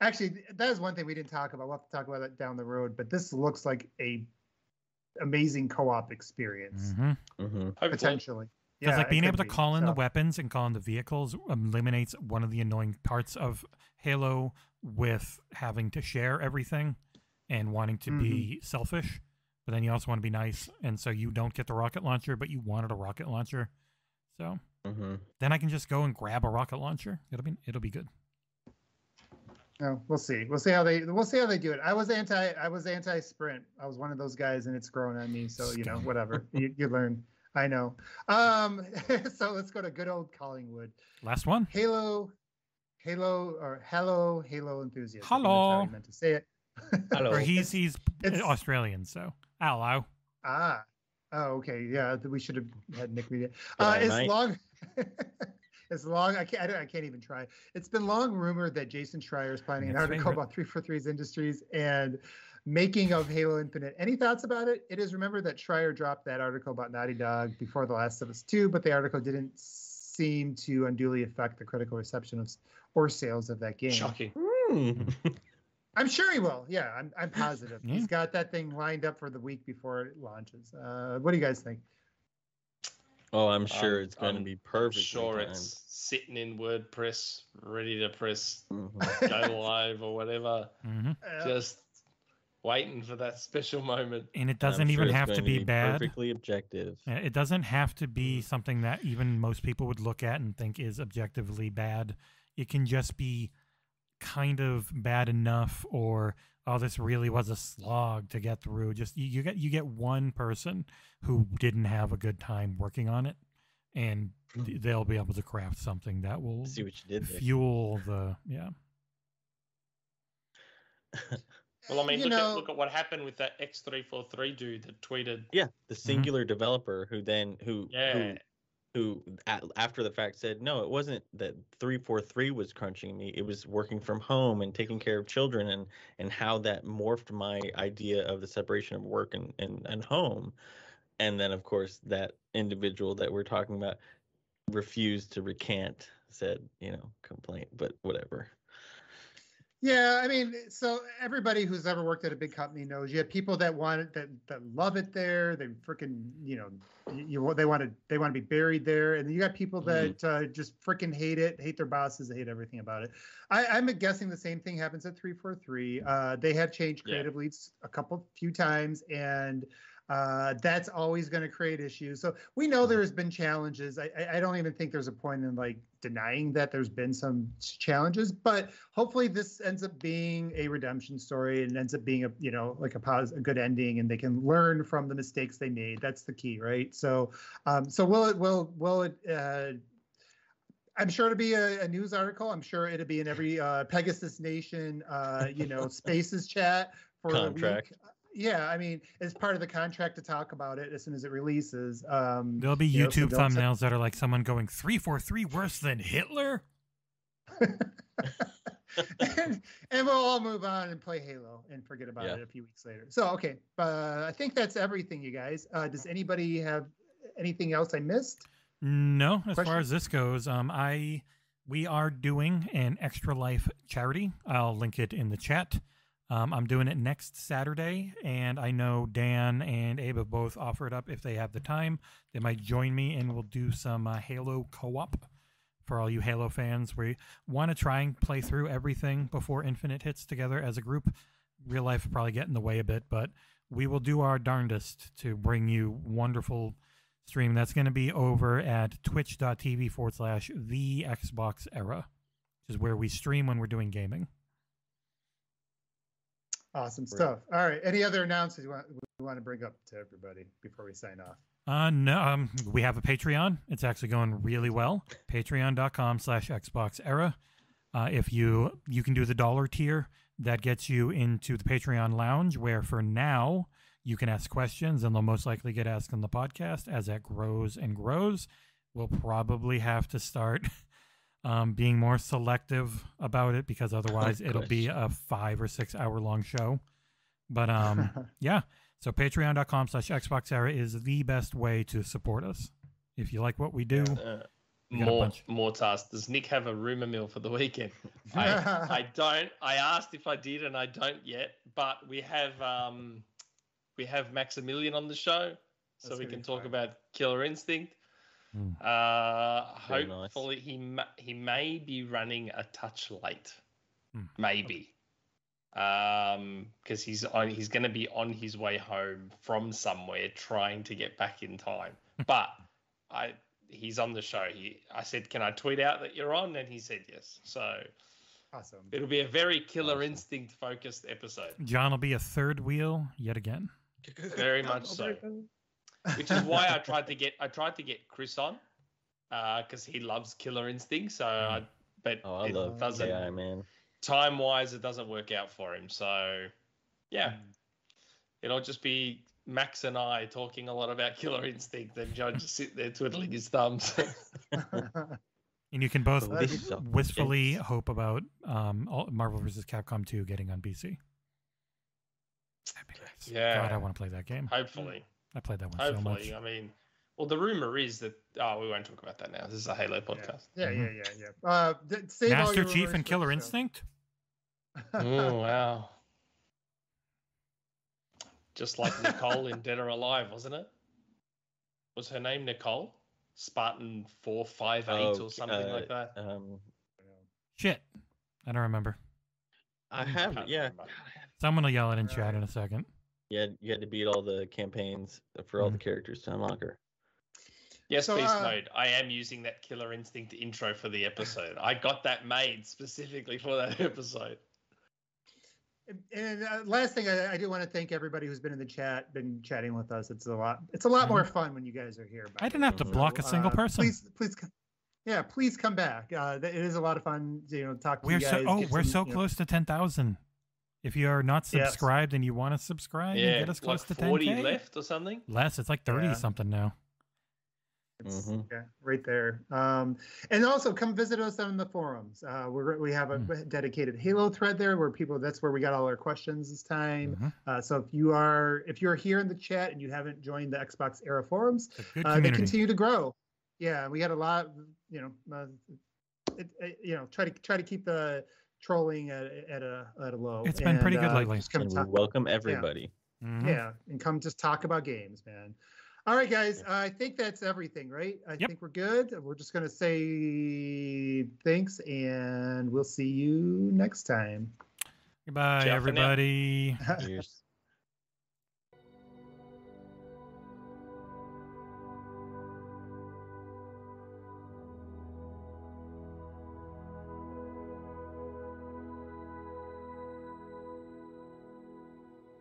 actually that is one thing we didn't talk about. We'll have to talk about that down the road. But this looks like a amazing co-op experience mm-hmm. Mm-hmm. potentially. Because yeah, like being able to call in so. the weapons and call in the vehicles eliminates one of the annoying parts of Halo with having to share everything and wanting to mm-hmm. be selfish. But then you also want to be nice, and so you don't get the rocket launcher, but you wanted a rocket launcher. So mm-hmm. then I can just go and grab a rocket launcher. It'll be it'll be good. No, we'll see. We'll see how they we'll see how they do it. I was anti I was anti sprint. I was one of those guys, and it's growing on me. So you know, whatever (laughs) you, you learn. I know. Um, (laughs) so let's go to good old Collingwood. Last one. Halo, Halo, or Hello, Halo enthusiast. Hello. i meant to say it. Hello. or he's he's it's, Australian, so hello. Ah. Oh, okay. Yeah, we should have had Nick read it. Uh, as long. (laughs) It's long. I can't. I, I, can't even try. It's been long rumored that Jason Schreier is planning an article favorite. about 343's Industries and making of Halo Infinite. Any thoughts about it? It is remembered that Schreier dropped that article about Naughty Dog before The Last of Us 2, but the article didn't seem to unduly affect the critical reception of or sales of that game. Shocking. Mm. (laughs) I'm sure he will. Yeah, I'm, I'm positive. Yeah. He's got that thing lined up for the week before it launches. Uh, what do you guys think? Oh, I'm sure um, it's going to be perfect. Sure, it's sitting in WordPress, ready to press mm-hmm. go live or whatever. Mm-hmm. Just waiting for that special moment. And it doesn't even have to be, to be, bad. Perfectly objective. It doesn't have to be something that even most people would look at and think is objectively bad. It can just be kind of bad enough or oh this really was a slog to get through just you, you get you get one person who didn't have a good time working on it and hmm. they'll be able to craft something that will see what you did there. fuel the yeah (laughs) well i mean look at look at what happened with that x343 dude that tweeted yeah the mm-hmm. singular mm-hmm. developer who then who yeah who who after the fact said no it wasn't that 343 was crunching me it was working from home and taking care of children and and how that morphed my idea of the separation of work and and, and home. And then of course that individual that we're talking about refused to recant said you know complaint but whatever yeah, I mean, so everybody who's ever worked at a big company knows you have people that want it, that that love it there. They freaking, you know, you they want to they want to be buried there, and then you got people mm-hmm. that mm-hmm. uh, just freaking hate it, hate their bosses, they hate everything about it. I, I'm guessing the same thing happens at three four three. Uh, they have changed creative yeah. leads a couple few times, and uh, that's always going to create issues. So we know mm-hmm. there's been challenges. I, I don't even think there's a point in like denying that there's been some challenges, but hopefully this ends up being a redemption story and ends up being a you know like a pos- a good ending, and they can learn from the mistakes they made. That's the key, right? So, um, so will it will will it? Uh, I'm sure it'll be a, a, news article. I'm sure it'll be in every uh, Pegasus Nation, uh, you know, (laughs) Spaces chat for contract. A week yeah, I mean, it's part of the contract to talk about it as soon as it releases. Um, There'll be YouTube know, so thumbnails that are like someone going three four three worse than Hitler. and, (laughs) and, we'll all move on and play Halo and forget about yeah. it a few weeks later. So, okay, uh, I think that's everything, you guys. Uh, does anybody have anything else I missed? No, as Question? far as this goes, um, I we are doing an extra life charity. I'll link it in the chat. Um, I'm doing it next Saturday, and I know Dan and Abe have both offered up if they have the time. They might join me, and we'll do some uh, Halo co op for all you Halo fans. We want to try and play through everything before Infinite hits together as a group. Real life probably get in the way a bit, but we will do our darndest to bring you wonderful stream. That's going to be over at twitch.tv forward slash the Xbox era, which is where we stream when we're doing gaming. Awesome stuff. All right. Any other announcements you want, we want to bring up to everybody before we sign off? Uh, no, um, we have a Patreon. It's actually going really well. Patreon.com slash Xbox Era. Uh, if you you can do the dollar tier, that gets you into the Patreon lounge, where for now you can ask questions, and they'll most likely get asked on the podcast as that grows and grows. We'll probably have to start (laughs) um, being more selective about it because otherwise it'll be a five or six hour long show. But (laughs) um, yeah, so patreon.com slash Xbox Era is the best way to support us. If you like what we do, Uh, We more more tasks. Does Nick have a rumor mill for the weekend? (laughs) I, I don't. I asked if I did, and I don't yet. But we have um, we have Maximilian on the show, so That's we can talk fun. about Killer Instinct. Hmm. Uh, Very nice. hopefully he ma- he may be running a touch late, Hmm. maybe, um, because he's on he's going to be on his way home from somewhere trying to get back in time. (laughs) but I he's on the show. He I said, can I tweet out that you're on? And he said yes. So awesome. it'll be a very Killer Awesome. Instinct focused episode. John will be a third wheel yet again. Very much so. (laughs) which is why I tried to get I tried to get Chris on uh, because he loves Killer Instinct. So, I, mm. but Oh, I it love doesn't AI, man. time wise it doesn't work out for him. So, yeah, mm. it'll just be Max and I talking a lot about Killer Instinct, and John just sit there twiddling his thumbs. (laughs) And you can both this sucks. wistfully hope about um, all- Marvel vs. Capcom 2 getting on PC. That'd be nice. Yeah. God, I want to play that game. hopefully, I played that one so much. hopefully. I mean, well, the rumor is that oh, we won't talk about that now. This is a Halo podcast. Yeah, yeah, Mhm. yeah, yeah. Uh, th- save all Master your Chief and Killer. Instinct? oh (laughs) wow! Just like Nicole in (laughs) Dead or Alive, wasn't it? Was her name Nicole? Spartan four five eight Oh, or something uh, like that. Um, Shit. I don't remember. I have, Can't yeah. remember. Someone will yell it in chat in a second. Yeah, you had to beat all the campaigns for all the Mhm. characters to unlock her. Yes, So, Beast uh, Mode. I am using that Killer Instinct intro for the episode. I got that made specifically for that (laughs) episode. And- And uh, last thing, I, I do want to thank everybody who's been in the chat, been chatting with us. It's a lot. It's a lot more fun when you guys are here. by Mm-hmm. I didn't have to way. block a single uh, person. Please, please, yeah, please come back. Uh, it is a lot of fun. You know, talk to We're you so oh, we're some, so you know- close to 10,000. If you are not Yes. subscribed and you want to subscribe and Yeah, get us close like to 40 10K, left or something. less. It's like 30 Yeah. something now. It's, Mhm. yeah, right there. Um, and also come visit us on the forums. Uh, we're, we have a Hmm. dedicated Halo thread there where people. That's where we got all our questions this time. Mhm. Uh, so if you are if you're here in the chat and you haven't joined the Xbox Era forums, It's a good uh, they continue to grow. Yeah, we had a lot. You know, uh, it, it, you know, try to try to keep the trolling at, at a at a low. It's been pretty and, good uh, lately. come talk- welcome everybody. Mhm. yeah, and come just talk about games, man. All right, guys. I think that's everything, right? I Yep. think we're good. We're just gonna say thanks, and we'll see you next time. Goodbye, Ciao for now. everybody. (laughs) Cheers.